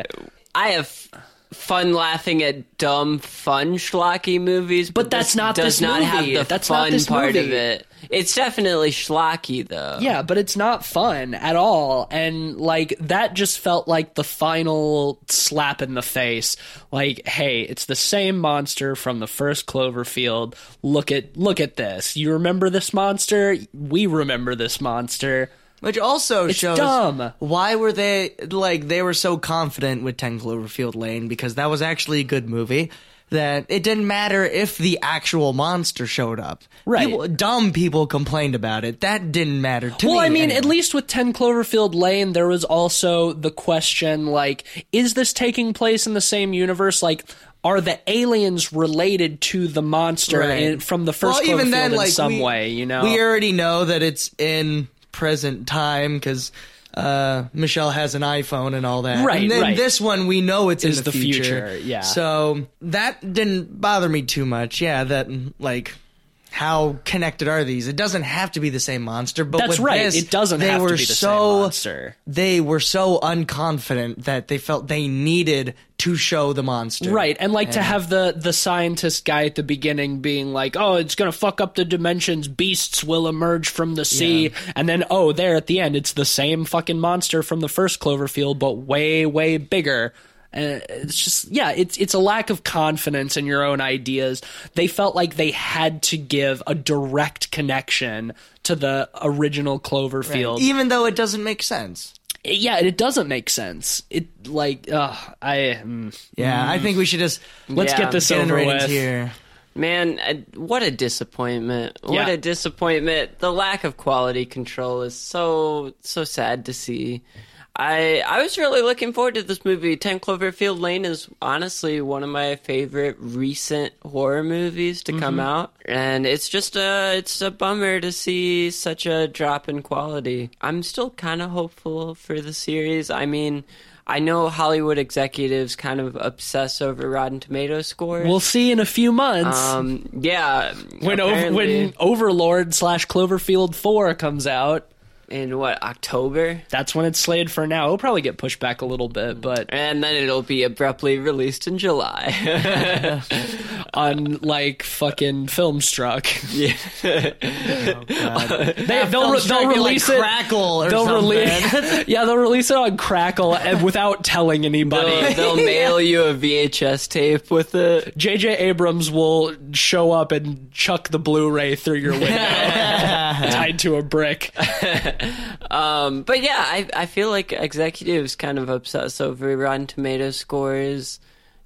I have fun laughing at dumb, fun schlocky movies, but, But that's this not does this not movie. have the That's not fun this part of it. It's definitely schlocky though. Yeah, but it's not fun at all. And like that just felt like the final slap in the face. Like, hey, it's the same monster from the first Cloverfield. Look at look at this. You remember this monster? We remember this monster. Which also It's shows dumb. why were they like they were so confident with 10 Cloverfield Lane because that was actually a good movie that it didn't matter if the actual monster showed up. Right. People, dumb people complained about it. That didn't matter to me. Well, I mean, anyway. at least with 10 Cloverfield Lane, there was also the question like, is this taking place in the same universe? Like, are the aliens related to the monster Right. in, from the first well, even then, in like some we, way, you know? we already know that it's in present time because uh, Michelle has an iPhone and all that. Right, And then right. this one, we know it's Is in the, the future, yeah. So that didn't bother me too much. Yeah, that like. How connected are these? It doesn't have to be the same monster, but That's with right. this, It doesn't they have to were be the same so, monster. They were so unconfident that they felt they needed to show the monster. Right, and like to have the the scientist guy at the beginning being like, "Oh, it's gonna fuck up the dimensions. Beasts will emerge from the sea," and then oh, there at the end, it's the same fucking monster from the first Cloverfield, but way way bigger. Uh, it's just yeah, it's it's a lack of confidence in your own ideas. They felt like they had to give a direct connection to the original Cloverfield. even though it doesn't make sense. Yeah, it doesn't make sense. It like uh, I mm, Yeah, I think we should just let's Yeah, get this get in over with. here. Man, uh, what a disappointment. What Yeah. a disappointment. The lack of quality control is so so sad to see. I I was really looking forward to this movie. 10 Cloverfield Lane is honestly one of my favorite recent horror movies to come out, and it's just a it's a bummer to see such a drop in quality. I'm still kind of hopeful for the series. I mean, I know Hollywood executives kind of obsess over Rotten Tomato scores. We'll see in a few months. Um, yeah. when over, when Overlord slash Cloverfield Four comes out, in what October, that's when it's slated for now. It'll probably get pushed back a little bit, but and then it'll be abruptly released in July. *laughs* on like fucking Filmstruck, yeah. Oh, they, they'll, they'll release it. On Crackle or They'll something. release, *laughs* yeah, they'll release it on Crackle and without telling anybody. They'll, they'll *laughs* mail you a VHS tape with it. J.J. Abrams will show up and chuck the Blu-ray through your window, *laughs* tied to a brick. *laughs* Um, but yeah, I I feel like executives kind of obsess over Rotten Tomato scores.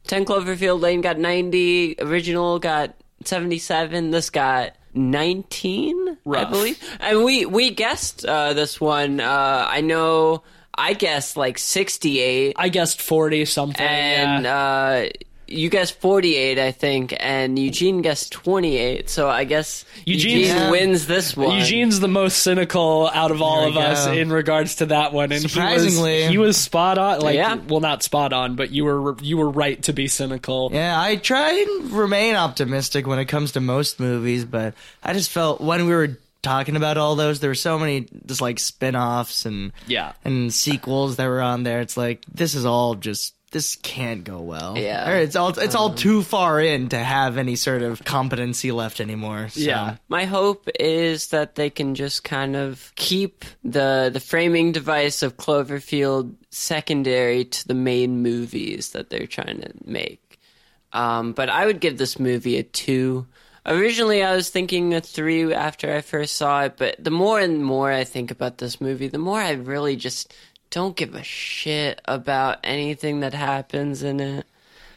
Ten Cloverfield Lane got ninety. Original got seventy seven. This got nineteen, I Rough. believe. And we we guessed uh, this one. Uh, I know. I guessed like sixty eight. I guessed forty something. and yeah. uh, you guessed 48, I think, and Eugene guessed 28. So I guess Eugene's- Eugene wins this one. Eugene's the most cynical out of all of we us in regards to that one, and Surprisingly. he was, he was spot on. Like, Yeah. well, not spot on, but you were you were right to be cynical. Yeah, I try and remain optimistic when it comes to most movies, but I just felt when we were talking about all those, there were so many just like spin-offs and Yeah. and sequels that were on there. It's like this is all just this can't go well. Yeah. Or it's all it's all too far in to have any sort of competency left anymore. So. Yeah. My hope is that they can just kind of keep the the framing device of Cloverfield secondary to the main movies that they're trying to make. Um, but I would give this movie a two. Originally, I was thinking a three after I first saw it, but the more and more I think about this movie, the more I really just don't give a shit about anything that happens in it.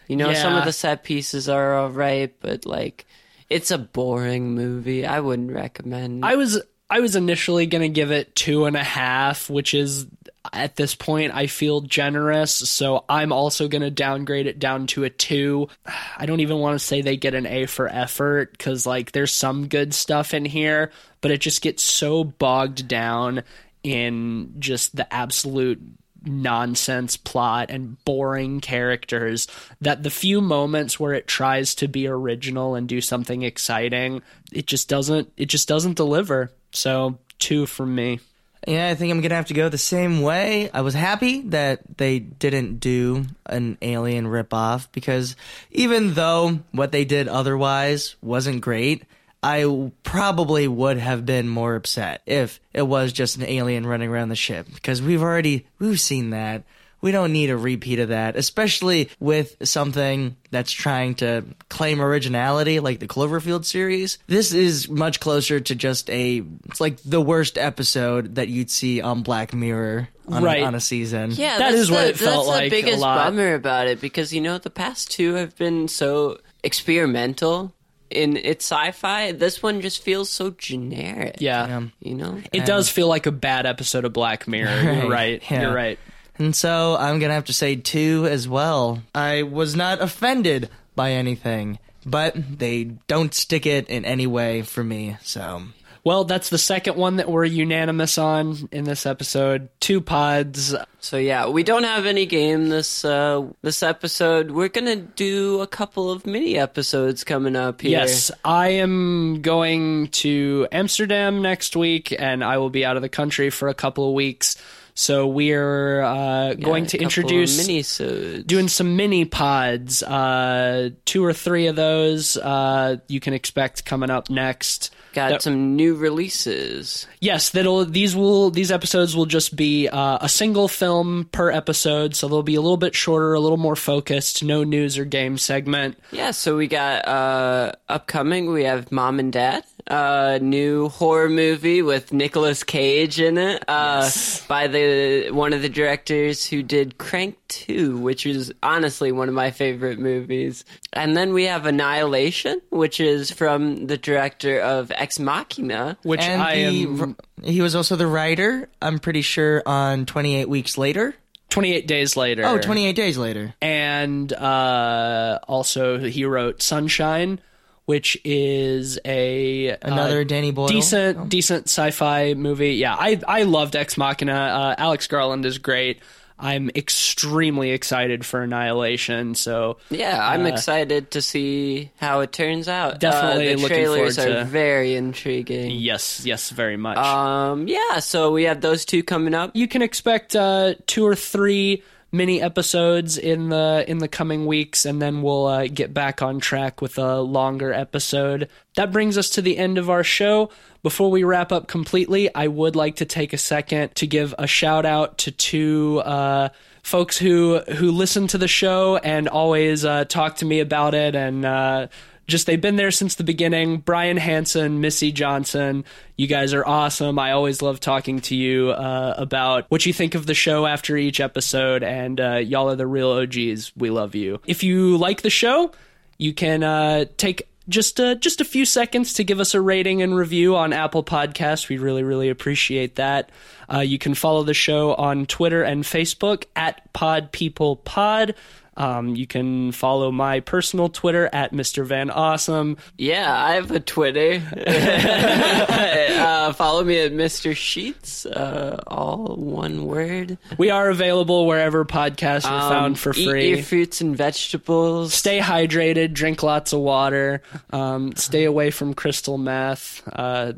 You know, some of the set pieces are alright, but like, it's a boring movie. I wouldn't recommend. I was I was initially gonna give it two and a half, which is at this point I feel generous. So I'm also gonna downgrade it down to a two. *sighs* I don't even want to say they get an A for effort because like there's some good stuff in here, but it just gets so bogged down in just the absolute nonsense plot and boring characters that the few moments where it tries to be original and do something exciting it just doesn't it just doesn't deliver so two from me Yeah, I think I'm gonna have to go the same way. I was happy that they didn't do an alien ripoff because even though what they did otherwise wasn't great, I probably would have been more upset if it was just an alien running around the ship because we've already we've seen that. We don't need a repeat of that, especially with something that's trying to claim originality like the Cloverfield series. This is much closer to just a it's like the worst episode that you'd see on Black Mirror on, Right. a, on a season. Yeah, that's is what it felt that's like the a biggest lot. bummer about it because you know the past two have been so experimental in its sci-fi. This one just feels so generic. yeah, Yeah. you know. it does feel like a bad episode of black mirror you're right Yeah. you're right And so I'm gonna have to say two as well. I was not offended by anything, but they don't stick it in any way for me. So well that's the second one that we're unanimous on in this episode two pods So yeah, we don't have any game this uh, this episode. We're gonna do a couple of mini episodes coming up here. Yes, I am going to Amsterdam next week, and I will be out of the country for a couple of weeks. So we're uh, going to introduce mini doing some mini pods. Uh, two or three of those uh, you can expect coming up next. Got That- some new releases. Yes, that'll these will these episodes will just be uh, a single film per episode, so they'll be a little bit shorter, a little more focused. No news or game segment. Yeah, so we got uh upcoming. We have Mom and Dad, uh, new horror movie with Nicolas Cage in it, uh, by the one of the directors who did Crank Two, which is honestly one of my favorite movies. And then we have Annihilation, which is from the director of Ex Machina. Which and I he, am he was also the writer. I'm pretty sure on 28 weeks later. 28 days later. Oh, 28 days later. and uh, also he wrote Sunshine, which is a uh, Another Danny Boyle. decent decent sci-fi movie. Yeah, I I loved Ex Machina. Uh, Alex Garland is great. I'm extremely excited for Annihilation. So Yeah, I'm excited to see how it turns out. Definitely uh, the looking trailers are to- very intriguing. yes, yes, very much. Um, yeah, so we have those two coming up. you can expect uh, two or three mini episodes in the in the coming weeks and then we'll uh, get back on track with a longer episode that brings us to the end of our show before we wrap up completely i would like to take a second to give a shout out to two uh, folks who who listen to the show and always uh, talk to me about it and uh, just they've been there since the beginning. Brian Hansen, Missy Johnson, you guys are awesome. I always love talking to you uh, about what you think of the show after each episode, and uh, y'all are the real OGs. We love you. If you like the show, you can uh, take just uh, just a few seconds to give us a rating and review on Apple Podcasts. We really really appreciate that. Uh, you can follow the show on Twitter and Facebook at Pod People Pod. Um, you can follow my personal Twitter at Mr. Van Awesome. Yeah, I have a Twitter. *laughs* *laughs* uh, follow me at Mr. Sheets, uh, all one word. We are available wherever podcasts are Um, found for eat free. your fruits and vegetables. stay hydrated, drink lots of water, um, stay away from crystal meth, uh,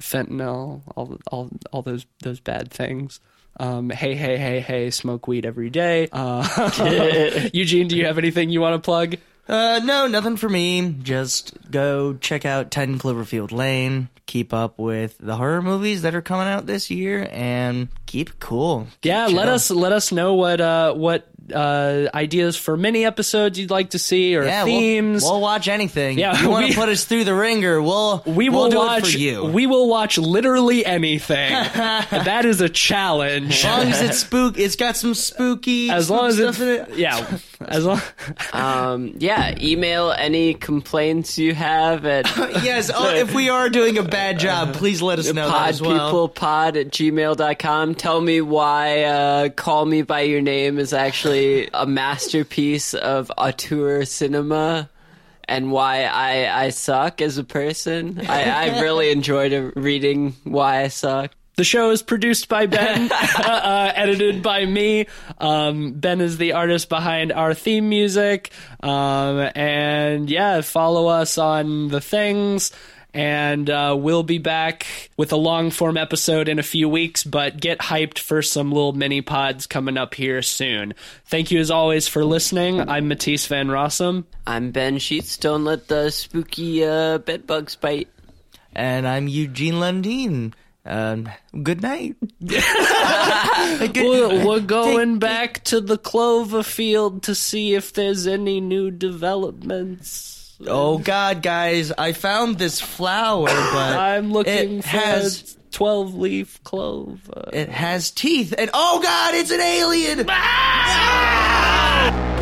fentanyl, all all all those those bad things. Um, hey, hey, hey, hey, smoke weed every day. *laughs* Uh, *laughs* Eugene, do you have anything you want to plug? Uh, no, nothing for me. Just go check out 10 Cloverfield Lane. Keep up with the horror movies that are coming out this year, and keep cool. Keep Yeah, let us let us know what uh, what uh, ideas for mini episodes you'd like to see or Yeah, we'll- themes. We'll, watch anything. Yeah, you want we- to put us through the ringer? We'll *laughs* we we'll will do watch. it for you. We will watch literally anything. *laughs* that is a challenge. as long as it's *laughs* spook, it's got some spooky as long as stuff it's in it. yeah, as long. Um, yeah, email any complaints you have at yes. Oh, if we are doing a bad job, please let us know that as well. podpeoplepod at gmail.com. Tell me why uh, Call Me By Your Name is actually a masterpiece of auteur cinema and why I, I suck as a person. I, I really *laughs* enjoyed uh, reading why I suck. The show is produced by Ben, *laughs* uh, edited by me. Um, ben is the artist behind our theme music. Um, and yeah, follow us on the things. And uh, we'll be back with a long form episode in a few weeks, but get hyped for some little mini pods coming up here soon. Thank you as always for listening. I'm Matisse Van Rossum. I'm Ben Sheets. Don't let the spooky uh, bed bugs bite. And I'm Eugene Lundeen. Um, good night. *laughs* We're, we're going back to the clover field to see if there's any new developments. Oh God, guys! I found this flower, *laughs* but I'm looking it for has 12 leaf clover. it has teeth, and oh God, it's an alien! Ah!